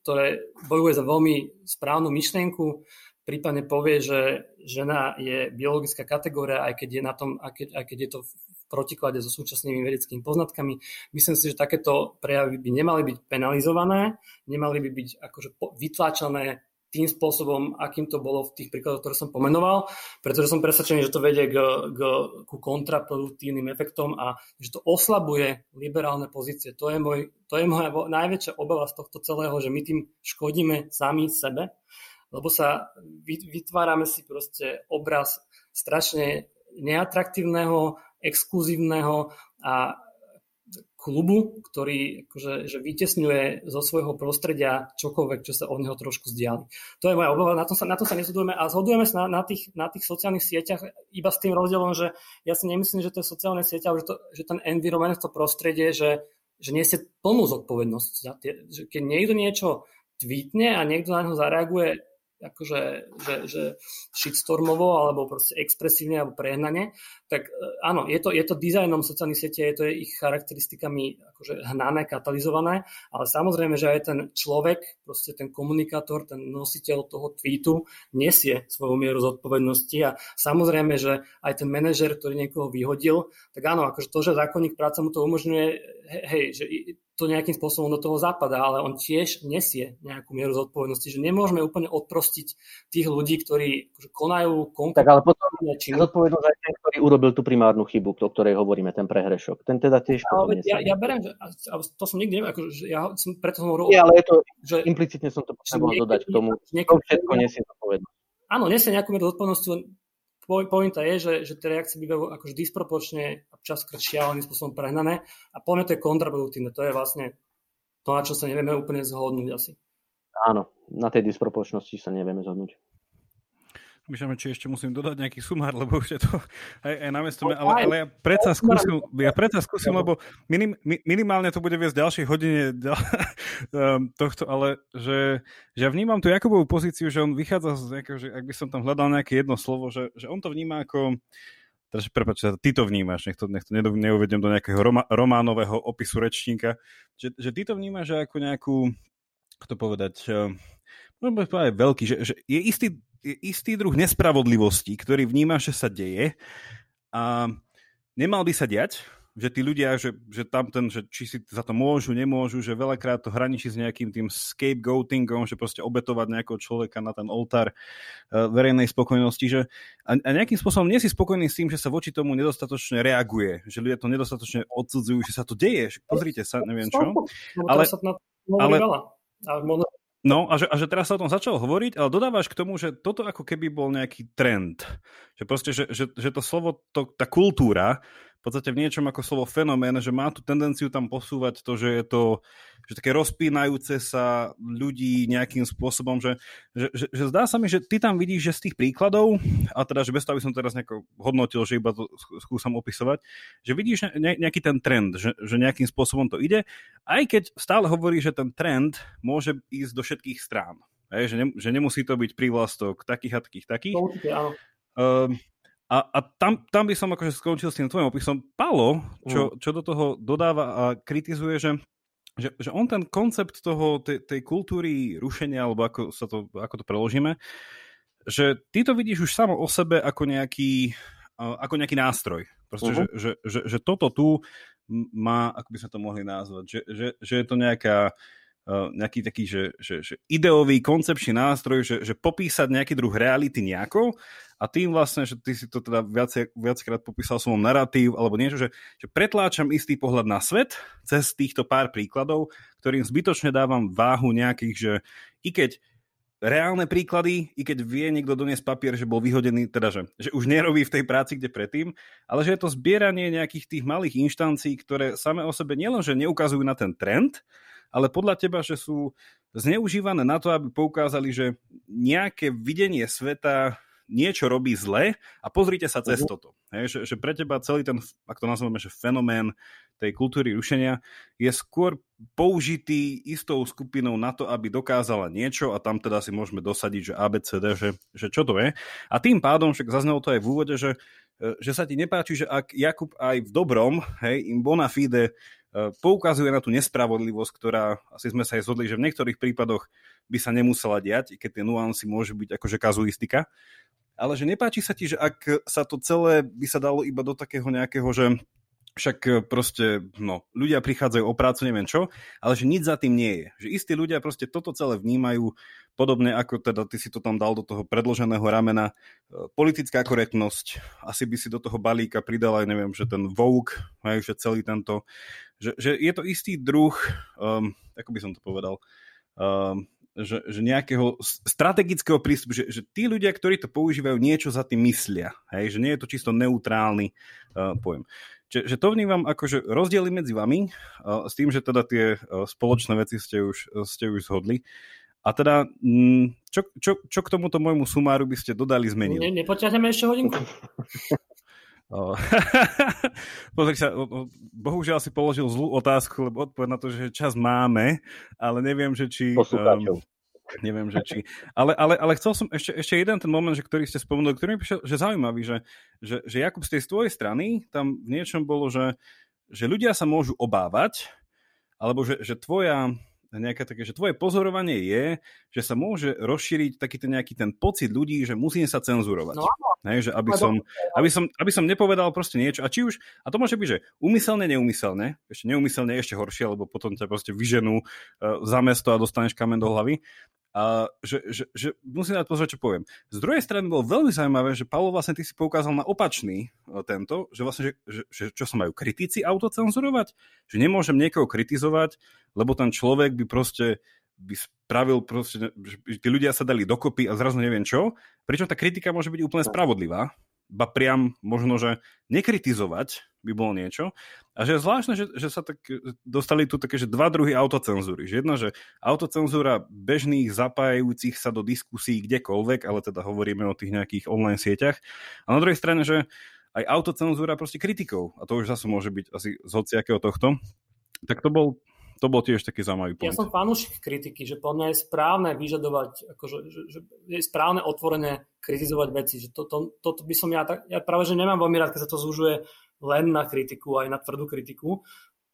ktoré bojuje za veľmi správnu myšlienku, prípadne povie, že žena je biologická kategória, aj keď je, na tom, aj keď, aj keď je to protiklade so súčasnými vedeckými poznatkami. Myslím si, že takéto prejavy by nemali byť penalizované, nemali by byť akože vytláčané tým spôsobom, akým to bolo v tých príkladoch, ktoré som pomenoval, pretože som presvedčený, že to vedie k, k, ku kontraproduktívnym efektom a že to oslabuje liberálne pozície. To je, môj, to je moja najväčšia obava z tohto celého, že my tým škodíme sami sebe, lebo sa vytvárame si proste obraz strašne neatraktívneho, exkluzívneho a klubu, ktorý akože, že vytesňuje zo svojho prostredia čokoľvek, čo sa od neho trošku zdiali. To je moja obava, na tom sa, na tom sa nezhodujeme a zhodujeme sa na, na, tých, na tých sociálnych sieťach iba s tým rozdielom, že ja si nemyslím, že to je sociálne sieťa, ale že, to, že ten environment, to prostredie, že, že nesie plnú zodpovednosť. Za tie, že keď niekto niečo tweetne a niekto na neho zareaguje akože, že, že shitstormovo alebo proste expresívne alebo prehnane, tak e, áno, je to, je to dizajnom sociálnych sietí, je to ich charakteristikami akože hnané, katalizované, ale samozrejme, že aj ten človek, proste ten komunikátor, ten nositeľ toho tweetu nesie svoju mieru zodpovednosti a samozrejme, že aj ten manažer, ktorý niekoho vyhodil, tak áno, akože to, že zákonník práce mu to umožňuje, hej, že to nejakým spôsobom do toho zapadá, ale on tiež nesie nejakú mieru zodpovednosti, že nemôžeme úplne odprostiť tých ľudí, ktorí akože konajú konkrétne. Tak ale potom je zodpovednosť aj ten, ktorý urobil tú primárnu chybu, o ktorej hovoríme, ten prehrešok. Ten teda tiež ale ja, ja berem, že, to som nikdy neviem, akože, ja som preto som hovoril... Nie, ale je to, že, implicitne som to potreboval dodať k tomu, to všetko nesie zodpovednosť. Áno, nesie nejakú mieru zodpovednosti, pointa je, že, že tie reakcie bývajú akože disproporčne a častokrát šialeným spôsobom prehnané a podľa to je kontraproduktívne. To je vlastne to, na čo sa nevieme úplne zhodnúť asi. Áno, na tej disproporčnosti sa nevieme zhodnúť. Myšľam, či ešte musím dodať nejaký sumár, lebo už je to aj, aj na mesto. Ale, ale ja predsa skúsim, ja predsa skúsim lebo minim, minimálne to bude viesť ďalšej hodine ďal, um, tohto, ale že, že ja vnímam tú Jakubovú pozíciu, že on vychádza z nejakého, že ak by som tam hľadal nejaké jedno slovo, že, že on to vníma ako Teraz, prepáč, ty to vnímaš, nech to, nech to neuvedem do nejakého roma, románového opisu rečníka, že, že ty to vnímaš ako nejakú, ako to povedať, môžeme povedať veľký, že, že je istý istý druh nespravodlivosti, ktorý vníma, že sa deje. A nemal by sa diať, že tí ľudia, že, že tam ten, že či si za to môžu, nemôžu, že veľakrát to hraničí s nejakým tým scapegoatingom, že proste obetovať nejakého človeka na ten oltár uh, verejnej spokojnosti, že a, a nejakým spôsobom nie si spokojný s tým, že sa voči tomu nedostatočne reaguje, že ľudia to nedostatočne odsudzujú, že sa to deje, že pozrite sa, neviem čo. Ale, ale, ale No a že, a že teraz sa o tom začal hovoriť, ale dodávaš k tomu, že toto ako keby bol nejaký trend. Že proste, že, že, že to slovo, to, tá kultúra podstate v niečom ako slovo fenomén, že má tu tendenciu tam posúvať to, že je to že také rozpínajúce sa ľudí nejakým spôsobom, že, že, že, že zdá sa mi, že ty tam vidíš, že z tých príkladov, a teda, že bez toho, aby som teraz nejako hodnotil, že iba to skúsam opisovať, že vidíš ne, nejaký ten trend, že, že nejakým spôsobom to ide, aj keď stále hovorí, že ten trend môže ísť do všetkých strán. Hej, že, ne, že nemusí to byť prívlastok takých a takých takých. určite, áno. Um, a, a tam, tam by som akože skončil s tým tvojim opisom. Palo, čo, mm. čo do toho dodáva a kritizuje, že, že, že on ten koncept toho, tej, tej kultúry rušenia, alebo ako, sa to, ako to preložíme, že ty to vidíš už samo o sebe ako nejaký, ako nejaký nástroj. Proste, uh-huh. že, že, že, že toto tu má, ako by sme to mohli nazvať, že, že, že je to nejaká nejaký taký, že, že, že ideový, koncepčný nástroj, že, že popísať nejaký druh reality nejako a tým vlastne, že ty si to teda viac, viackrát popísal som narratív alebo niečo, že, že pretláčam istý pohľad na svet cez týchto pár príkladov, ktorým zbytočne dávam váhu nejakých, že i keď reálne príklady, i keď vie niekto doniesť papier, že bol vyhodený, teda že, že už nerobí v tej práci, kde predtým, ale že je to zbieranie nejakých tých malých inštancií, ktoré same o sebe nielenže neukazujú na ten trend, ale podľa teba, že sú zneužívané na to, aby poukázali, že nejaké videnie sveta niečo robí zle a pozrite sa cez uh-huh. toto. Hej, že, že pre teba celý ten, ak to nazveme, že fenomén tej kultúry rušenia je skôr použitý istou skupinou na to, aby dokázala niečo a tam teda si môžeme dosadiť, že ABCD, že, že čo to je. A tým pádom, však zaznelo to aj v úvode, že, že sa ti nepáči, že ak Jakub aj v dobrom, hej, im bona fide E, poukazuje na tú nespravodlivosť, ktorá asi sme sa aj zhodli, že v niektorých prípadoch by sa nemusela diať, i keď tie nuancy môžu byť akože kazuistika. Ale že nepáči sa ti, že ak sa to celé by sa dalo iba do takého nejakého, že však e, proste, no, ľudia prichádzajú o prácu, neviem čo, ale že nič za tým nie je. Že istí ľudia proste toto celé vnímajú podobne ako teda ty si to tam dal do toho predloženého ramena. E, politická korektnosť, asi by si do toho balíka pridal aj neviem, že ten Vogue, aj, že celý tento, že, že je to istý druh, um, ako by som to povedal, um, že, že nejakého strategického prístupu, že, že tí ľudia, ktorí to používajú, niečo za tým myslia. Hej? Že nie je to čisto neutrálny uh, pojem. Čiže že to vnímam ako že rozdiely medzi vami, uh, s tým, že teda tie uh, spoločné veci ste už, ste už zhodli. A teda, mm, čo, čo, čo k tomuto môjmu sumáru by ste dodali, zmenili? Ne, nepoťahneme ešte hodinku. Pozri sa, bohužiaľ si položil zlú otázku, lebo odpoveď na to, že čas máme, ale neviem, že či... Um, neviem, že či... Ale, ale, ale chcel som ešte, ešte jeden ten moment, že, ktorý ste spomenuli, ktorý mi prišiel, že zaujímavý, že, že, že Jakub z tej tvojej strany, tam v niečom bolo, že, že ľudia sa môžu obávať, alebo že, že tvoja nejaké také, že tvoje pozorovanie je, že sa môže rozšíriť taký ten nejaký ten pocit ľudí, že musím sa cenzurovať. No, Hej, že aby, no, som, aby, som, aby som nepovedal proste niečo. A či už, a to môže byť, že umyselne, neumyselne, ešte neumyselne ešte horšie, lebo potom ťa proste vyženú uh, za mesto a dostaneš kamen do hlavy. A že, že, že musím dať pozrieť, čo poviem. Z druhej strany bolo veľmi zaujímavé, že Paolo vlastne ty si poukázal na opačný uh, tento, že vlastne, že, že, že čo sa majú kritici autocenzurovať? Že nemôžem niekoho kritizovať, lebo ten človek by proste by spravil proste, že tí ľudia sa dali dokopy a zrazu neviem čo. Pričom tá kritika môže byť úplne spravodlivá, ba priam možno, že nekritizovať by bolo niečo. A že je zvláštne, že, že sa tak dostali tu také, že dva druhy autocenzúry. Že jedna, že autocenzúra bežných zapájajúcich sa do diskusí kdekoľvek, ale teda hovoríme o tých nejakých online sieťach. A na druhej strane, že aj autocenzúra proste kritikov. A to už zase môže byť asi z hociakého tohto. Tak to bol to bol tiež taký zaujímavý point. Ja som fanúšik kritiky, že podľa mňa je správne vyžadovať, akože, že, že je správne otvorené kritizovať veci. Že to, to, to by som ja, tak, ja práve že nemám veľmi rád, keď sa to zúžuje len na kritiku, aj na tvrdú kritiku.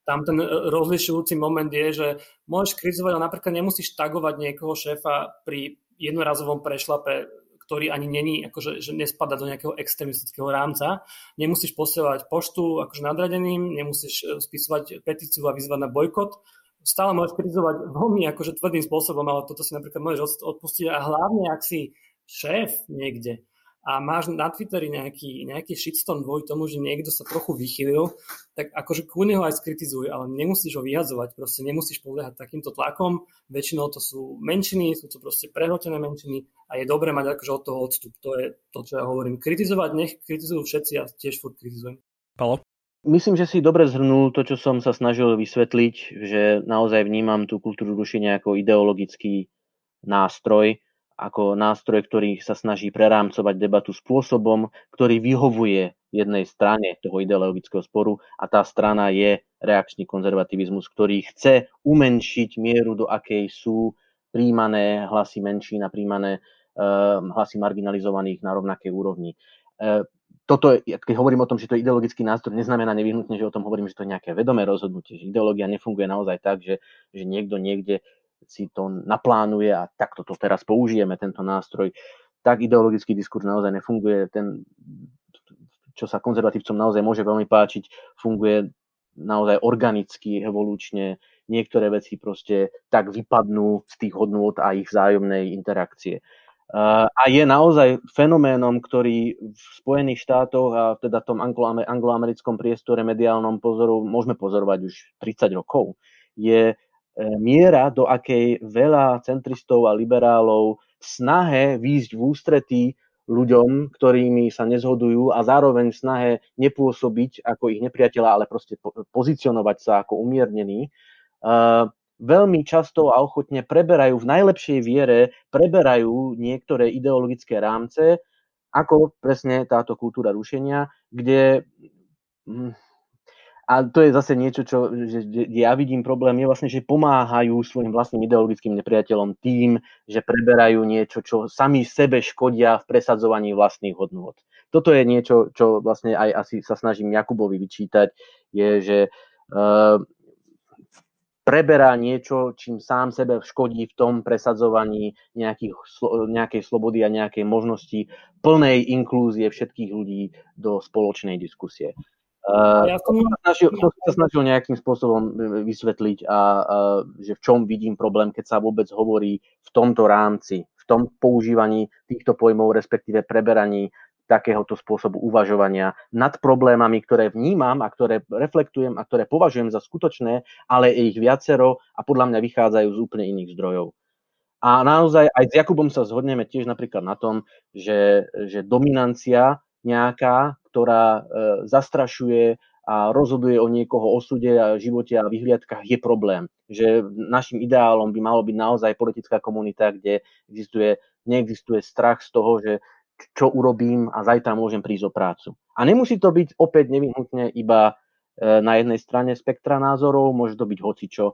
Tam ten rozlišujúci moment je, že môžeš kritizovať, ale napríklad nemusíš tagovať niekoho šéfa pri jednorazovom prešlape ktorý ani není, akože, že nespada do nejakého extremistického rámca. Nemusíš posielať poštu akože nadradeným, nemusíš e, spisovať petíciu a vyzvať na bojkot. Stále môžeš kritizovať veľmi akože tvrdým spôsobom, ale toto si napríklad môžeš odpustiť a hlavne, ak si šéf niekde, a máš na Twitteri nejaký, nejaký shitstorm dvoj tomu, že niekto sa trochu vychylil, tak akože kľudne ho aj skritizuj, ale nemusíš ho vyhadzovať, proste nemusíš podliehať takýmto tlakom, väčšinou to sú menšiny, sú to proste prehrotené menšiny a je dobré mať akože od toho odstup. To je to, čo ja hovorím. Kritizovať, nech kritizujú všetci a tiež furt kritizujem. Palo? Myslím, že si dobre zhrnul to, čo som sa snažil vysvetliť, že naozaj vnímam tú kultúru rušenia ako ideologický nástroj, ako nástroj, ktorý sa snaží prerámcovať debatu spôsobom, ktorý vyhovuje jednej strane toho ideologického sporu a tá strana je reakčný konzervativizmus, ktorý chce umenšiť mieru, do akej sú príjmané hlasy menšín a príjmané uh, hlasy marginalizovaných na rovnakej úrovni. Uh, toto, keď hovorím o tom, že to je ideologický nástroj, neznamená nevyhnutne, že o tom hovorím, že to je nejaké vedomé rozhodnutie, že ideológia nefunguje naozaj tak, že, že niekto niekde si to naplánuje a takto to teraz použijeme, tento nástroj. Tak ideologický diskurs naozaj nefunguje. Ten, čo sa konzervatívcom naozaj môže veľmi páčiť, funguje naozaj organicky, evolučne. Niektoré veci proste tak vypadnú z tých hodnôt a ich vzájomnej interakcie. A je naozaj fenoménom, ktorý v Spojených štátoch a teda tom angloamerickom priestore mediálnom pozoru môžeme pozorovať už 30 rokov. Je miera, do akej veľa centristov a liberálov snahe výjsť v ústretí ľuďom, ktorými sa nezhodujú a zároveň snahe nepôsobiť ako ich nepriateľa, ale proste pozicionovať sa ako umiernený, veľmi často a ochotne preberajú v najlepšej viere, preberajú niektoré ideologické rámce, ako presne táto kultúra rušenia, kde a to je zase niečo, čo že, ja vidím problém, je vlastne, že pomáhajú svojim vlastným ideologickým nepriateľom tým, že preberajú niečo, čo sami sebe škodia v presadzovaní vlastných hodnôt. Toto je niečo, čo vlastne aj asi sa snažím Jakubovi vyčítať, je, že uh, preberá niečo, čím sám sebe škodí v tom presadzovaní nejakých, nejakej slobody a nejakej možnosti plnej inklúzie všetkých ľudí do spoločnej diskusie. Uh, ja som... to, sa snažil, to sa snažil nejakým spôsobom e, vysvetliť a, a že v čom vidím problém, keď sa vôbec hovorí v tomto rámci, v tom používaní týchto pojmov, respektíve preberaní takéhoto spôsobu uvažovania nad problémami, ktoré vnímam a ktoré reflektujem a ktoré považujem za skutočné, ale je ich viacero a podľa mňa vychádzajú z úplne iných zdrojov. A naozaj aj s Jakubom sa zhodneme tiež napríklad na tom, že, že dominancia nejaká, ktorá e, zastrašuje a rozhoduje o niekoho osude a živote a vyhliadkách je problém. Že našim ideálom by malo byť naozaj politická komunita, kde existuje, neexistuje strach z toho, že čo urobím a zajtra môžem prísť o prácu. A nemusí to byť opäť nevyhnutne iba e, na jednej strane spektra názorov, môže to byť hocičo.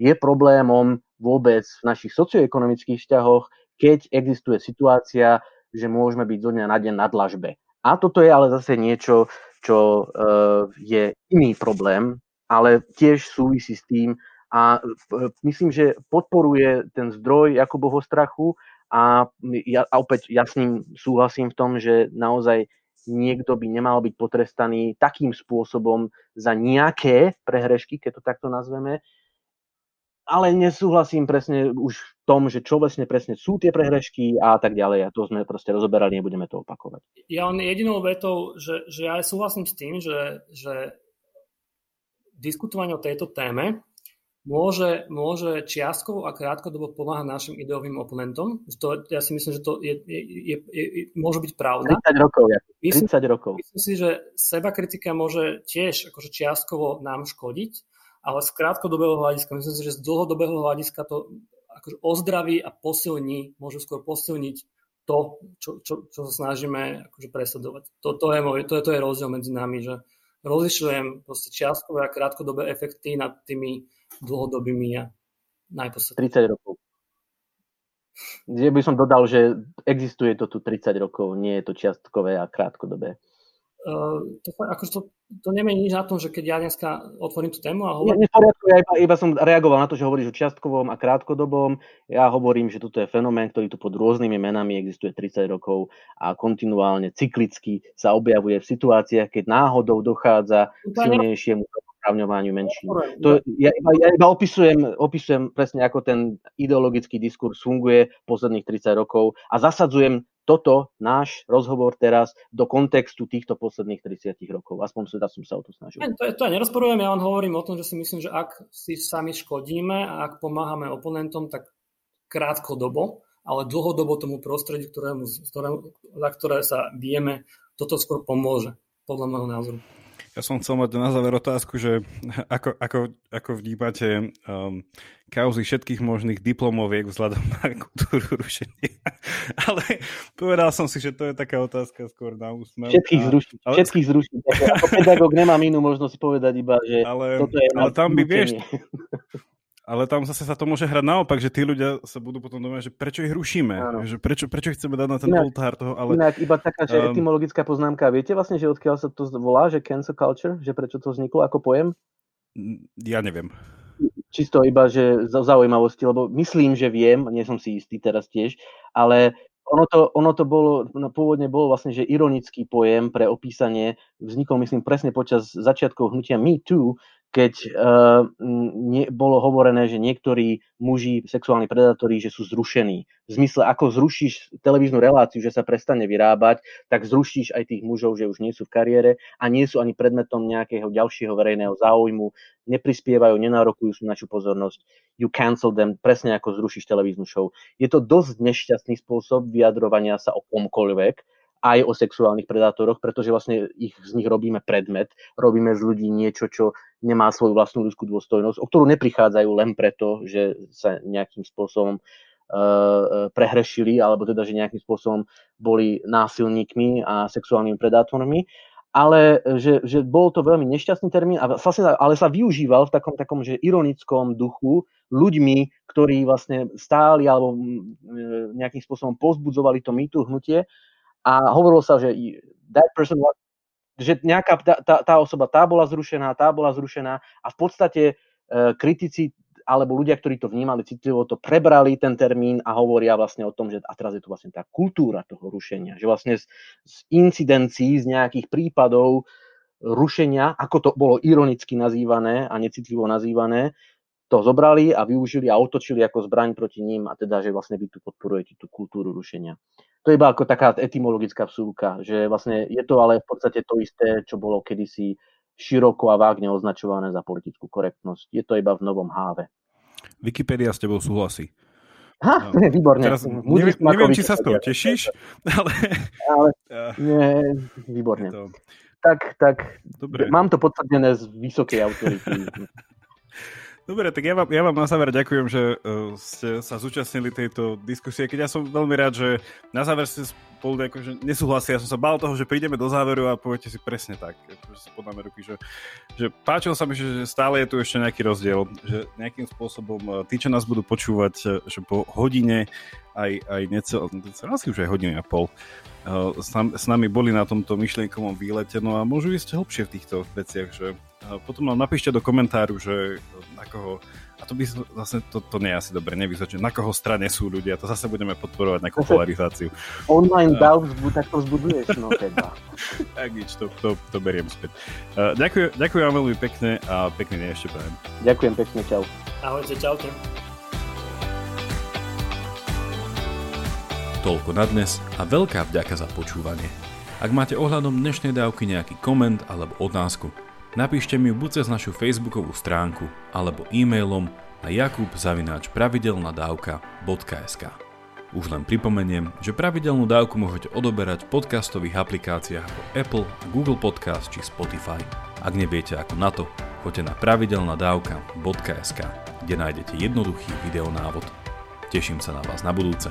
Je problémom vôbec v našich socioekonomických vzťahoch, keď existuje situácia, že môžeme byť zo dňa na deň na dlažbe. A toto je ale zase niečo, čo e, je iný problém, ale tiež súvisí s tým a e, myslím, že podporuje ten zdroj Jakubovho strachu a ja a opäť ja s ním súhlasím v tom, že naozaj niekto by nemal byť potrestaný takým spôsobom za nejaké prehrešky, keď to takto nazveme, ale nesúhlasím presne už v tom, že čo vlastne presne sú tie prehrešky a tak ďalej. A to sme proste rozoberali, nebudeme to opakovať. Ja len jedinou vetou, že, že ja súhlasím s tým, že, že diskutovanie o tejto téme môže, môže čiastkovo a krátkodobo pomáhať našim ideovým oponentom. To, ja si myslím, že to je, je, je, je, môže byť pravda. 30 rokov. Ja. 30 myslím, rokov. Myslím si, že seba kritika môže tiež akože čiastkovo nám škodiť, ale z krátkodobého hľadiska, myslím si, že z dlhodobého hľadiska to akože ozdraví a posilní, môže skôr posilniť to, čo, čo, čo sa snažíme akože presledovať. To, to, je môj, to, je, to je rozdiel medzi nami, že rozlišujem čiastkové a krátkodobé efekty nad tými dlhodobými a najposlednými. 30 rokov. Ja by som dodal, že existuje to tu 30 rokov, nie je to čiastkové a krátkodobé. Uh, to, akože to, to nemení nič na tom, že keď ja dneska otvorím tú tému a hovorím... Poriadku, ja iba, iba som reagoval na to, že hovoríš o čiastkovom a krátkodobom. Ja hovorím, že toto je fenomén, ktorý tu pod rôznymi menami existuje 30 rokov a kontinuálne, cyklicky sa objavuje v situáciách, keď náhodou dochádza k silnejšiemu oprávňovaniu menšín. To, ja, iba, ja iba opisujem, opisujem presne, ako ten ideologický diskurs funguje posledných 30 rokov a zasadzujem toto, náš rozhovor teraz, do kontextu týchto posledných 30 rokov. Aspoň teda som sa o to snažil. To, to ja nerozporujem, ja len hovorím o tom, že si myslím, že ak si sami škodíme a ak pomáhame oponentom, tak krátkodobo, ale dlhodobo tomu prostrediu, ktorému, ktorému, za ktoré sa bijeme, toto skôr pomôže, podľa môjho názoru. Ja som chcel mať na záver otázku, že ako, ako, ako vnímate um, kauzy všetkých možných diplomoviek vzhľadom na kultúru rušenia. Ale povedal som si, že to je taká otázka skôr na úsmev. Všetkých zrušiť. Ale... Všetkých zrušiť. Ako pedagóg nemám inú možnosť povedať iba, že ale, toto je ale tam by, vieš, ale tam zase sa to môže hrať naopak, že tí ľudia sa budú potom domať, že prečo ich rušíme, že prečo, prečo chceme dať na ten inak, oltár toho, ale... Inak iba taká, že um, etymologická poznámka, viete vlastne, že odkiaľ sa to volá, že cancel culture, že prečo to vzniklo ako pojem? Ja neviem. Čisto iba, že za zaujímavosti, lebo myslím, že viem, nie som si istý teraz tiež, ale ono to, ono to bolo, no, pôvodne bolo vlastne, že ironický pojem pre opísanie vznikol, myslím, presne počas začiatkov hnutia Me Too, keď uh, nie, bolo hovorené, že niektorí muži, sexuálni predátori, že sú zrušení. V zmysle, ako zrušíš televíznu reláciu, že sa prestane vyrábať, tak zrušíš aj tých mužov, že už nie sú v kariére a nie sú ani predmetom nejakého ďalšieho verejného záujmu, neprispievajú, nenárokujú sú našu pozornosť. You cancel them, presne ako zrušíš televíznu show. Je to dosť nešťastný spôsob vyjadrovania sa o komkoľvek, aj o sexuálnych predátoroch, pretože vlastne ich, z nich robíme predmet, robíme z ľudí niečo, čo nemá svoju vlastnú ľudskú dôstojnosť, o ktorú neprichádzajú len preto, že sa nejakým spôsobom uh, prehrešili, alebo teda, že nejakým spôsobom boli násilníkmi a sexuálnymi predátormi, ale že, že bol to veľmi nešťastný termín, a vlastne, ale sa využíval v takom, takom že ironickom duchu ľuďmi, ktorí vlastne stáli alebo nejakým spôsobom pozbudzovali to mýtu hnutie a hovorilo sa, že that person was, že nejaká tá, tá, osoba tá bola zrušená, tá bola zrušená a v podstate e, kritici alebo ľudia, ktorí to vnímali citlivo, to prebrali ten termín a hovoria vlastne o tom, že a teraz je to vlastne tá kultúra toho rušenia, že vlastne z, z incidencií, z nejakých prípadov rušenia, ako to bolo ironicky nazývané a necitlivo nazývané, to zobrali a využili a otočili ako zbraň proti ním a teda, že vlastne vy tu podporujete tú kultúru rušenia. To je iba ako taká etymologická vsúka, že vlastne je to ale v podstate to isté, čo bolo kedysi široko a vágne označované za politickú korektnosť. Je to iba v novom háve. Wikipedia s tebou súhlasí. Ha, no, výborne. Teraz, neviem, neviem či sa z toho tešíš, ale... ale nie, výborne. To... Tak, tak Dobre. mám to podstatnené z vysokej autority. Dobre, tak ja vám, ja vám na záver ďakujem, že uh, ste sa zúčastnili tejto diskusie, keď ja som veľmi rád, že na záver ste spolu akože nesúhlasia. Ja som sa bál toho, že prídeme do záveru a poviete si presne tak, že si podáme ruky, že, že páčilo sa mi, že, stále je tu ešte nejaký rozdiel, že nejakým spôsobom uh, tí, čo nás budú počúvať, uh, že po hodine aj, aj necel, asi už aj hodinu a pol, uh, s, nam, s nami boli na tomto myšlienkovom výlete, no a môžu ísť hlbšie v týchto veciach, že potom nám napíšte do komentáru, že na koho, a to by vlastne, to, to nie je asi dobre nevysočne, na koho strane sú ľudia, to zase budeme podporovať nejakú polarizáciu. Online uh, dav, tak to vzbuduješ, no teda. tak nič, to, to, to beriem späť. Uh, ďakujem, ďakujem vám veľmi pekne a pekný deň ešte prajem. Ďakujem pekne, čau. Ahojte, čaute. Toľko na dnes a veľká vďaka za počúvanie. Ak máte ohľadom dnešnej dávky nejaký koment alebo otázku, Napíšte mi ju buď cez našu facebookovú stránku alebo e-mailom na jakubzavináčpravidelnadavka.sk Už len pripomeniem, že pravidelnú dávku môžete odoberať v podcastových aplikáciách ako Apple, Google Podcast či Spotify. Ak neviete ako na to, choďte na pravidelnadavka.sk, kde nájdete jednoduchý videonávod. Teším sa na vás na budúce.